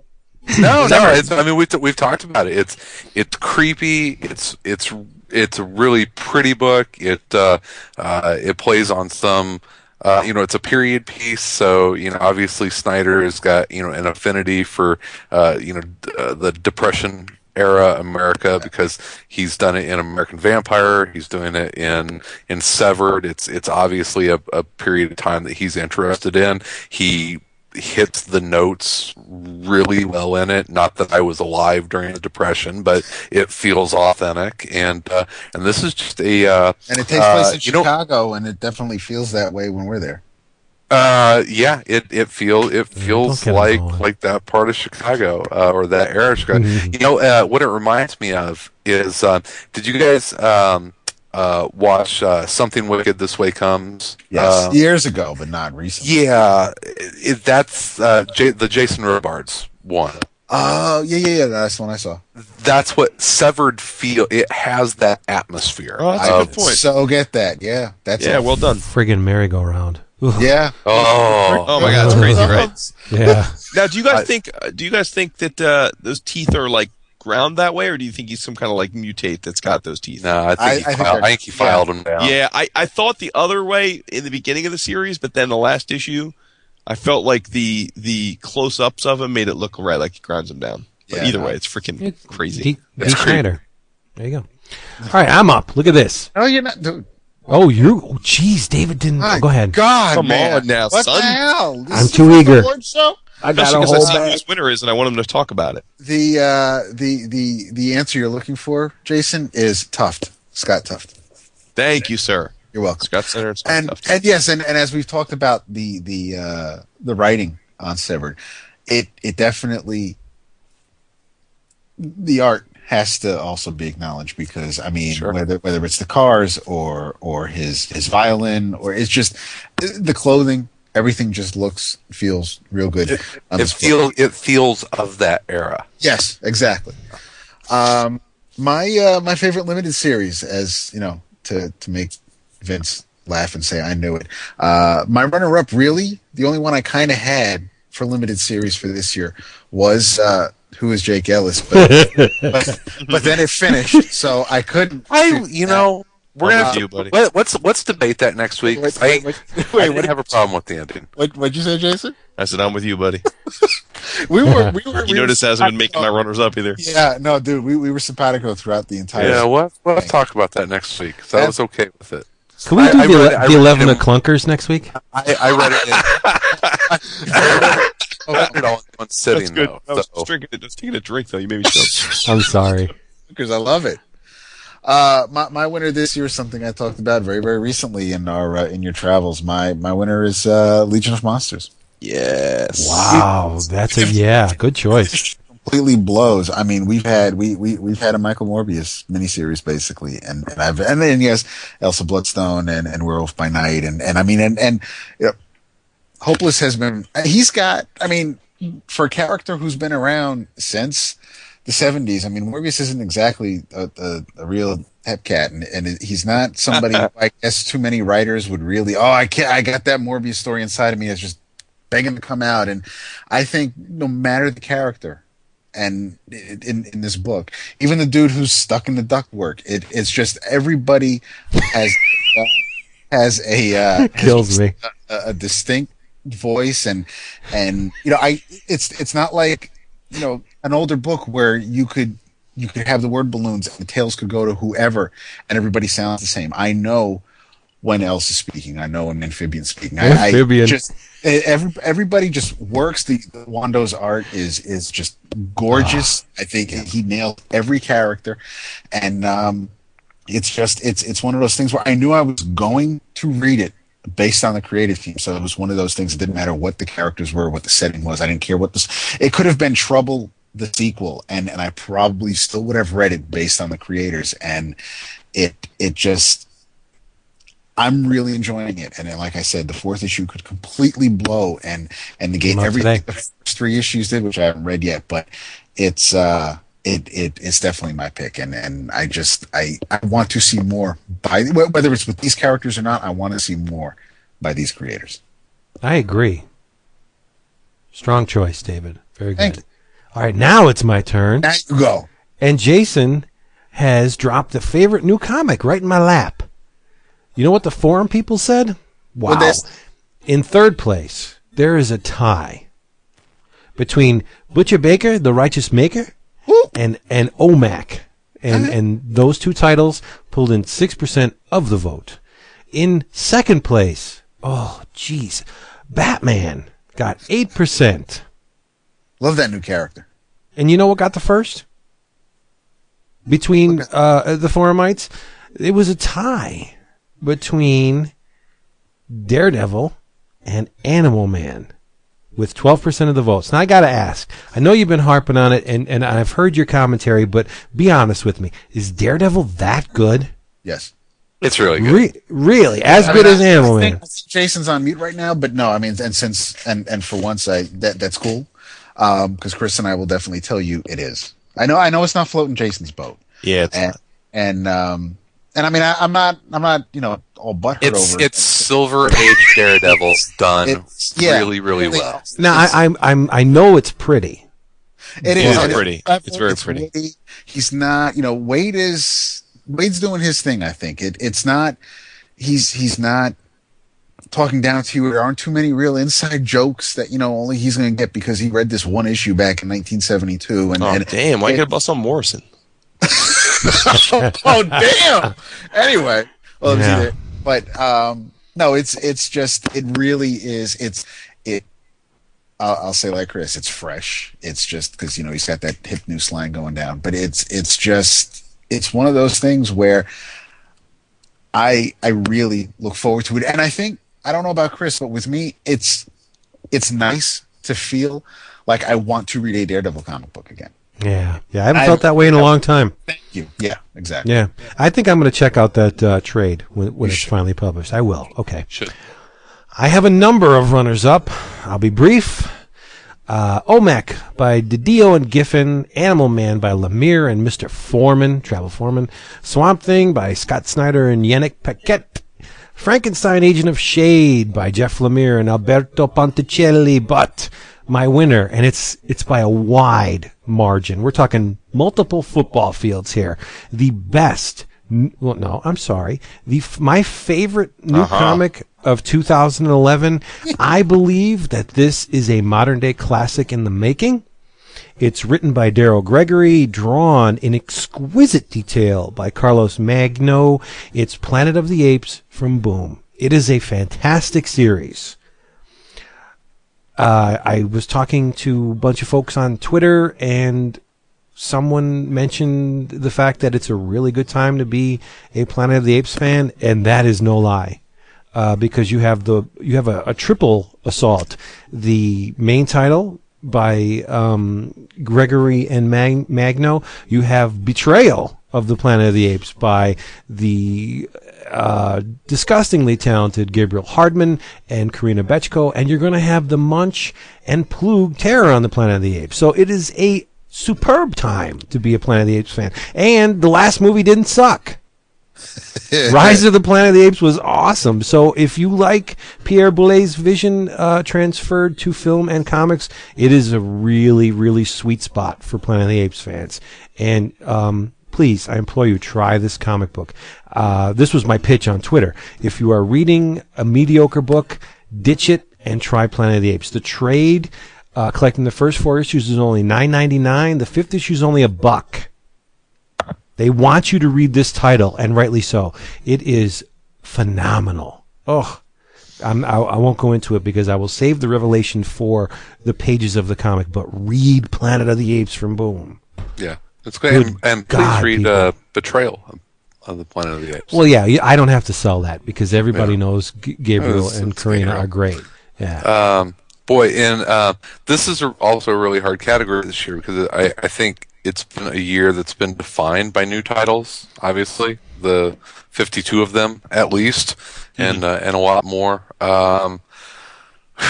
[SPEAKER 3] no, no. It's, I mean, we've we've talked about it. It's it's creepy. It's it's it's a really pretty book. It uh, uh, it plays on some. Uh, you know, it's a period piece, so you know, obviously Snyder has got you know an affinity for uh, you know uh, the Depression era America because he's done it in American Vampire. He's doing it in in Severed. It's it's obviously a, a period of time that he's interested in. He hits the notes really well in it. Not that I was alive during the Depression, but it feels authentic. And uh, and this is just a uh,
[SPEAKER 2] And it takes
[SPEAKER 3] uh,
[SPEAKER 2] place in
[SPEAKER 3] you know-
[SPEAKER 2] Chicago, and it definitely feels that way when we're there.
[SPEAKER 3] Uh, yeah, it it feel it feels like
[SPEAKER 1] involved.
[SPEAKER 3] like that part of Chicago uh, or that era of Chicago.
[SPEAKER 1] Mhm.
[SPEAKER 3] You know, uh, what it reminds me of is, uh, did you guys um, uh, watch uh, Something Wicked This Way Comes?
[SPEAKER 2] Yes,
[SPEAKER 3] Uh,
[SPEAKER 2] years ago, but not recently.
[SPEAKER 3] yeah, it, that's uh, J- the Jason Robards one.
[SPEAKER 2] Oh, yeah, yeah, yeah. That's the one I saw.
[SPEAKER 3] That's what Severed feel. It has that atmosphere.
[SPEAKER 4] Oh, that's a good point.
[SPEAKER 2] So get that. Yeah, that's
[SPEAKER 4] Yeah,
[SPEAKER 2] a-
[SPEAKER 4] well done.
[SPEAKER 1] Friggin' merry-go-round.
[SPEAKER 2] Yeah.
[SPEAKER 3] Oh,
[SPEAKER 4] Oh my god, it's crazy, right?
[SPEAKER 1] Yeah.
[SPEAKER 4] Now, do you guys think? uh, Do you guys think that uh, those teeth are like ground that way, or do you think he's some kind of like mutate that's got those teeth?
[SPEAKER 3] no, I think,
[SPEAKER 2] I-
[SPEAKER 3] he,
[SPEAKER 2] I
[SPEAKER 3] filed,
[SPEAKER 2] they're-
[SPEAKER 3] I think he filed them down.
[SPEAKER 4] Yeah, I, I thought the other way in the beginning of the series, but then the last issue, I felt like the the close ups of him made it look right, like he grinds him down. But
[SPEAKER 2] Yeah,
[SPEAKER 4] either
[SPEAKER 2] no.
[SPEAKER 4] way, it's freaking
[SPEAKER 1] It's
[SPEAKER 4] crazy.
[SPEAKER 1] D, D.
[SPEAKER 3] It's creepy.
[SPEAKER 1] Schneider. There you go. All right, I'm up. Look at this.
[SPEAKER 2] No, you're not. Dude.
[SPEAKER 1] Oh, you're. Oh, jeez, David didn't.
[SPEAKER 2] My
[SPEAKER 1] oh, go ahead.
[SPEAKER 2] God,
[SPEAKER 4] Come
[SPEAKER 2] man.
[SPEAKER 4] on now,
[SPEAKER 2] what
[SPEAKER 4] son.
[SPEAKER 2] the hell? This
[SPEAKER 1] I'm
[SPEAKER 2] is
[SPEAKER 1] too
[SPEAKER 2] the
[SPEAKER 1] eager.
[SPEAKER 2] Award show?
[SPEAKER 1] I
[SPEAKER 4] Especially because I see who his winner is, and I want him to talk about it.
[SPEAKER 2] The uh, the the the answer you're looking for, Jason, is Tuft. Scott Tuft.
[SPEAKER 4] Thank you, sir.
[SPEAKER 2] You're welcome.
[SPEAKER 4] Scott Center and Scott
[SPEAKER 2] and
[SPEAKER 4] Tuft.
[SPEAKER 2] and yes, and, and as we've talked about the the uh, the writing on Severed, it it definitely the art has to also be acknowledged because I mean
[SPEAKER 3] Sure.
[SPEAKER 2] whether whether it's the cars or or his his violin or it's just the clothing, everything just looks feels real good. on
[SPEAKER 3] It
[SPEAKER 2] display.
[SPEAKER 3] feels it feels of that era.
[SPEAKER 2] Yes, exactly. Um, my uh, my favorite limited series, as you know, to to make Vince laugh and say I knew it. Uh, my runner up, really, the only one I kind of had for limited series for this year was uh, Who is Jake Ellis, but, but but then it finished, so I couldn't.
[SPEAKER 3] I, you
[SPEAKER 2] that.
[SPEAKER 3] know, we're gonna
[SPEAKER 4] with
[SPEAKER 3] have
[SPEAKER 4] you,
[SPEAKER 3] to,
[SPEAKER 4] buddy.
[SPEAKER 3] let, let's let's debate that next week.
[SPEAKER 2] Wait,
[SPEAKER 3] I,
[SPEAKER 2] wait, wait,
[SPEAKER 3] I
[SPEAKER 2] wait,
[SPEAKER 3] didn't have a problem with the ending.
[SPEAKER 2] what, what'd you say, Jason?
[SPEAKER 4] I said I'm with you, buddy.
[SPEAKER 2] We were, we were.
[SPEAKER 4] You
[SPEAKER 2] we
[SPEAKER 4] notice
[SPEAKER 2] were
[SPEAKER 4] hasn't been making my runners up either.
[SPEAKER 2] Yeah, no, dude, we, we were simpatico throughout the entire.
[SPEAKER 3] Yeah, what? Let's talk about that next week. 'cause I
[SPEAKER 2] Yeah.
[SPEAKER 3] was okay with it.
[SPEAKER 1] Can we do
[SPEAKER 3] I
[SPEAKER 1] the,
[SPEAKER 3] read-
[SPEAKER 1] the 11 of clunkers next week?
[SPEAKER 3] I, I read it. In, I read it all in one
[SPEAKER 4] That's
[SPEAKER 3] sitting
[SPEAKER 4] good.
[SPEAKER 3] though.
[SPEAKER 4] I was
[SPEAKER 3] so-
[SPEAKER 4] drinking it, just taking a drink though. You made me choke.
[SPEAKER 1] I'm sorry.
[SPEAKER 2] because I love it. Uh, my my winner this year is something I talked about very very recently in our uh, in your travels. My my winner is uh, Legion of Monsters.
[SPEAKER 4] yes.
[SPEAKER 1] Wow, that's a yeah, good choice.
[SPEAKER 2] Completely blows. I mean, we've had we we we've had a Michael Morbius miniseries basically, and and I've and then yes, Elsa Bloodstone and and Werewolf by Night, and and I mean and and you know, Hopeless has been. He's got. I mean, for a character who's been around since the 70s. I mean, Morbius isn't exactly a, a, a real hepcat, and, and he's not somebody I guess too many writers would really. Oh, I can't. I got that Morbius story inside of me. It's just begging to come out, and I think no matter the character. And in in this book, even the dude who's stuck in the ductwork, it it's just everybody has uh, has a uh,
[SPEAKER 1] Kills me.
[SPEAKER 2] a, a distinct voice and and you know i it's it's not like you know an older book where you could you could have the word balloons and the tails could go to whoever and everybody sounds the same i know when else is speaking i know when Manphibian's speaking I-
[SPEAKER 1] Manphibian.
[SPEAKER 2] I, just every, everybody just works the, the Juan Doe's art is is just gorgeous i think he nailed every character and um it's just it's it's one of those things where I knew I was going to read it based on the creative team. So it was one of those things. It didn't matter what the characters were, what the setting was. I didn't care what this. It could have been Trouble, the sequel, and and I probably still would have read it based on the creators. And it it just. I'm really enjoying it, and then, like I said, the fourth issue could completely blow and and negate everything
[SPEAKER 1] today.
[SPEAKER 2] the first three issues did, which I haven't read yet. But it's uh, it it it's definitely my pick, and and I just I I want to see more by wh- whether it's with these characters or not. I want to see more by these creators.
[SPEAKER 1] I agree. Strong choice, David. Very good. All right, now it's my turn.
[SPEAKER 2] Now you go.
[SPEAKER 1] And Jason has dropped a favorite new comic right in my lap. You know what the forum people said? Wow.
[SPEAKER 2] What'd they say?
[SPEAKER 1] In third place, there is a tie between Butcher Baker, the Righteous Maker, and and OMAC. And uh-huh. and those two titles pulled in 6% of the vote. In second place, oh jeez, Batman got 8%.
[SPEAKER 2] Love that new character.
[SPEAKER 1] And you know what got the first? Between uh, the Forumites, it was a tie between Daredevil and Animal Man with 12% of the votes. Now I got to ask. I know you've been harping on it and, and I've heard your commentary, but be honest with me. Is Daredevil that good?
[SPEAKER 2] Yes.
[SPEAKER 3] It's really good.
[SPEAKER 1] Re- really? As
[SPEAKER 2] I
[SPEAKER 1] good
[SPEAKER 2] mean,
[SPEAKER 1] as
[SPEAKER 2] I-
[SPEAKER 1] Animal
[SPEAKER 2] I
[SPEAKER 1] Man?
[SPEAKER 2] Jason's on mute right now, but no, I mean, and since and and for once, I that that's cool, because Chris and I will definitely tell you it is. I know, I know, it's not floating Jason's boat,
[SPEAKER 4] Yeah, it's
[SPEAKER 2] and and um and I mean, I, I'm not, I'm not, you know, all butthurt
[SPEAKER 3] It's
[SPEAKER 2] over it.
[SPEAKER 3] it's Silver Age Daredevil done
[SPEAKER 2] It's- yeah,
[SPEAKER 3] really really
[SPEAKER 2] really.
[SPEAKER 3] well.
[SPEAKER 1] Now I, I'm, I'm, I know it's pretty.
[SPEAKER 2] It
[SPEAKER 4] It's
[SPEAKER 2] is
[SPEAKER 4] pretty. It's very pretty.
[SPEAKER 2] Waid. He's not, you know, Waid is Waid's doing his thing. I think it. It's not. He's he's not talking down to you. There aren't too many real inside jokes that you know only he's going to get because he read this one issue back in 1972. And,
[SPEAKER 4] Oh
[SPEAKER 2] and
[SPEAKER 4] damn! Why you gotta bust on Morrison?
[SPEAKER 2] oh damn. Anyway, well,
[SPEAKER 1] Yeah.
[SPEAKER 2] either- but um, no, it's it's just it really is. It's it. I'll, I'll say like Chris, it's fresh. It's just because you know he's got that hip new slang going down, but it's it's just it's one of those things where I I really look forward to it, and I think I don't know about Chris, but with me, it's it's nice to feel like I want to read a Daredevil comic book again.
[SPEAKER 1] Yeah. Yeah. I haven't
[SPEAKER 2] I-
[SPEAKER 1] felt that way in a long time.
[SPEAKER 2] Thank you. Yeah, exactly.
[SPEAKER 1] Yeah, I think I'm going to check out that uh, trade when, when it's finally published. I will. Okay.
[SPEAKER 3] Should
[SPEAKER 1] I have a number of runners up. I'll be brief. Uh, OMAC by Didio and Giffen, Animal Man by Lemire and Mr. Foreman, Travel Foreman, Swamp Thing by Scott Snyder and Yannick Paquette, Frankenstein Agent of Shade by Jeff Lemire and Alberto Ponticelli, but my winner, and it's it's by a wide margin. We're talking multiple football fields here. The best. Well, no, I'm sorry. The my favorite new uh-huh. comic of 2011. I believe that this is a modern day classic in the making. It's written by Daryl Gregory, drawn in exquisite detail by Carlos Magno. It's Planet of the Apes from Boom. It is a fantastic series. Uh, I was talking to a bunch of folks on Twitter, and someone mentioned the fact that it's a really good time to be a Planet of the Apes fan, and that is no lie uh, because you have the you have a, a, triple assault. The main title by um, Gregory and Mag- Magno. You have Betrayal of the Planet of the Apes by the uh, disgustingly talented Gabriel Hardman and Corinna Bechko, and you're going to have the Moench and Ploog Terror on the Planet of the Apes. So it is a superb time to be a Planet of the Apes fan. And the last movie didn't suck. Rise of the Planet of the Apes was awesome. So if you like Pierre Boulle's vision uh, transferred to film and comics, it is a really, really sweet spot for Planet of the Apes fans. And um, please, I implore you, try this comic book. Uh, this was my pitch on Twitter. If you are reading a mediocre book, ditch it and try Planet of the Apes. The trade, uh, collecting the first four issues is only nine ninety nine. The fifth issue is only a buck. They want you to read this title, and rightly so. It is phenomenal. Oh, I'm, I, I won't go into it because I will save the revelation for the pages of the comic. But read Planet of the Apes from Boom.
[SPEAKER 3] Yeah, it's great. And, and, please God, read uh, Betrayal of the Planet of the Apes.
[SPEAKER 1] Well, yeah, I don't have to sell that because everybody yeah. knows G- Gabriel it's, and it's Corinna are great. Yeah.
[SPEAKER 3] Um, boy, and uh, this is also a really hard category this year because I, I think it's been a year that's been defined by new titles. Obviously, the 52 of them at least, mm-hmm. and uh, and a lot more. Um,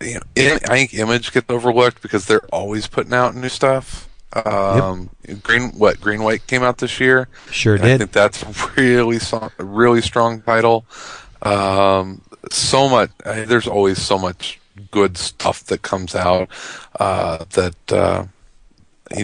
[SPEAKER 3] you know, I think Image gets overlooked because they're always putting out new stuff. Um, yep. Green what Green Wake came out this year.
[SPEAKER 1] Sure did. I
[SPEAKER 3] think that's really really strong title. Um, so much. there's always so much good stuff that comes out uh, that uh,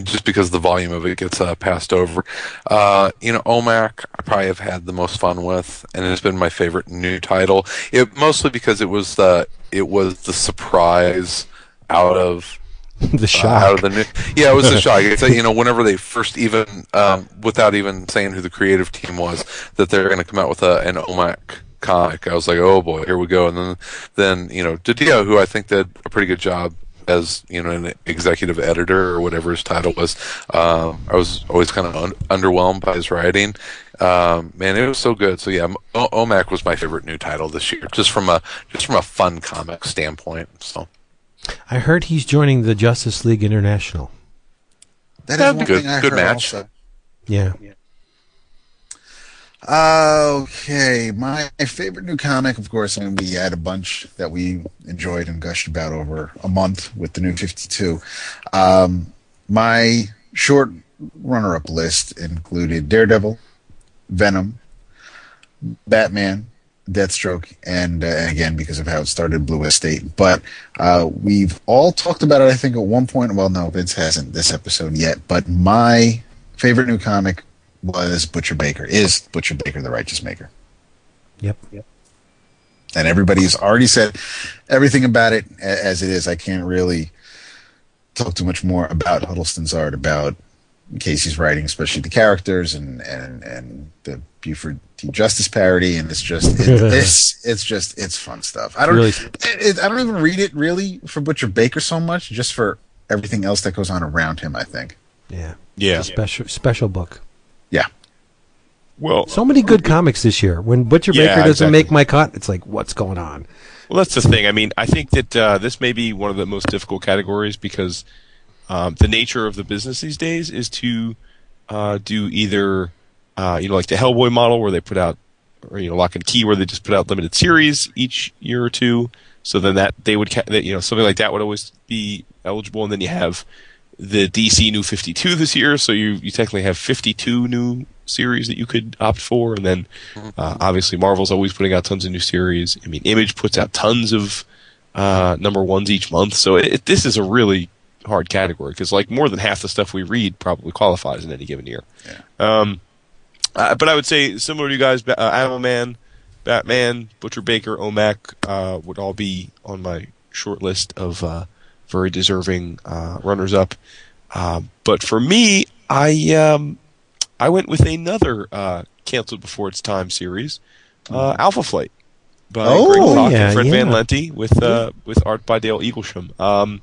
[SPEAKER 3] just because the volume of it gets uh, passed over. Uh, you know, OMAC, I probably have had the most fun with, and it's been my favorite new title. It mostly because it was the it was the surprise out of
[SPEAKER 1] the shock. Uh,
[SPEAKER 3] out of the new, yeah, it was the shock. It's you know, whenever they first even, um, without even saying who the creative team was, that they're going to come out with a, an OMAC comic. I was like, oh boy, here we go. And then, then you know, Didio, who I think did a pretty good job as you know an executive editor or whatever his title was. Um, I was always kind of un- underwhelmed by his writing. Um, man, it was so good. So yeah, o- OMAC was my favorite new title this year, just from a just from a fun comic standpoint. So
[SPEAKER 1] I heard he's joining the Justice League International.
[SPEAKER 2] That is one good, thing I good heard match. Also.
[SPEAKER 1] Yeah. yeah.
[SPEAKER 2] Okay, my favorite new comic, of course, and we had a bunch that we enjoyed and gushed about over a month with the new 52. Um, my short runner up list included Daredevil, Venom, Batman, Deathstroke, and, uh, again, because of how it started, Blue Estate. But uh, we've all talked about it, I think, at one point. Well, no, Vince hasn't this episode yet. But my favorite new comic was Butcher Baker, is Butcher Baker the Righteous Maker.
[SPEAKER 1] Yep. Yep.
[SPEAKER 2] And everybody's already said everything about it as it is. I can't really talk too much more about Huddleston's art, about Casey's writing, especially the characters and and and the Buford T. Justice parody, and it's just it, it's it's just it's fun stuff. I don't really, it, it, I don't even read it really for Butcher Baker so much, just for everything else that goes on around him. I think.
[SPEAKER 1] Yeah.
[SPEAKER 4] Yeah.
[SPEAKER 1] special special book.
[SPEAKER 2] Yeah.
[SPEAKER 4] Well,
[SPEAKER 1] so many good comics this year. When Butcher yeah, Baker doesn't exactly. make my cut, it's like, what's going on?
[SPEAKER 4] Well, that's the thing. I mean, I think that uh, this may be one of the most difficult categories because um, the nature of the business these days is to uh, do either, uh, you know, like the Hellboy model where they put out or you know Locke and Key where they just put out limited series each year or two. So then that they would ca- that, you know something like that would always be eligible, and then you have the DC New 52 this year, so you you technically have 52 new series that you could opt for, and then uh, obviously Marvel's always putting out tons of new series. I mean, Image puts out tons of uh, number ones each month, so it, it, this is a really hard category because like more than half the stuff we read probably qualifies in any given year.
[SPEAKER 2] Yeah.
[SPEAKER 4] Um, uh, but I would say similar to you guys, uh, Animal Man, Batman, Butcher Baker, OMAC uh, would all be on my short list of uh, very deserving uh, runners up. Uh, but for me, I um, I went with another uh, canceled before its time series, uh, Alpha Flight by
[SPEAKER 2] Oh,
[SPEAKER 4] Greg Pak
[SPEAKER 1] yeah,
[SPEAKER 4] and Fred Van. Lente with uh, with art by Dale Eaglesham. Um,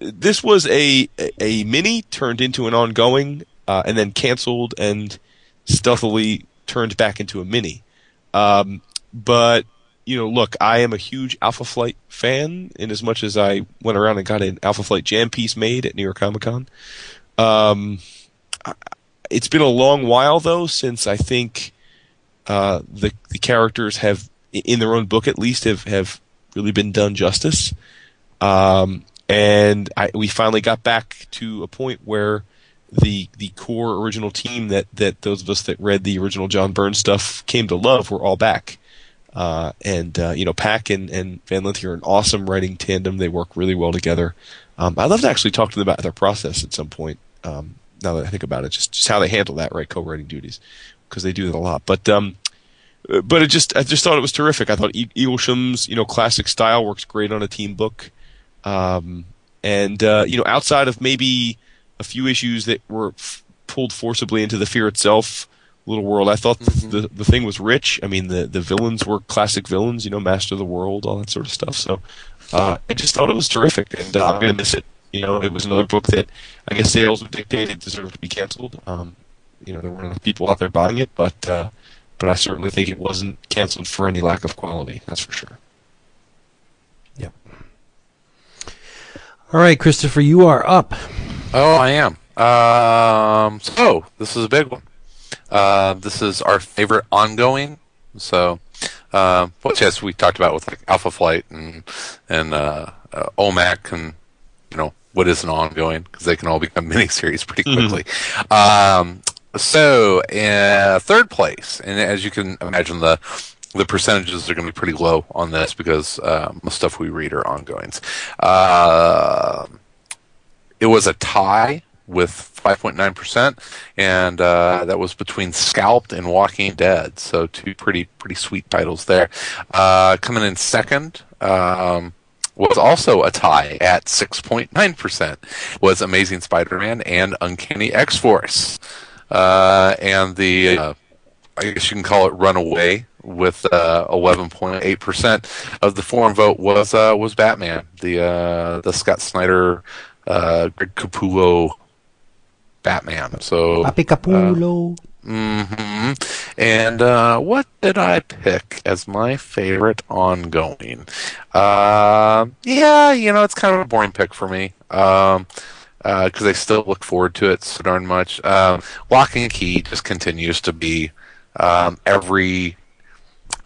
[SPEAKER 4] this was a a mini turned into an ongoing, uh, and then canceled and stealthily turned back into a mini. Um, but you know, look, I am a huge Alpha Flight fan, in as much as I went around and got an Alpha Flight jam piece made at New York Comic Con. Um, it's been a long while though since I think uh, the the characters have, in their own book at least, have have really been done justice. Um, and I, we finally got back to a point where the the core original team that that those of us that read the original John Byrne stuff came to love were all back. Uh, and uh, you know, Pak and, and Van Lente are an awesome writing tandem. They work really well together. Um, I'd love to actually talk to them about their process at some point. Um, now that I think about it, just just how they handle that, right? Co-writing duties, because they do that a lot. But um, uh, but it just I just thought it was terrific. I thought E- Eaglesham's you know classic style works great on a team book. Um, and uh, you know, outside of maybe a few issues that were f- pulled forcibly into the Fear itself little world, I thought the the thing was rich. I mean, the the villains were classic villains. You know, Master of the World, all that sort of stuff. So uh, I just thought it was terrific, and uh, I'm gonna miss it. You know, it was another book that I guess sales would dictate it deserved to be canceled. Um, you know, there weren't enough people out there buying it, but uh, but I certainly think it wasn't canceled for any lack of quality. That's for sure. Yep.
[SPEAKER 1] All right, Christopher, you are up.
[SPEAKER 3] Oh, I am. Um, so this is a big one. Uh, this is our favorite ongoing. So, um, which as we talked about with like Alpha Flight and and uh, uh, OMAC and you know what is an ongoing because they can all become miniseries pretty quickly. Um, so, uh, third place, and as you can imagine, the the percentages are going to be pretty low on this because um, the stuff we read are ongoings. Uh, it was a tie with 5.9%, and uh, that was between Scalped and Walking Dead. So two pretty pretty sweet titles there. Uh, coming in second. Um, was also a tie at 6.9% was Amazing Spider-Man and Uncanny X-Force. Uh, and the, uh, I guess you can call it runaway with uh, 11.8% of the forum vote was uh, was Batman, the uh, the Scott Snyder, uh, Greg Capullo Batman. So
[SPEAKER 1] Papi Capullo.
[SPEAKER 3] hmm And uh, what did I pick as my favorite ongoing? Uh, yeah, you know, it's kind of a boring pick for me. Um, because I still look forward to it so darn much. Um, Locke and Key just continues to be um, every.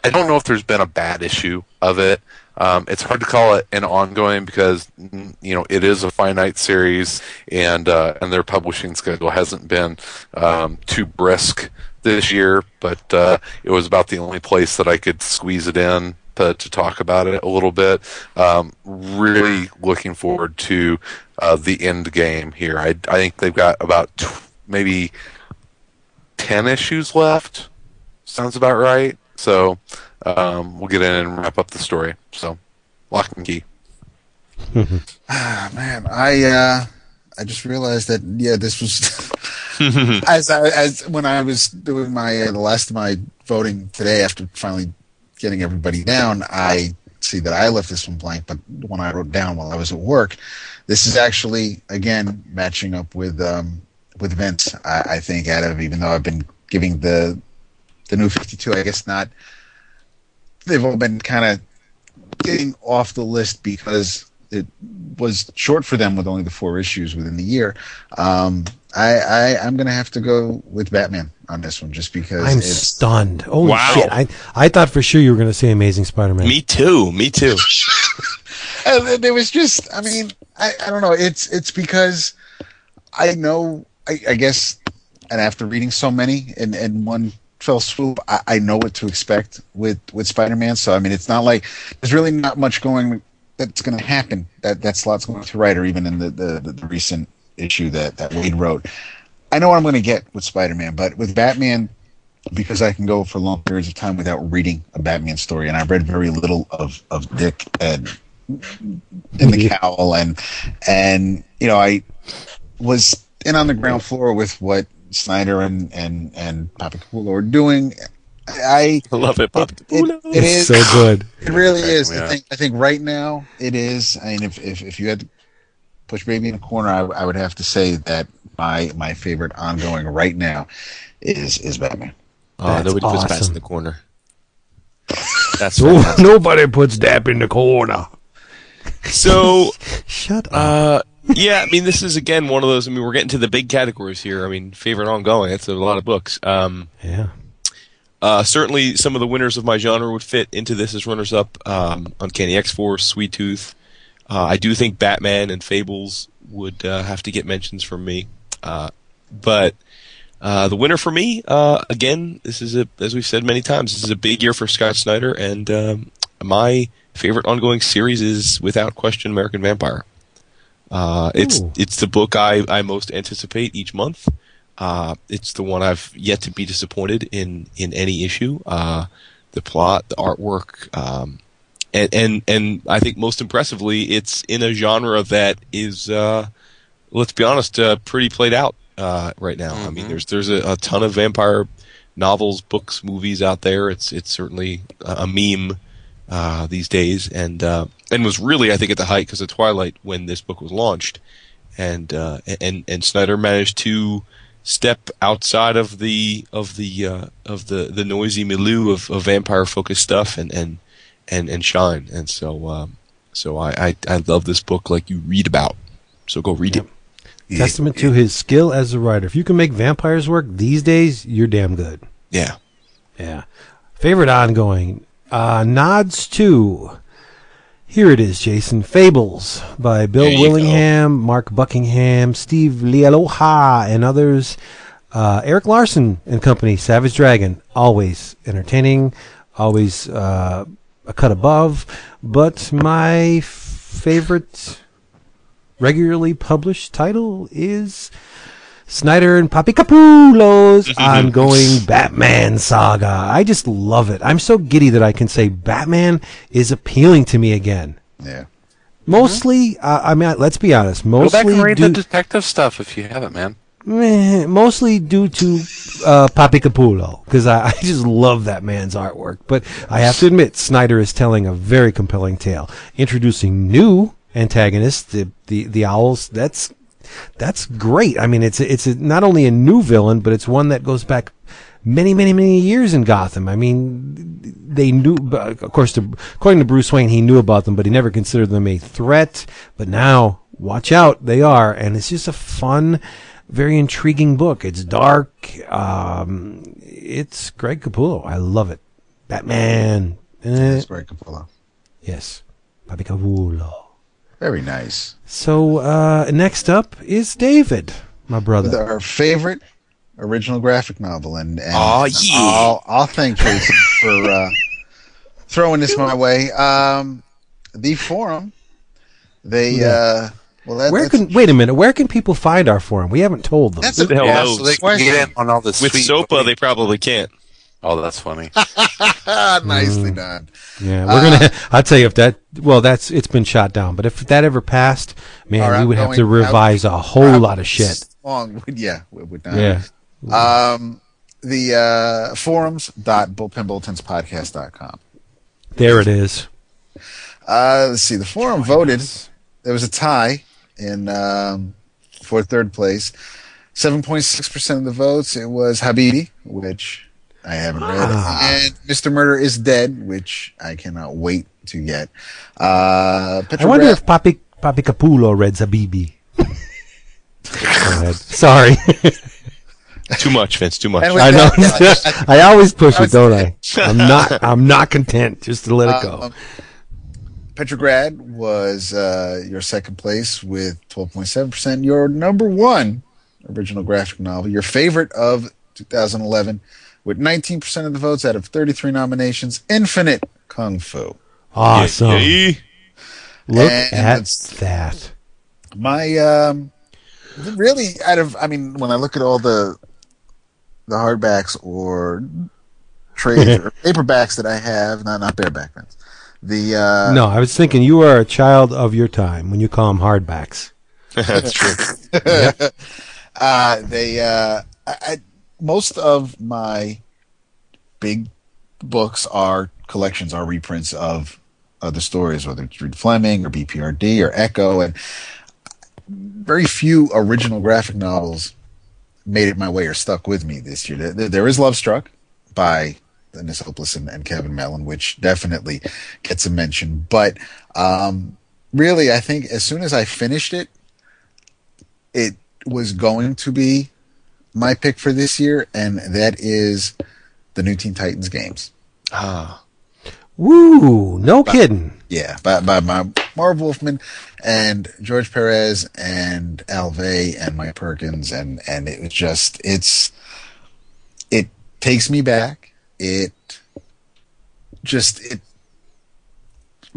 [SPEAKER 3] I don't know if there's been a bad issue of it. Um, it's hard to call it an ongoing because you know it is a finite series, and uh, and their publishing schedule hasn't been um, too brisk this year. But uh, it was about the only place that I could squeeze it in to, to talk about it a little bit. Um, really looking forward to uh, the end game here. I I think they've got about maybe ten issues left. Sounds about right. So um, we'll get in and wrap up the story. So Locke and Key.
[SPEAKER 2] Ah, man, I uh, I just realized that yeah, this was as I, as when I was doing my uh, the last of my voting today after finally getting everybody down, I see that I left this one blank, but the one I wrote down while I was at work, this is actually again matching up with um, with Vince. I, I think out of even though I've been giving the the new Fifty Two, I guess not. They've all been kind of getting off the list because it was short for them with only the four issues within the year. Um, I, I I'm gonna have to go with Batman on this one just because
[SPEAKER 1] I'm
[SPEAKER 2] it's
[SPEAKER 1] stunned. Holy
[SPEAKER 4] Wow.
[SPEAKER 1] shit! I I thought for sure you were going to say Amazing Spider-Man.
[SPEAKER 4] Me too. Me too.
[SPEAKER 2] And there was just i mean I, I don't know it's it's because i know i, I guess and after reading so many in, in one fell swoop I, I know what to expect with with spider-man. So i mean it's not like there's really not much going that's going to happen. That that Slott's going to write or even in the, the the recent issue that that Waid wrote. I know what i'm going to get with spider-man but with batman because I can go for long periods of time without reading a Batman story, and I read very little of, of Dick and in the cowl, and and you know I was in on the ground floor with what Snyder and and and Papa Capullo are doing. I
[SPEAKER 4] I love it, Pop.
[SPEAKER 2] it, it, it is
[SPEAKER 1] so good.
[SPEAKER 2] it really is.
[SPEAKER 3] Yeah.
[SPEAKER 2] I think I think right now it is. I mean, if if, if you had to push baby in a corner, I, I would have to say that my my favorite ongoing right now is is Batman.
[SPEAKER 4] Oh,
[SPEAKER 1] That's
[SPEAKER 4] nobody puts
[SPEAKER 1] awesome.
[SPEAKER 4] Bats in the corner. That's
[SPEAKER 1] nobody puts Dap in the corner.
[SPEAKER 4] so.
[SPEAKER 1] Shut up.
[SPEAKER 4] Uh, yeah, I mean, this is again one of those. I mean, we're getting to the big categories here. I mean, favorite ongoing. That's a lot of books. Um,
[SPEAKER 1] yeah.
[SPEAKER 4] uh, certainly, some of the winners of my genre would fit into this as runners up. Um, Uncanny X Force, Sweet Tooth. Uh, I do think Batman and Fables would uh, have to get mentions from me. Uh, but uh, the winner for me, uh, again, this is a as we've said many times, this is a big year for Scott Snyder, and um, my favorite ongoing series is without question American Vampire. Uh, it's
[SPEAKER 1] Ooh.
[SPEAKER 4] it's the book I, I most anticipate each month. Uh, it's the one I've yet to be disappointed in in any issue. Uh, the plot, the artwork, um, and and and I think most impressively, it's in a genre that is, uh, let's be honest, uh, pretty played out uh, right now. I mean, there's there's a, a ton of vampire novels, books, movies out there. It's it's certainly a, a meme uh, these days, and uh, and was really I think at the height because of Twilight when this book was launched, and uh, and and Snyder managed to step outside of the of the uh, of the the noisy milieu of, of vampire focused stuff and and and and shine. And so um, so I, I I love this book like you read about. So go read it.
[SPEAKER 1] Testament to his skill as a writer. If you can make vampires work these days, you're damn good.
[SPEAKER 4] Yeah.
[SPEAKER 1] Yeah. Favorite ongoing. Uh, nods to. Here it is, Jason. Fables by Bill Willingham, Mark Buckingham, Steve Leialoha, and others. Uh, Erik Larsen and company, Savage Dragon. Always entertaining, always uh, a cut above. But my favorite regularly published title is Snyder and Papi Capullo's ongoing Batman saga. I just love it. I'm so giddy that I can say Batman is appealing to me again.
[SPEAKER 2] Yeah.
[SPEAKER 1] Mostly, uh, I mean, let's be honest.
[SPEAKER 3] Go back
[SPEAKER 1] Mostly,
[SPEAKER 3] and read
[SPEAKER 1] due,
[SPEAKER 3] the detective stuff if you haven't, man.
[SPEAKER 1] meh, mostly due to uh, Papi Capullo because I, I just love that man's artwork. But I have to admit, Snyder is telling a very compelling tale, introducing new antagonists, the the, the owls. That's that's great. I mean, it's it's a, not only a new villain, but it's one that goes back many, many, many years in Gotham. I mean, they knew, of course, to, according to Bruce Wayne, he knew about them, but he never considered them a threat. But now, watch out, they are, and it's just a fun, very intriguing book. It's dark. Um, it's Greg Capullo. I love it. Batman. Eh,
[SPEAKER 2] That's Greg Capullo.
[SPEAKER 1] yes, Papi Capullo.
[SPEAKER 2] Very nice.
[SPEAKER 1] So uh, next up is David, my brother.
[SPEAKER 2] With our favorite original graphic novel, and, and
[SPEAKER 4] Aw, yeah.
[SPEAKER 2] I'll, I'll thank Jason for uh, throwing this my way. Um, the forum, they uh, well, that,
[SPEAKER 1] Where
[SPEAKER 2] that's,
[SPEAKER 1] can wait a minute? Where can people find our forum? We haven't told them.
[SPEAKER 2] that's
[SPEAKER 4] Who the hell
[SPEAKER 3] yeah,
[SPEAKER 4] knows?
[SPEAKER 3] so they can get in on all this
[SPEAKER 4] With
[SPEAKER 3] sweet
[SPEAKER 4] SOPA, they probably can't.
[SPEAKER 3] Oh, that's funny.
[SPEAKER 2] nicely done.
[SPEAKER 1] yeah, we're gonna. I'll tell you if that. Well, that's it's been shot down. But if that ever passed, man,
[SPEAKER 2] Our
[SPEAKER 1] we would have to
[SPEAKER 2] outgoing-
[SPEAKER 1] revise a whole lot of shit.
[SPEAKER 2] Long, yeah, we would not.
[SPEAKER 1] Yeah.
[SPEAKER 2] Um, the uh, forums.bullpenbulletinspodcast.com.
[SPEAKER 1] There it is.
[SPEAKER 2] Uh, let's see. The forum voted. There was a tie in um, for third place. Seven point six percent of the votes. It was Habibi, which I haven't read.
[SPEAKER 1] Ah.
[SPEAKER 2] And Mr. Murder is Dead, which I cannot wait to get. Uh,
[SPEAKER 1] I wonder if Papi Papi Capullo read Zabibi. Go. Sorry,
[SPEAKER 4] Too much, Vince. Too much.
[SPEAKER 2] And with
[SPEAKER 1] I know.
[SPEAKER 2] that,
[SPEAKER 1] I always push
[SPEAKER 2] I
[SPEAKER 1] it, don't I? I'm not. I'm not content just to let it go.
[SPEAKER 2] Um, Petrograd was uh, your second place with 12.7%. Your number one original graphic novel, your favorite of 2011, with 19% of the votes out of 33 nominations, Infinite Kung Fu.
[SPEAKER 1] Awesome.
[SPEAKER 4] Yeah.
[SPEAKER 1] Look
[SPEAKER 2] And
[SPEAKER 1] at that.
[SPEAKER 2] My um, really out of I mean, when I look at all the the hardbacks or trade or paperbacks that I have, not not bareback ones. The uh,
[SPEAKER 1] No, I was thinking you are a child of your time when you call them hardbacks.
[SPEAKER 4] That's true.
[SPEAKER 2] uh, they uh, I, I, most of my big books are collections, are reprints of other stories, whether it's Reed Fleming or BPRD or Echo, and very few original graphic novels made it my way or stuck with me this year. There, is Love Struck by Dennis Hopeless and, and Kevin Mellon, which definitely gets a mention. But um, really, I think as soon as I finished it, it was going to be my pick for this year, and that is the new Teen Titans games.
[SPEAKER 4] Ah.
[SPEAKER 1] Woo! No kidding.
[SPEAKER 2] Yeah, by, by, by Marv Wolfman and George Perez and Al Vey and Mike Perkins, and and it was just it's it takes me back. It just it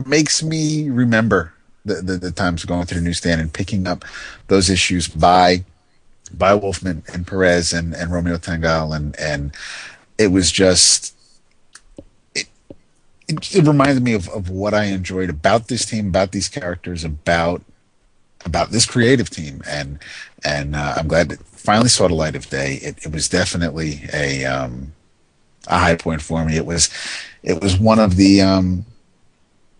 [SPEAKER 2] makes me remember the, the, the times going through the newsstand and picking up those issues by by Wolfman and Perez and, and Romeo Tanghal and and it was just it, it, it reminded me of, of what I enjoyed about this team, about these characters, about about this creative team, and and uh, I'm glad it finally saw the light of day. It, it was definitely a um, a high point for me. It was it was one of the um,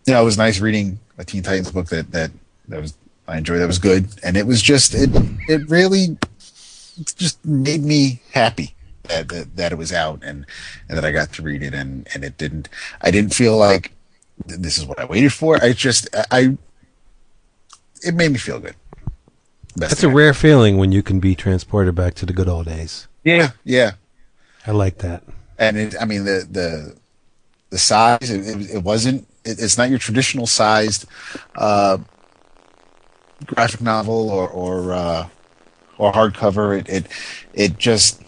[SPEAKER 2] you know it was nice reading a Teen Titans book that that that was I enjoyed that was good, and it was just it it really just made me happy that, that that it was out and and that I got to read it and and it didn't I didn't feel like this is what I waited for. I just I it made me feel good. Best
[SPEAKER 1] That's a
[SPEAKER 2] thing I-
[SPEAKER 1] rare feeling when you can be transported back to the good old days.
[SPEAKER 2] yeah yeah
[SPEAKER 1] I like that.
[SPEAKER 2] and it, I mean the the the size it, it, it wasn't it, it's not your traditional sized uh, graphic novel or or uh, or hardcover. It it it just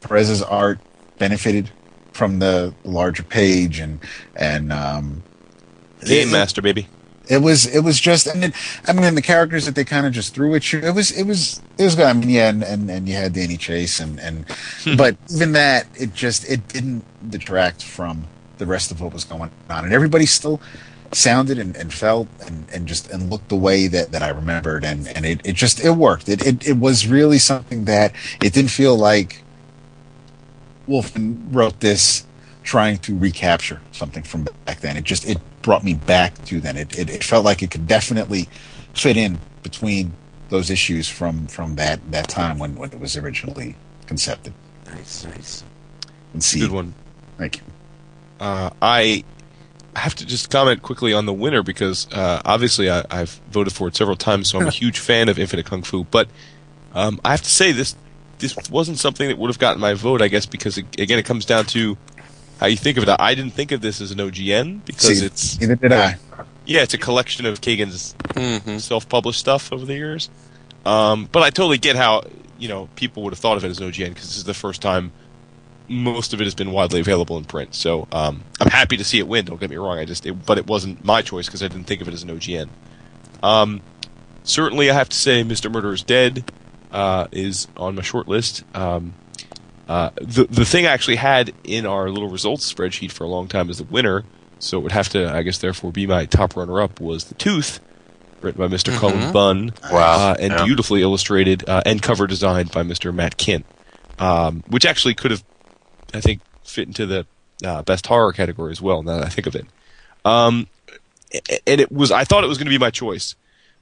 [SPEAKER 2] Perez's art benefited from the larger page and and um,
[SPEAKER 4] Game
[SPEAKER 2] it-
[SPEAKER 4] Master, baby.
[SPEAKER 2] it was it was just and it, I mean the characters that they kind of just threw at you. It was it was it was good. I mean yeah, and and, and you had Danny Chase and and but even that it just it didn't detract from the rest of what was going on, and everybody still sounded and, and felt and, and just and looked the way that, that I remembered, and and it, it just it worked. It, it it was really something that it didn't feel like Wolfman wrote this trying to recapture something from back then. It just it brought me back to then. It it, it felt like it could definitely fit in between those issues from from that that time when when it was originally concepted.
[SPEAKER 1] Nice, nice.
[SPEAKER 2] And see,
[SPEAKER 4] Good one.
[SPEAKER 2] Thank you.
[SPEAKER 4] Uh, I have to just comment quickly on the winner because uh, obviously I, I've voted for it several times, so I'm a huge fan of Infinite Kung Fu. But um, I have to say this this wasn't something that would have gotten my vote, I guess, because it, again it comes down to how you think of it. I didn't think of this as an OGN because
[SPEAKER 2] See,
[SPEAKER 4] it's
[SPEAKER 2] Neither did I.
[SPEAKER 4] yeah, it's a collection of Kagan's
[SPEAKER 3] hmm
[SPEAKER 4] self-published stuff over the years. Um, but I totally get how you know people would have thought of it as an OGN because this is the first time most of it has been widely available in print. So um, I'm happy to see it win. Don't get me wrong. I just it, but it wasn't my choice because I didn't think of it as an OGN. Um, certainly, I have to say, Mr. Murder is Dead uh, is on my short list. Um, uh, the the thing I actually had in our little results spreadsheet for a long time as the winner, so it would have to, I guess, therefore be my top runner up was the Tooth, written by mister Cullen Bunn,
[SPEAKER 3] Wow.
[SPEAKER 4] uh, and
[SPEAKER 3] Yeah.
[SPEAKER 4] beautifully illustrated uh, and cover designed by Mr. Matt Kindt, um, which actually could have, I think, fit into the uh, best horror category as well. Now that I think of it, um, and it was I thought it was going to be my choice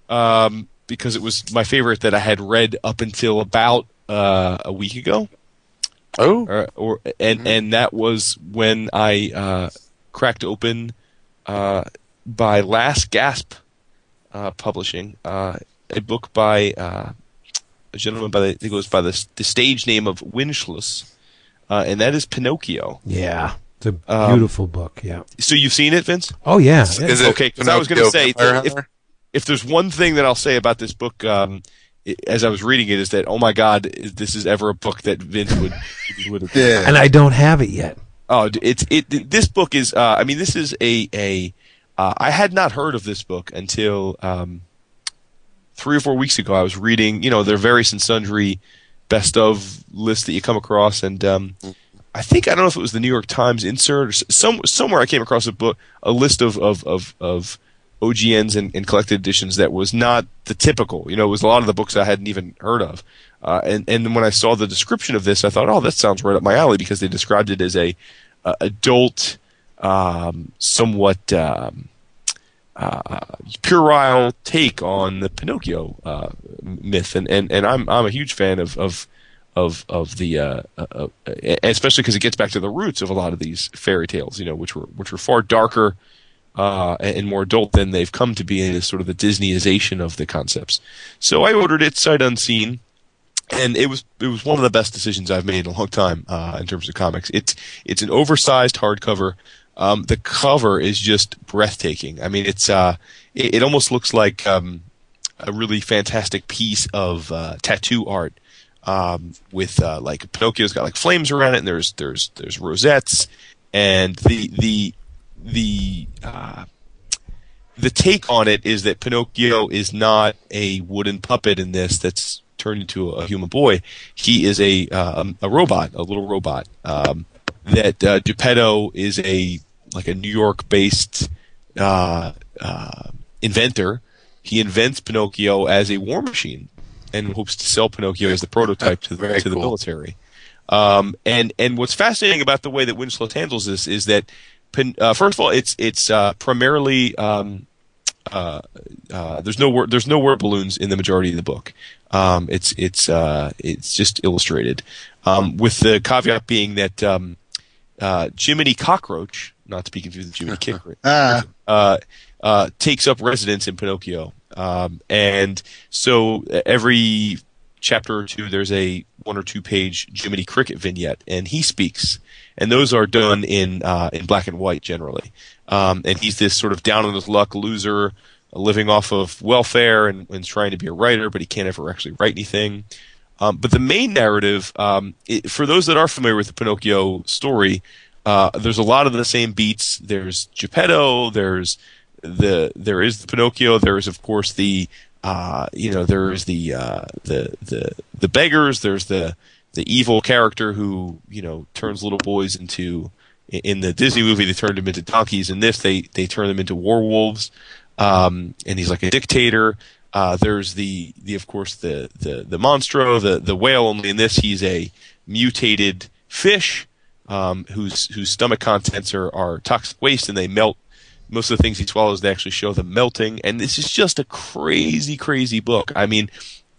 [SPEAKER 4] um, because it was my favorite that I had read up until about uh, a week ago.
[SPEAKER 3] Oh,
[SPEAKER 4] or, or and and that was when I uh, cracked open uh, by Last Gasp uh, Publishing uh, a book by uh, a gentleman by the it goes by the, the stage name of Winshluss, uh, and that is Pinocchio.
[SPEAKER 1] Yeah. It's a
[SPEAKER 4] Um,
[SPEAKER 1] beautiful book. Yeah.
[SPEAKER 4] So you've seen it, Vince?
[SPEAKER 1] Oh yeah.
[SPEAKER 3] is,
[SPEAKER 1] yeah.
[SPEAKER 3] is it
[SPEAKER 4] Okay, 'cause I was gonna say, if- If there's one thing that I'll say about this book, um, as I was reading it, is that oh my god, this is ever a book that Vince would would have
[SPEAKER 2] Yeah.
[SPEAKER 1] and I don't have it yet.
[SPEAKER 4] Oh, it's it. This book is. Uh, I mean, this is a a. Uh, I had not heard of this book until um, three or four weeks ago. I was reading, you know, their various and sundry best of list that you come across, and um, I think I don't know if it was the New York Times insert or some somewhere I came across a book, a list of of of, of OGNs and, and collected editions that was not the typical. You know, it was a lot of the books I hadn't even heard of. Uh, and and when I saw the description of this, I thought, oh, that sounds right up my alley because they described it as a, adult, um, somewhat um, uh, puerile take on the Pinocchio uh, myth, and, and, and I'm I'm a huge fan of of of of the uh, uh, uh, especially because it gets back to the roots of a lot of these fairy tales, you know, which were which were far darker uh, and more adult than they've come to be in this sort of the Disneyization of the concepts. So I ordered it sight unseen, and it was it was one of the best decisions I've made in a long time uh, in terms of comics. It's it's an oversized hardcover. Um, the cover is just breathtaking. I mean, it's uh, it, it almost looks like um, a really fantastic piece of uh, tattoo art um, with uh, like Pinocchio's got like flames around it, and there's there's there's rosettes, and the the the uh, the take on it is that Pinocchio is not a wooden puppet in this that's turned into a, human boy. He is a uh, a robot, a little robot. Um, that uh, Geppetto is a like a New York based uh, uh, inventor. He invents Pinocchio as a war machine and hopes to sell Pinocchio as the prototype to the, to the
[SPEAKER 3] cool.
[SPEAKER 4] military. Um, and and what's fascinating about the way that Winshluss handles this is that, Pin, uh, first of all, it's it's uh, primarily um, uh, uh, there's no word there's no word balloons in the majority of the book. Um, it's it's uh, it's just illustrated, um, with the caveat being that um, uh, Jiminy Cockroach, not to be confused with Jiminy Kick,
[SPEAKER 2] Ah.
[SPEAKER 4] uh, uh, takes up residence in Pinocchio. Um, and so uh, every chapter or two, there's a one or two page Jiminy Cricket vignette, and he speaks. And those are done in uh, in black and white generally. Um, and he's this sort of down on his luck loser, living off of welfare and, and trying to be a writer, but he can't ever actually write anything. Um, but the main narrative, um, it, for those that are familiar with the Pinocchio story, uh, there's a lot of the same beats. There's Geppetto. There's the there is the Pinocchio. There is of course the uh, you know there is the uh, the the the beggars. There's the the evil character who you know turns little boys into in the Disney movie they turned him into donkeys. In this they they turn them into werewolves. Um, and he's like a dictator. Uh, there's the the of course the the the monstro the the whale. Only in this he's a mutated fish um, whose whose stomach contents are, are toxic waste and they melt. Most of the things he swallows, they actually show them melting. And this is just a crazy, crazy book. I mean,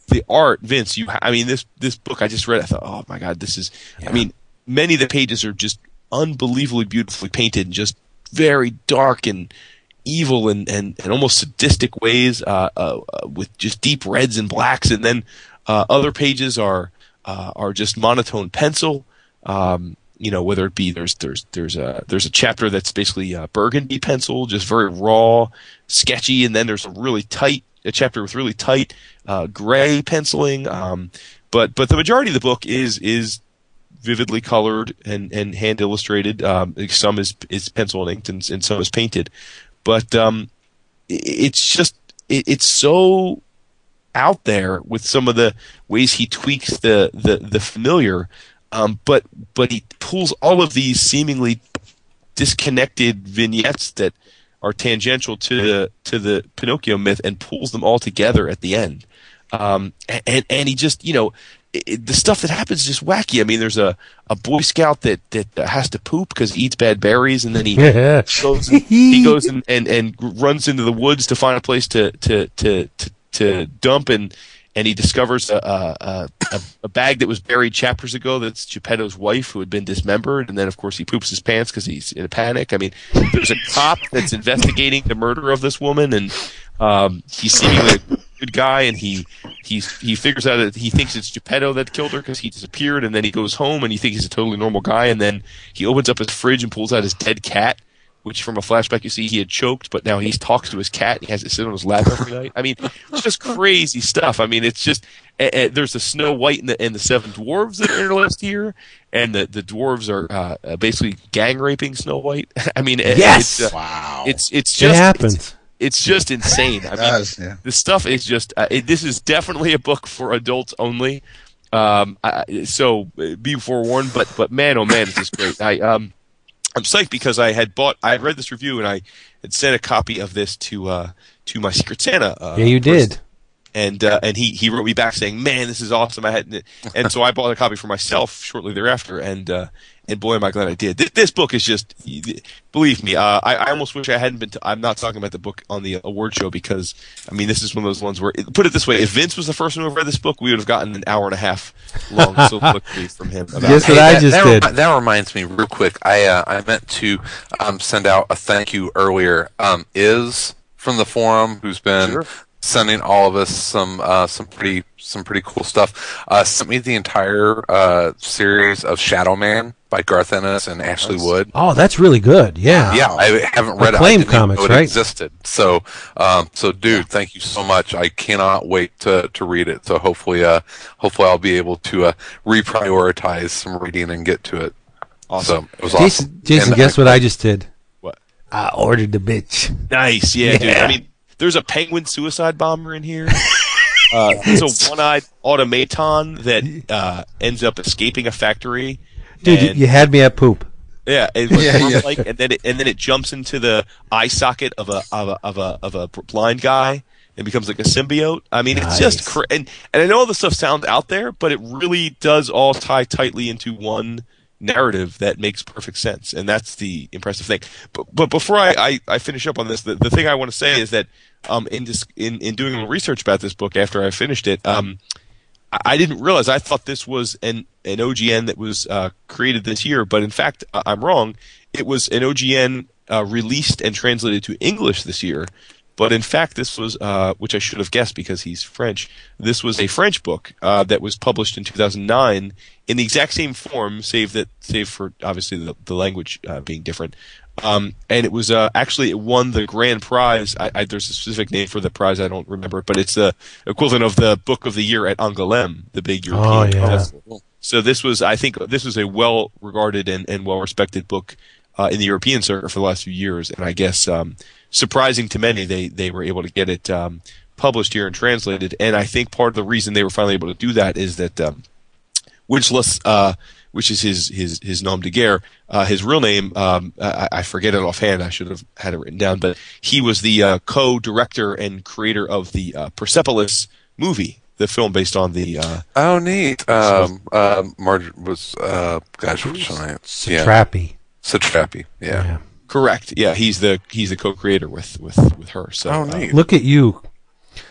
[SPEAKER 4] the art, Vince. You, I mean, this this book I just read. I thought, oh my god, this is. I mean, many of the pages are just unbelievably beautifully painted and just very dark and evil and, and, and almost sadistic ways uh, uh, uh, with just deep reds and blacks. And then uh, other pages are uh, are just monotone pencil. Um, you know, whether it be there's there's there's a there's a chapter that's basically burgundy pencil, just very raw, sketchy, and then there's a really tight a chapter with really tight uh, gray penciling. Um, but but the majority of the book is is vividly colored and, and hand illustrated. Um, some is is pencil and inked, and, and some is painted. But um, it's just it, it's so out there with some of the ways he tweaks the the, the familiar. Um, but but he pulls all of these seemingly disconnected vignettes that are tangential to the to the Pinocchio myth and pulls them all together at the end. Um, and and he just you know it- the stuff that happens is just wacky. I mean, there's a, a Boy Scout that that has to poop because he eats bad berries, and then he
[SPEAKER 1] Yeah.
[SPEAKER 4] goes and, he goes and, and, and runs into the woods to find a place to to to to, to dump and and he discovers a, a, a, a bag that was buried chapters ago. That's Geppetto's wife who had been dismembered, and then of course he poops his pants because he's in a panic. I mean, there's a cop that's investigating the murder of this woman, and um, he's seemingly good guy, and he he's he figures out that he thinks it's Geppetto that killed her because he disappeared, and then he goes home and he thinks he's a totally normal guy, and then he opens up his fridge and pulls out his dead cat which from a flashback you see he had choked, but now he talks to his cat. And He has it sit on his lap every night. I mean, it's just crazy stuff. I mean, it's just uh, uh, there's the Snow White and the, and the seven dwarves that are interlaced here, and the the dwarves are uh, basically gang raping Snow White. I mean,
[SPEAKER 1] yes,
[SPEAKER 4] it's,
[SPEAKER 2] uh, wow,
[SPEAKER 4] it's it's just
[SPEAKER 1] it happens.
[SPEAKER 4] It's, it's just insane. I mean,
[SPEAKER 2] does, yeah.
[SPEAKER 4] the stuff is just. Uh, it, this is definitely a book for adults only. Um, I, so be forewarned. But but man, oh man, it's just great. I um. I'm psyched because I had bought, I had read this review and I had sent a copy of this to uh, to my Secret Santa. Uh,
[SPEAKER 1] yeah, you
[SPEAKER 4] person.
[SPEAKER 1] did.
[SPEAKER 4] And uh, and he, he wrote me back saying, "Man, this is awesome." I had, and so I bought a copy for myself shortly thereafter, and uh, and boy, am I glad I did. This, this book is just, believe me, uh, I, I almost wish I hadn't been. To, I'm not talking about the book on the award show because I mean this is one of those ones where, put it this way, if Vince was the first one who read this book, we would have gotten an hour and a half long soliloquy from him. About
[SPEAKER 1] Guess
[SPEAKER 4] it.
[SPEAKER 1] what I
[SPEAKER 3] that,
[SPEAKER 1] just
[SPEAKER 3] that
[SPEAKER 1] did.
[SPEAKER 3] remi- that reminds me, real quick. I uh, I meant to um, send out a thank you earlier. Um, is from the forum who's been
[SPEAKER 4] Sure.
[SPEAKER 3] Sending all of us some uh, some pretty some pretty cool stuff. Uh, sent me the entire uh, series of Shadow Man by Garth Ennis and Ashley Wood.
[SPEAKER 1] Oh, that's really good. Yeah.
[SPEAKER 3] Yeah, I haven't read it. I
[SPEAKER 1] Acclaim
[SPEAKER 3] didn't even
[SPEAKER 1] comics,
[SPEAKER 3] know it
[SPEAKER 1] right?
[SPEAKER 3] existed. So, um, so dude, thank you so much. I cannot wait to, to read it. So hopefully, uh, hopefully I'll be able to uh, reprioritize some reading and get to it.
[SPEAKER 4] Awesome.
[SPEAKER 3] So it was
[SPEAKER 1] Jason,
[SPEAKER 3] awesome.
[SPEAKER 1] Jason,
[SPEAKER 3] And
[SPEAKER 1] guess
[SPEAKER 3] I-
[SPEAKER 1] what I just did?
[SPEAKER 4] What?
[SPEAKER 1] I ordered the bitch.
[SPEAKER 4] Nice, yeah, dude. I mean, there's a penguin suicide bomber in here. Uh, there's a one-eyed automaton that uh, ends up escaping a factory.
[SPEAKER 1] Dude, you,
[SPEAKER 4] and,
[SPEAKER 1] you had me at poop.
[SPEAKER 4] yeah, it was
[SPEAKER 2] Yeah, yeah.
[SPEAKER 4] like, and then it, and then it jumps into the eye socket of a of a of a of a blind guy and becomes like a symbiote. I mean, it's just
[SPEAKER 1] Nice.
[SPEAKER 4] cra- and and I know all this stuff sounds out there, but it really does all tie tightly into one narrative that makes perfect sense, and that's the impressive thing. But but before I I, I finish up on this, the, the thing I want to say is that um in dis- in in doing research about this book after I finished it um. I- I didn't realize. I thought this was an an OGN that was uh, created this year, but in fact, I- I'm wrong. It was an OGN uh, released and translated to English this year. But in fact, this was, uh, which I should have guessed because he's French. This was a French book uh, that was published in 2009 in the exact same form, save that, save for obviously the, the language uh, being different. Um, and it was uh, actually it won the grand prize. I, I, there's a specific name for the prize. I don't remember, but it's the equivalent of the book of the year at Angoulême, the big European
[SPEAKER 1] Oh, yeah.
[SPEAKER 4] festival. So this was, I think, this was a well regarded and, and well respected book uh, in the European circuit for the last few years. And I guess um, surprising to many, they they were able to get it um, published here and translated. And I think part of the reason they were finally able to do that is that um, Winshluss, uh, which is his his his nom de guerre, uh, his real name, um, I, I forget it offhand. I should have had it written down, but he was the uh, co-director and creator of the uh, Persepolis movie, the film based on the. Uh,
[SPEAKER 3] Oh, neat. Um, uh, Marge was, uh, gosh, what's her name? Yeah,
[SPEAKER 1] Trappy.
[SPEAKER 3] Satrapi. Yeah.
[SPEAKER 1] Yeah.
[SPEAKER 4] Correct. Yeah, he's the he's the co-creator with with with her. So
[SPEAKER 3] Oh,
[SPEAKER 4] uh,
[SPEAKER 3] neat.
[SPEAKER 1] Look at you.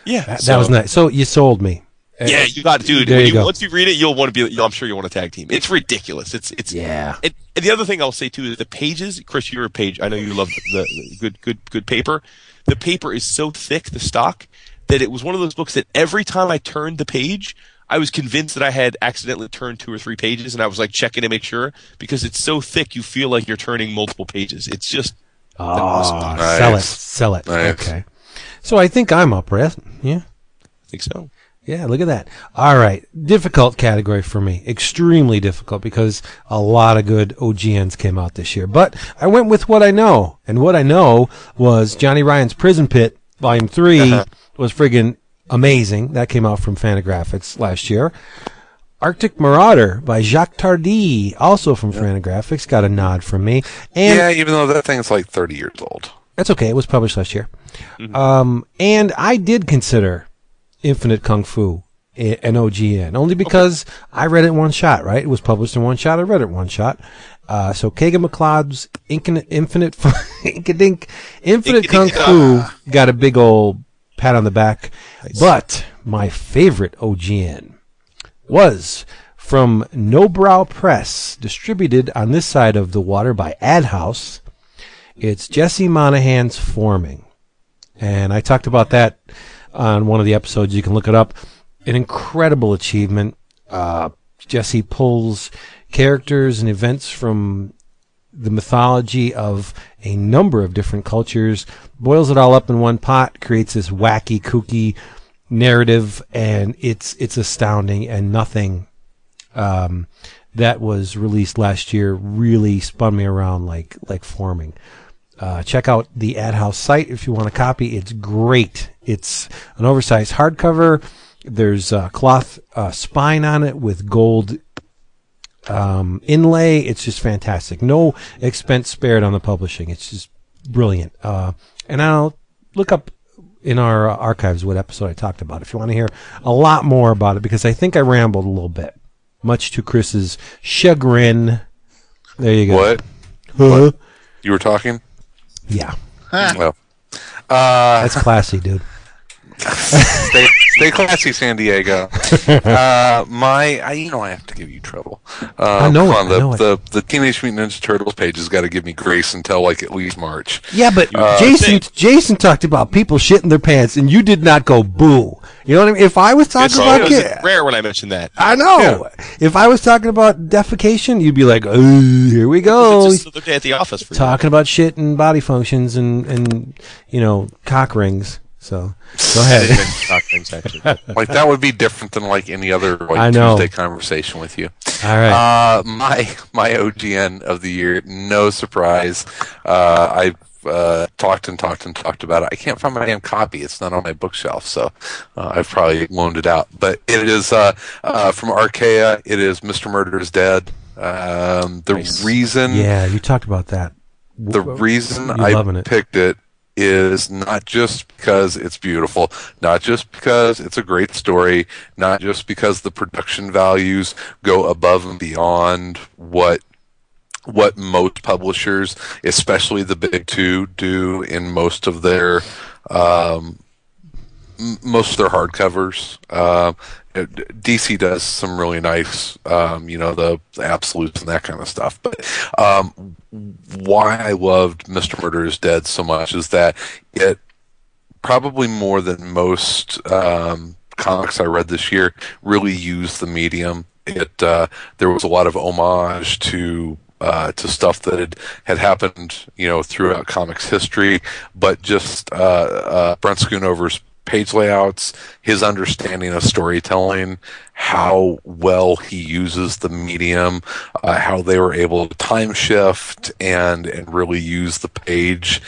[SPEAKER 4] yeah,
[SPEAKER 1] That,
[SPEAKER 4] so-
[SPEAKER 1] that was nice. So you sold me.
[SPEAKER 4] Yeah, you got dude.
[SPEAKER 1] There
[SPEAKER 4] when
[SPEAKER 1] you go.
[SPEAKER 4] Once you read it, you'll want to be. I'm sure you'll want to tag team. It's ridiculous. It's it's
[SPEAKER 1] Yeah.
[SPEAKER 4] And, and the other thing I'll say too is the pages. Chris, you're a page. I know you love the, the good good good paper. The paper is so thick, the stock, that it was one of those books that every time I turned the page, I was convinced that I had accidentally turned two or three pages, and I was like checking to make sure because it's so thick, you feel like you're turning multiple pages. It's just ah,
[SPEAKER 1] Oh,
[SPEAKER 3] Nice.
[SPEAKER 1] sell it. Sell it.
[SPEAKER 3] Nice.
[SPEAKER 1] Okay. So I think I'm up, Brett. Yeah.
[SPEAKER 4] I think so.
[SPEAKER 1] Yeah, look at that. All right. Difficult category for me. Extremely difficult because a lot of good OGNs came out this year. But I went with what I know. And what I know was Johnny Ryan's Prison Pit, Volume 3, uh-huh. was friggin' amazing. That came out from Fantagraphics last year. Arctic Marauder by Jacques Tardi, also from Fantagraphics, got a nod from me. And
[SPEAKER 3] yeah, even though that thing's like 30 years old.
[SPEAKER 1] that's okay. It was published last year. Um, and I did consider Infinite Kung Fu an OGN, only because I read it in one shot, right? It was published in one shot. I read it in one shot. Uh, so Kagan McLeod's Infinite, Infinite, Infinite Kung Fu got a big old pat on the back. But my favorite OGN was from Nobrow Press, distributed on this side of the water by Ad House. It's Jesse Moynihan's Forming. And I talked about that on one of the episodes. You can look it up. An incredible achievement. Uh, Jesse pulls characters and events from the mythology of a number of different cultures, boils it all up in one pot, creates this wacky, kooky narrative, and it's it's astounding. And nothing um, that was released last year really spun me around like like forming. Uh, check out the Ad House site if you want a copy. It's great. It's an oversized hardcover. There's a cloth uh, spine on it with gold um, inlay. It's just fantastic. No expense spared on the publishing. It's just brilliant. Uh, and I'll look up in our uh, archives what episode I talked about if you want to hear a lot more about it because I think I rambled a little bit, much to Chris's chagrin. There you go.
[SPEAKER 3] What?
[SPEAKER 1] Huh?
[SPEAKER 3] You were talking?
[SPEAKER 1] Yeah,
[SPEAKER 3] Well, uh,
[SPEAKER 1] that's classy, dude.
[SPEAKER 3] Stay, stay classy, San Diego. Uh, my, I, you know, I have to give you trouble. Uh,
[SPEAKER 1] I know it,
[SPEAKER 3] on,
[SPEAKER 1] I
[SPEAKER 3] the,
[SPEAKER 1] it.
[SPEAKER 3] the the Teenage Mutant Ninja Turtles page has got to give me grace until like at least March.
[SPEAKER 1] Yeah, but
[SPEAKER 3] Uh,
[SPEAKER 1] Jason Jason talked about people shitting their pants, and you did not go boo. You know what I mean? If I was talking
[SPEAKER 4] It's
[SPEAKER 1] about
[SPEAKER 4] always
[SPEAKER 1] kid,
[SPEAKER 4] rare when I mentioned that.
[SPEAKER 1] I know. If I was talking about defecation, you'd be like, "Oh, here we go."
[SPEAKER 4] Just another day at the office for you.
[SPEAKER 1] talking about shit and body functions and and you know cock rings. So go ahead.
[SPEAKER 4] Things.
[SPEAKER 3] Like that would be different than like any other like
[SPEAKER 1] I.
[SPEAKER 3] Tuesday conversation with you.
[SPEAKER 1] All right.
[SPEAKER 3] Uh, my my OGN of the year, no surprise. Uh, I've uh, talked and talked and talked about it. I can't find my damn copy. It's not on my bookshelf, so uh, I've probably loaned it out. But it is uh, uh, from Archaia. It is Mr. Murder is Dead. Um, the
[SPEAKER 4] Nice.
[SPEAKER 3] reason
[SPEAKER 1] yeah, you talked about that.
[SPEAKER 3] the reason I
[SPEAKER 1] it.
[SPEAKER 3] picked it is not just because it's beautiful, not just because it's a great story, not just because the production values go above and beyond what what most publishers, especially the big two, do in most of their um, most of their hardcovers. It- DC does some really nice, um, you know, the, the absolutes and that kind of stuff. But um, why I loved Mr. Murder is Dead so much is that it probably more than most um, comics I read this year really used the medium. It uh, there was a lot of homage to uh, to stuff that had, had happened, you know, throughout comics history, but just uh, uh, Brent Schoonover's page layouts, his understanding of storytelling, how well he uses the medium, uh, how they were able to time shift and and really use the page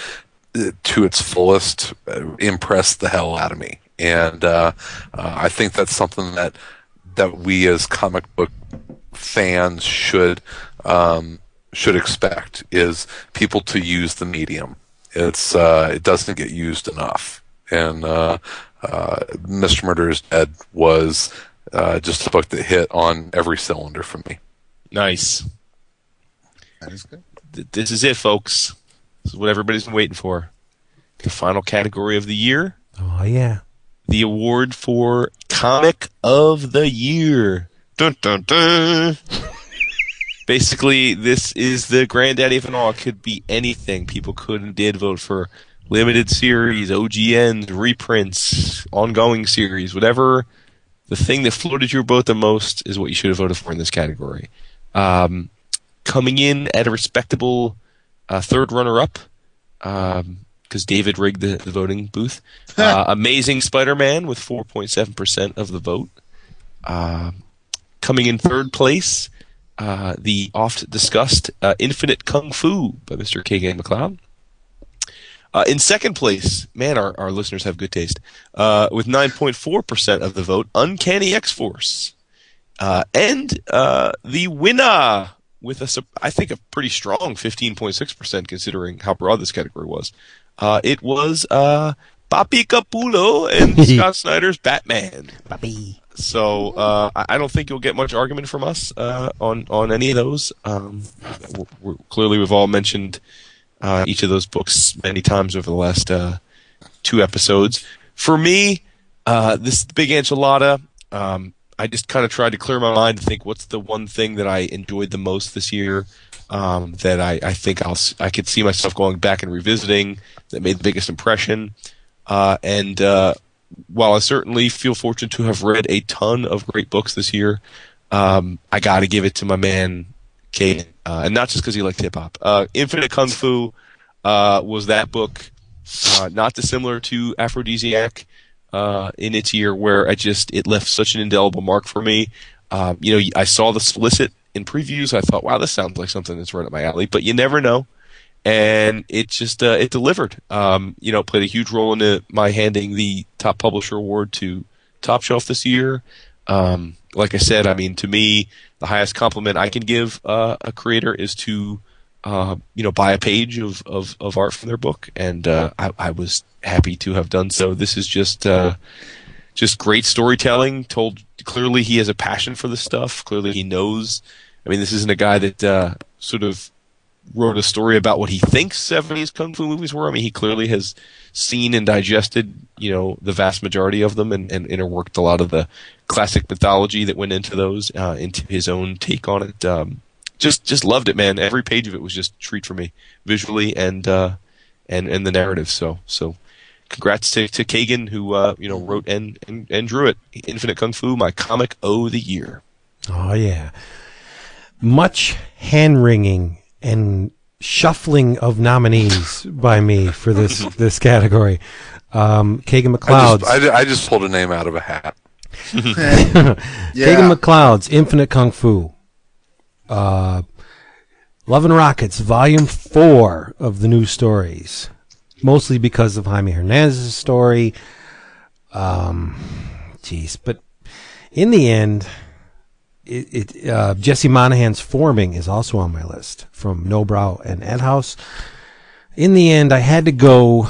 [SPEAKER 3] uh, to its fullest, uh, impressed the hell out of me. And uh, uh, I think that's something that that we as comic book fans should um, should expect is people to use the medium. It's uh, it doesn't get used enough, and uh, uh, Mr. Murder is Dead was uh, just a book that hit on every cylinder for me.
[SPEAKER 4] Nice.
[SPEAKER 2] That is good.
[SPEAKER 4] Th- This is it, folks. This is what everybody's been waiting for. The final category of the year
[SPEAKER 1] Oh yeah.
[SPEAKER 4] the award for Comic of the Year. Dun dun dun. Basically, this is the granddaddy of it all. It could be anything. People could and did vote for limited series, OGNs, reprints, ongoing series, whatever. The thing that floated your boat the most is what you should have voted for in this category. Um, coming in at a respectable uh, third runner-up, because David rigged the, the voting booth. Uh, Amazing Spider-Man with 4.7% of the vote. Um coming in third place, uh, the oft discussed uh, Infinite Kung Fu by Mr. K.K. McLeod. Uh, in second place, man, our, our listeners have good taste. Uh, with 9.4% of the vote, Uncanny X Force. Uh, and uh, the winner with a, I think, a pretty strong 15.6% considering how broad this category was. Uh, it was uh, Papi Capullo and Scott Snyder's Batman.
[SPEAKER 1] Bobby.
[SPEAKER 4] So uh, I I don't think you'll get much argument from us uh, on on any of those. Um, we're, we're, clearly, we've all mentioned uh, each of those books many times over the last uh, two episodes. for me, uh, this big enchilada. Um, I just kind of tried to clear my mind to think what's the one thing that I enjoyed the most this year. Um, that I, I think I'll I could see myself going back and revisiting that made the biggest impression. Uh, and uh, while I certainly feel fortunate to have read a ton of great books this year, um, I got to give it to my man Kagan, uh, and not just because he liked hip hop. Uh, Infinite Kung Fu uh, was that book, uh, not dissimilar to Aphrodisiac uh, in its year, where I just it left such an indelible mark for me. Um, you know, I saw the solicit in previews. I thought, wow, this sounds like something that's right up my alley. But you never know and it just uh, it delivered. Um, you know, played a huge role in my handing the top publisher award to Top Shelf this year. Um, like I said, I mean, to me, the highest compliment I can give uh, a creator is to uh, you know buy a page of, of, of art from their book, and uh, I, I was happy to have done so. This is just uh, just great storytelling. Told clearly, he has a passion for this stuff. Clearly, he knows. I mean, this isn't a guy that uh, sort of wrote a story about what he thinks 70s kung fu movies were. I mean, he clearly has seen and digested, you know, the vast majority of them and, and interworked a lot of the classic mythology that went into those uh, into his own take on it. Um, just just loved it, man. Every page of it was just a treat for me, visually and uh, and and the narrative. So so. Congrats to, to Kagan who uh, you know wrote and, and and drew it. Infinite Kung Fu, my comic o the year.
[SPEAKER 1] Oh yeah. Much hand wringing and shuffling of nominees by me for this this category. Um, Kagan
[SPEAKER 3] I just, I, I just pulled a name out of a hat.
[SPEAKER 1] Kagan
[SPEAKER 2] yeah.
[SPEAKER 1] McLeod's Infinite Kung Fu. Uh, Love and Rockets, Volume Four of the new stories, mostly because of Jaime Hernandez's story. Um, jeez, but in the end, it, it uh, Jesse Moynihan's Forming is also on my list from Nobrow and AdHouse. In the end, I had to go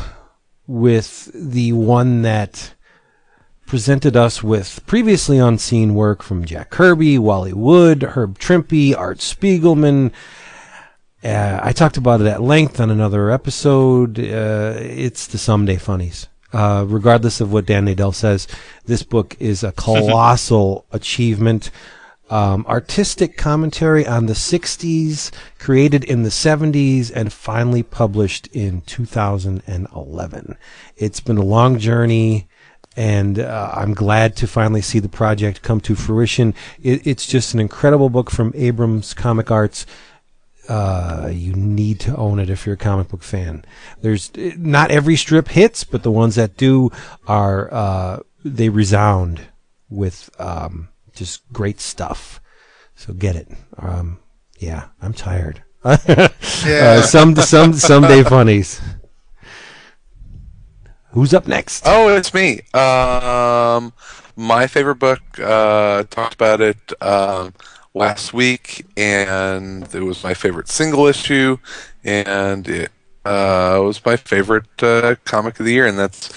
[SPEAKER 1] with the one that presented us with previously unseen work from Jack Kirby, Wally Wood, Herb Trimpe, Art Spiegelman. Uh, I talked about it at length on another episode. Uh, it's the Someday Funnies. Uh, regardless of what Dan Nadel says, this book is a colossal achievement. Um, artistic commentary on the 60s, created in the 70s, and finally published in 2011. It's been a long journey and uh, I'm glad to finally see the project come to fruition. It, it's just an incredible book from Abrams Comic Arts. Uh, you need to own it if you're a comic book fan. There's not every strip hits, but the ones that do are uh, they resound with um, just great stuff. So get it. Um, yeah, I'm tired.
[SPEAKER 2] Yeah.
[SPEAKER 1] uh, some some someday funnies. Who's up next?
[SPEAKER 3] Oh, it's me. Um, my favorite book. Uh, talked about it um, last week, and it was my favorite single issue, and it uh, was my favorite uh, comic of the year, and that's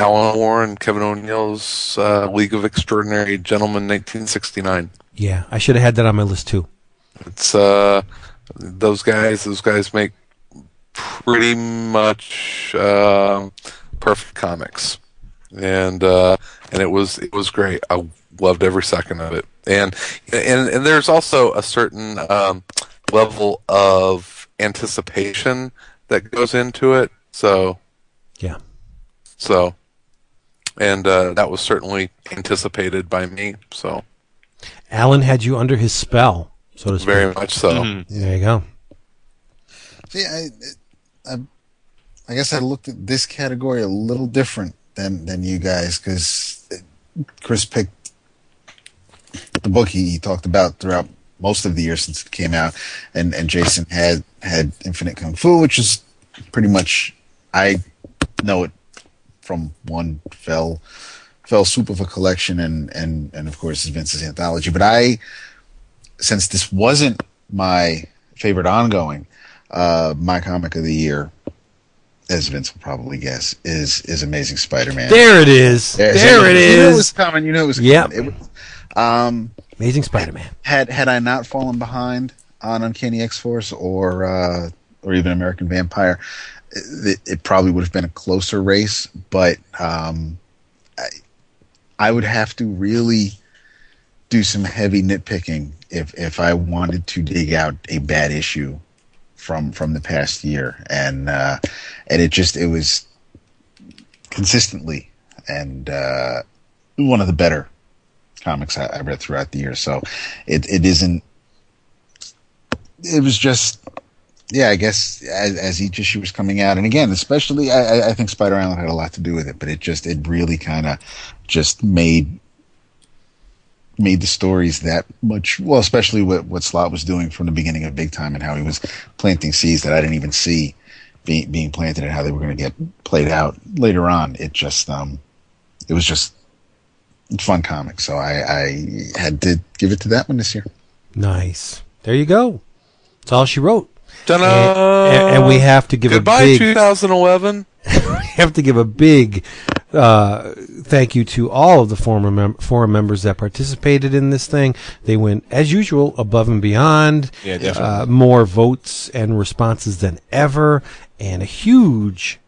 [SPEAKER 3] Alan Moore and Kevin O'Neill's uh, League of Extraordinary Gentlemen, 1969.
[SPEAKER 1] Yeah, I should have had that on my list too.
[SPEAKER 3] It's uh, those guys. Those guys make pretty much um perfect comics, and uh, and it was it was great. I loved every second of it, and and and there's also a certain um, level of anticipation that goes into it. So
[SPEAKER 1] Yeah.
[SPEAKER 3] so, and uh, that was certainly anticipated by me. So
[SPEAKER 1] Alan had you under his spell, so to speak.
[SPEAKER 3] very much so.
[SPEAKER 4] Mhm.
[SPEAKER 1] There you go.
[SPEAKER 2] See, I, I, I guess I looked at this category a little different than than you guys because Chris picked the book he, he talked about throughout most of the year since it came out, and and Jason had had Infinite Kung Fu, which is pretty much I know it from one fell fell swoop of a collection, and and and of course Vince's anthology. But I, since this wasn't my favorite ongoing, uh, my comic of the year, as Vince will probably guess, is is Amazing Spider-Man.
[SPEAKER 1] There it is. There, it
[SPEAKER 2] You knew it was coming. You know it was
[SPEAKER 1] Yep.
[SPEAKER 2] coming. It was, um,
[SPEAKER 1] Amazing Spider-Man.
[SPEAKER 2] had had I not fallen behind on Uncanny X Force or uh, or even American Vampire, it, it probably would have been a closer race. But um, I would have to really do some heavy nitpicking if if I wanted to dig out a bad issue from from the past year, and uh, and it just it was consistently and uh, one of the better comics I, I read throughout the year. So it it isn't. It was just yeah, I guess as, as each issue was coming out, and again, especially I, I think Spider Island had a lot to do with it, but it just it really kind of just made made the stories that much well, especially what what Slott was doing from the beginning of Big Time and how he was planting seeds that I didn't even see being being planted and how they were going to get played out later on. It just um, it was just fun comic, so I, I had to give it to that one this year.
[SPEAKER 1] Nice. There you go. That's all she wrote. And, and we have to give
[SPEAKER 3] Goodbye,
[SPEAKER 1] a big
[SPEAKER 3] 2011.
[SPEAKER 1] we have to give a big uh, thank you to all of the former mem- forum members that participated in this thing. They went, as usual, above and beyond.
[SPEAKER 4] Yeah, definitely.
[SPEAKER 1] Uh, more votes and responses than ever, and a huge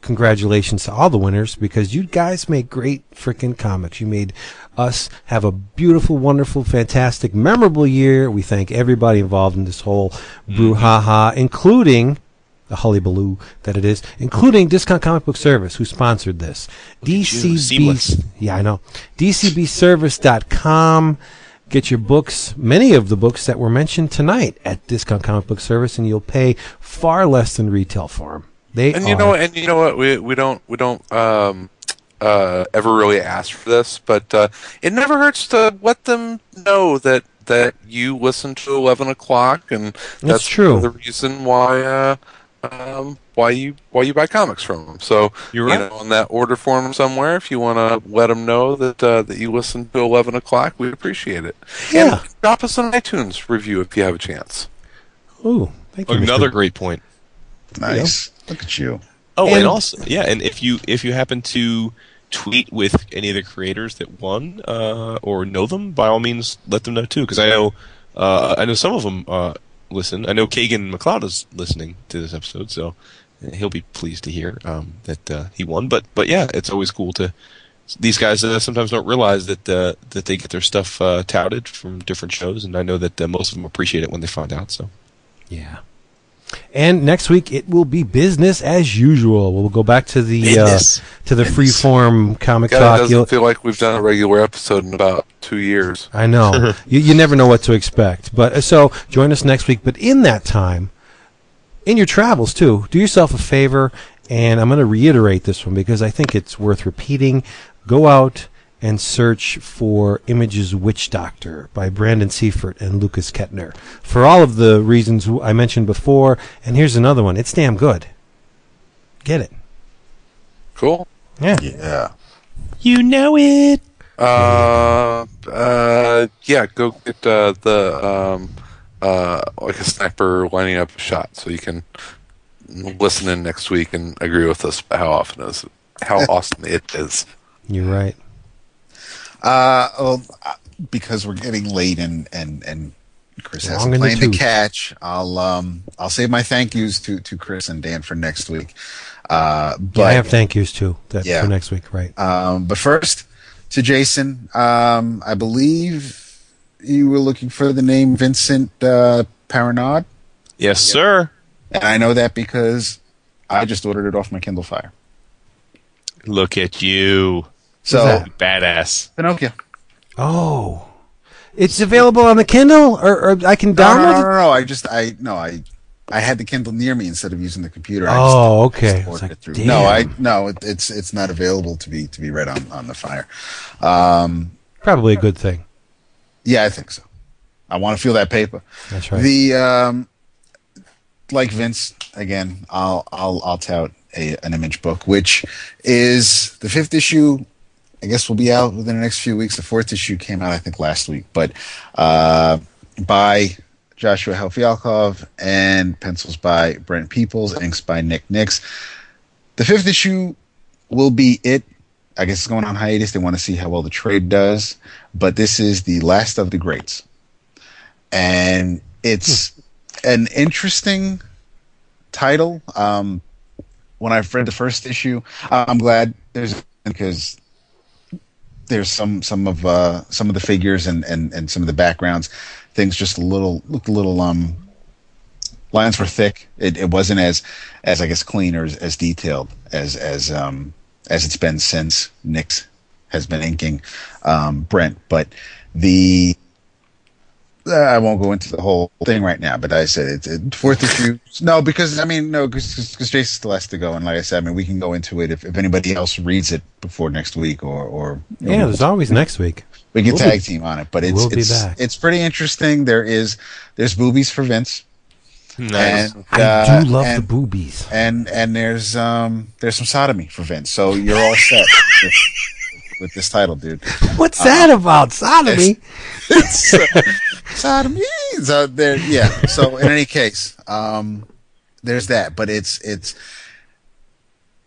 [SPEAKER 1] congratulations to all the winners because you guys make great freaking comics. You made us have a beautiful, wonderful, fantastic, memorable year. We thank everybody involved in this whole brouhaha, including the hullabaloo that it is, including Discount Comic Book Service, who sponsored this. DCB, yeah, I know. DCBService.com. Get your books, many of the books that were mentioned tonight at Discount Comic Book Service, and you'll pay far less than retail for them. They
[SPEAKER 3] And you know, and you know what? We we don't we don't um, uh, ever really asked for this, but uh, it never hurts to let them know that that you listen to eleven o'clock, and that's,
[SPEAKER 1] true.
[SPEAKER 3] The reason why uh, um, why you why you buy comics from them. So
[SPEAKER 4] You're
[SPEAKER 3] you know, on that order form somewhere, if you want to let them know that uh, that you listen to eleven o'clock, we'd appreciate it.
[SPEAKER 1] Yeah.
[SPEAKER 3] And drop us an iTunes review if you have a chance.
[SPEAKER 1] Ooh, thank you. Mr.
[SPEAKER 4] Another great point.
[SPEAKER 2] Nice. Look at you.
[SPEAKER 4] Oh, and,
[SPEAKER 1] And-
[SPEAKER 4] also, yeah, and if you if you happen to tweet with any of the creators that won uh, or know them, by all means, let them know too. Because I know uh, I know some of them uh, listen. I know Kagan McLeod is listening to this episode, so he'll be pleased to hear um, that uh, he won. But but yeah, it's always cool to. These guys uh, sometimes don't realize that uh, that they get their stuff uh, touted from different shows, and I know that uh, most of them appreciate it when they find out. So
[SPEAKER 1] Yeah. And next week it will be business as usual. We'll go back to the uh,
[SPEAKER 4] Business.
[SPEAKER 1] to the freeform comic
[SPEAKER 3] God, it
[SPEAKER 1] talk.
[SPEAKER 3] doesn't
[SPEAKER 1] You'll-
[SPEAKER 3] feel like we've done a regular episode in about two years.
[SPEAKER 1] I know you, you never know what to expect. But uh, so join us next week. But in that time, in your travels too, do yourself a favor. And I'm going to reiterate this one because I think it's worth repeating. Go out and search for Images Witch Doctor by Brandon Seifert and Lukas Ketner for all of the reasons I mentioned before. And here's another one. It's damn good. Get it.
[SPEAKER 3] Cool.
[SPEAKER 1] Yeah.
[SPEAKER 2] Yeah.
[SPEAKER 4] you know it.
[SPEAKER 3] Uh, uh, yeah, go get uh, the um, uh, like a sniper lining up a shot, so you can listen in next week and agree with us how often is how awesome it is.
[SPEAKER 1] You're right.
[SPEAKER 2] Uh, well, uh, because we're getting late and and and Chris has
[SPEAKER 1] Long
[SPEAKER 2] a
[SPEAKER 1] in the
[SPEAKER 2] plane to catch. I'll um I'll save my thank yous to to Chris and Dan for next week. Uh, but
[SPEAKER 1] Yeah, I have thank yous too that,
[SPEAKER 2] Yeah.
[SPEAKER 1] for next week, right?
[SPEAKER 2] Um, but first, to Jason, um, I believe you were looking for the name Vincent uh, Paronnaud,
[SPEAKER 4] Yes, sir.
[SPEAKER 2] and I know that because I just ordered it off my Kindle Fire.
[SPEAKER 4] Look at you,
[SPEAKER 2] So
[SPEAKER 4] badass.
[SPEAKER 2] Pinocchio.
[SPEAKER 1] Oh, it's available on the Kindle, or, or I can
[SPEAKER 2] No, no,
[SPEAKER 1] download
[SPEAKER 2] no,
[SPEAKER 1] it.
[SPEAKER 2] no, no. I just I no I. I had the Kindle near me instead of using the computer. I
[SPEAKER 1] Oh,
[SPEAKER 2] just-
[SPEAKER 1] okay.
[SPEAKER 2] just
[SPEAKER 1] I was
[SPEAKER 2] ordered
[SPEAKER 1] like,
[SPEAKER 2] it through. No, I no, it, it's it's not available to be to be read on on the Fire. Um,
[SPEAKER 1] Probably a good thing.
[SPEAKER 2] yeah, I think so. I want to feel that paper.
[SPEAKER 1] That's right.
[SPEAKER 2] The um, like Vince again. I'll I'll I'll tout a, an image book, which is the fifth issue. I guess will be out within the next few weeks. The fourth issue came out, I think, last week, but uh, by Joshua Hale Fialkov and pencils by Brent Peeples, inks by Nick Nix. The fifth issue will be it. I guess it's going on hiatus. They want to see how well the trade does, but this is the last of the greats and it's an interesting title. Um, when I've read the first issue, I'm glad there's because there's some some of uh, some of the figures and, and, and some of the backgrounds things just a little looked a little um lines were thick. It, it wasn't as as I guess clean or as, as detailed as as um as it's been since Nix has been inking um, Brent, but the I won't go into the whole thing right now, but I said it's it, fourth issue. No, because I mean, no, because Jason still has to go, and like I said, I mean, we can go into it if, if anybody else reads it before next week, or or you
[SPEAKER 1] Yeah,
[SPEAKER 2] know,
[SPEAKER 1] there's always next week.
[SPEAKER 2] we can
[SPEAKER 1] we'll
[SPEAKER 2] tag
[SPEAKER 1] be-
[SPEAKER 2] team on it. But it's
[SPEAKER 1] we'll be
[SPEAKER 2] it's
[SPEAKER 1] back.
[SPEAKER 2] it's pretty interesting. There is there's boobies for Vince,
[SPEAKER 4] Nice.
[SPEAKER 2] and
[SPEAKER 1] I
[SPEAKER 2] uh,
[SPEAKER 1] do love
[SPEAKER 2] and,
[SPEAKER 1] the boobies.
[SPEAKER 2] and and there's um there's some sodomy for Vince. So you're all set with, with this title, dude.
[SPEAKER 1] What's that about sodomy?
[SPEAKER 2] It's, uh, So there, yeah. So in any case, um, there's that. But it's it's.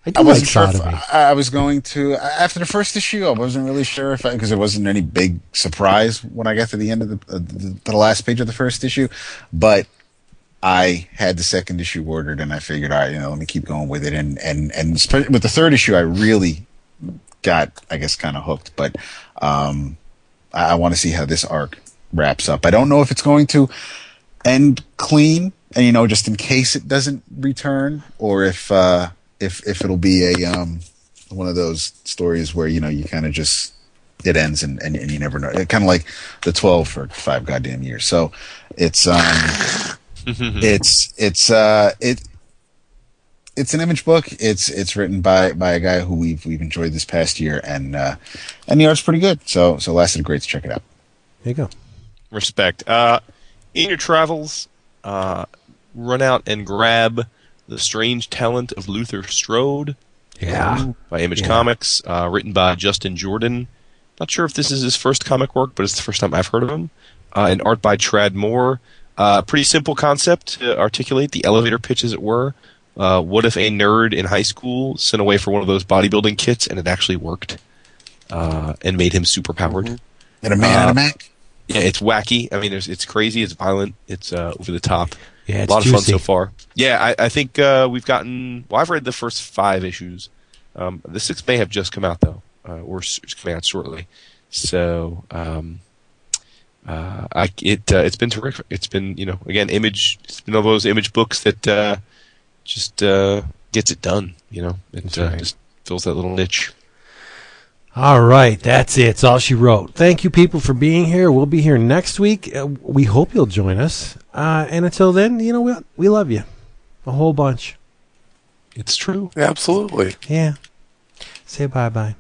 [SPEAKER 1] I
[SPEAKER 2] I wasn't sure. If. I, I was going to after the first issue. I wasn't really sure if because there wasn't any big surprise when I got to the end of the, uh, the the last page of the first issue, but. I had the second issue ordered, and I figured, all right, you know, let me keep going with it. And and and with the third issue, I really got, I guess, kind of hooked. But um, I, I want to see how this arc wraps up. I don't know if it's going to end clean, and you know, just in case it doesn't return, or if uh, if if it'll be a um, one of those stories where you know you kind of just it ends and, and, and you never know. Kind of like the twelve for five goddamn years. So it's um, it's it's uh it it's an image book. It's it's written by by a guy who we've we've enjoyed this past year, and uh, and the art's pretty good. So so lasted great to check it out.
[SPEAKER 1] There you go.
[SPEAKER 4] Respect. Uh, in your travels, uh, run out and grab The Strange Talent of Luther Strode
[SPEAKER 1] Yeah.
[SPEAKER 4] by Image
[SPEAKER 1] Yeah.
[SPEAKER 4] Comics, uh, written by Justin Jordan. Not sure if this is his first comic work, but it's the first time I've heard of him. Uh, and art by Tradd Moore. Uh, pretty simple concept to articulate, the elevator pitch as it were. Uh, what if a nerd in high school sent away for one of those bodybuilding kits and it actually worked uh, and made him super powered?
[SPEAKER 2] And a man and a Mac.
[SPEAKER 4] Yeah, it's wacky. I mean, there's, it's crazy. It's violent. It's uh, over the top.
[SPEAKER 1] Yeah,
[SPEAKER 4] a lot of fun so far. Yeah, I, I think uh, we've gotten. Well, I've read the first five issues. Um, the sixth may have just come out though, uh, or coming out shortly. So um, uh, I, it uh, it's been terrific. It's been you know again image. It's been one of those image books that uh, just uh, gets it done. You know, it uh,
[SPEAKER 1] right.
[SPEAKER 4] just fills that little niche.
[SPEAKER 1] All right, that's it. It's all she wrote. Thank you, people, for being here. We'll be here next week. Uh, we hope you'll join us. Uh, and until then, you know, we, we love you a whole bunch.
[SPEAKER 4] It's true.
[SPEAKER 3] Absolutely.
[SPEAKER 1] Yeah. Say bye bye.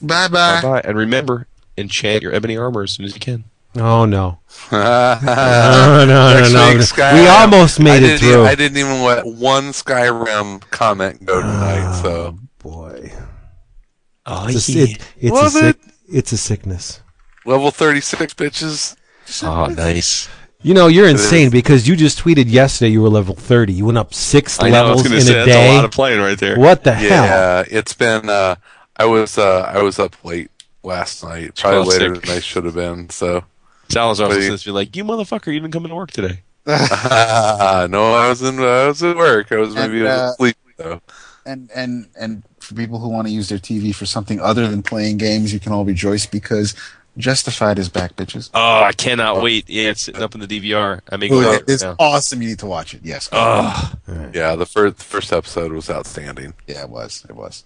[SPEAKER 2] Bye
[SPEAKER 4] Bye
[SPEAKER 2] bye.
[SPEAKER 4] bye. And remember, enchant your ebony armor as soon as you can.
[SPEAKER 1] Oh, no.
[SPEAKER 3] no,
[SPEAKER 1] No, no, no, no.
[SPEAKER 3] Next week,
[SPEAKER 1] We almost made it through.
[SPEAKER 3] Even, I didn't even let one Skyrim comment go tonight. so
[SPEAKER 1] boy.
[SPEAKER 4] Oh,
[SPEAKER 1] It's a, it, it's, a
[SPEAKER 3] Was
[SPEAKER 1] sick,
[SPEAKER 3] it?
[SPEAKER 1] it's a sickness.
[SPEAKER 3] level thirty six bitches.
[SPEAKER 4] Oh, nice.
[SPEAKER 1] You know, you're insane because you just tweeted yesterday you were level 30. You went up six
[SPEAKER 4] I know. I was
[SPEAKER 1] levels
[SPEAKER 4] going
[SPEAKER 1] in
[SPEAKER 4] to say
[SPEAKER 1] a
[SPEAKER 4] that's a
[SPEAKER 1] day.
[SPEAKER 4] lot of playing right there.
[SPEAKER 1] what the hell?
[SPEAKER 3] Yeah, it's been. Uh, I was uh, I was up late last night, probably
[SPEAKER 4] Oh,
[SPEAKER 3] later
[SPEAKER 4] sick.
[SPEAKER 3] than I should have been. So
[SPEAKER 4] Salazar
[SPEAKER 3] But he-
[SPEAKER 4] says, "Be like, you motherfucker, you didn't come into work today."
[SPEAKER 3] no, I was in. I was at work. I was
[SPEAKER 2] And,
[SPEAKER 3] maybe
[SPEAKER 2] uh,
[SPEAKER 3] asleep though.
[SPEAKER 2] And and and for people who want to use their TV for something other than playing games, you can all rejoice because Justified is back, bitches.
[SPEAKER 4] Oh, I cannot wait. Yeah, it's sitting up in the DVR. I mean, go
[SPEAKER 2] Ooh, it is
[SPEAKER 4] now.
[SPEAKER 2] awesome. You need to watch it. Yes.
[SPEAKER 4] Oh,
[SPEAKER 3] Yeah, the first the first episode was outstanding.
[SPEAKER 2] Yeah, it was. It was.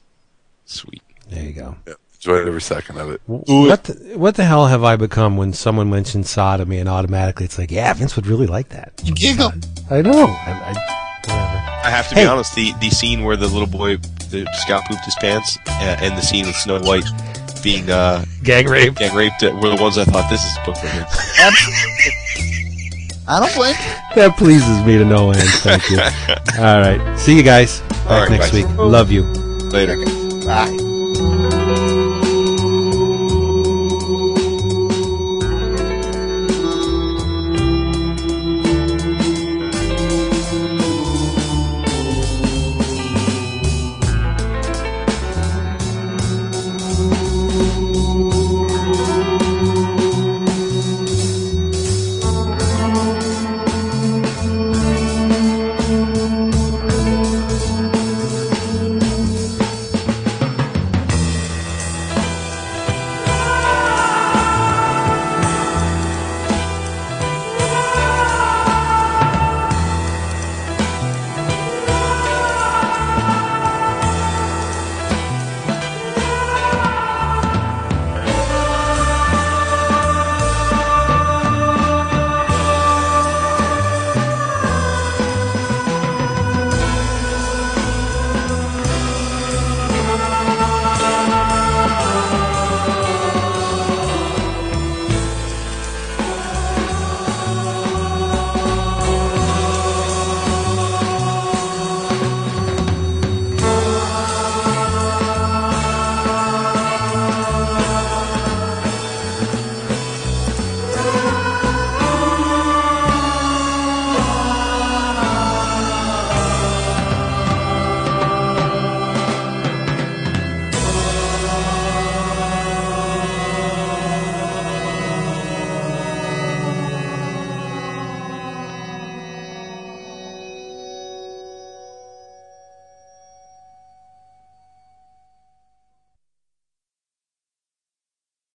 [SPEAKER 4] sweet.
[SPEAKER 1] There you go.
[SPEAKER 3] Yeah, enjoyed every second of it.
[SPEAKER 1] What the, what the hell have I become when someone mentions sodomy and automatically it's like, yeah, Vince would really like that.
[SPEAKER 2] You giggle.
[SPEAKER 1] I know. I, I, whatever.
[SPEAKER 4] I have to
[SPEAKER 1] Hey.
[SPEAKER 4] be honest. The the scene where the little boy, the scout pooped his pants, uh, and the scene with Snow White being uh,
[SPEAKER 1] Gang raped,
[SPEAKER 4] gang raped uh, were the ones I thought this is a book for me.
[SPEAKER 2] I don't blame.
[SPEAKER 1] That pleases me to no end. Thank you. All right. See you guys back
[SPEAKER 4] All right,
[SPEAKER 1] next
[SPEAKER 4] guys.
[SPEAKER 1] week. Love you.
[SPEAKER 4] Later.
[SPEAKER 2] Bye.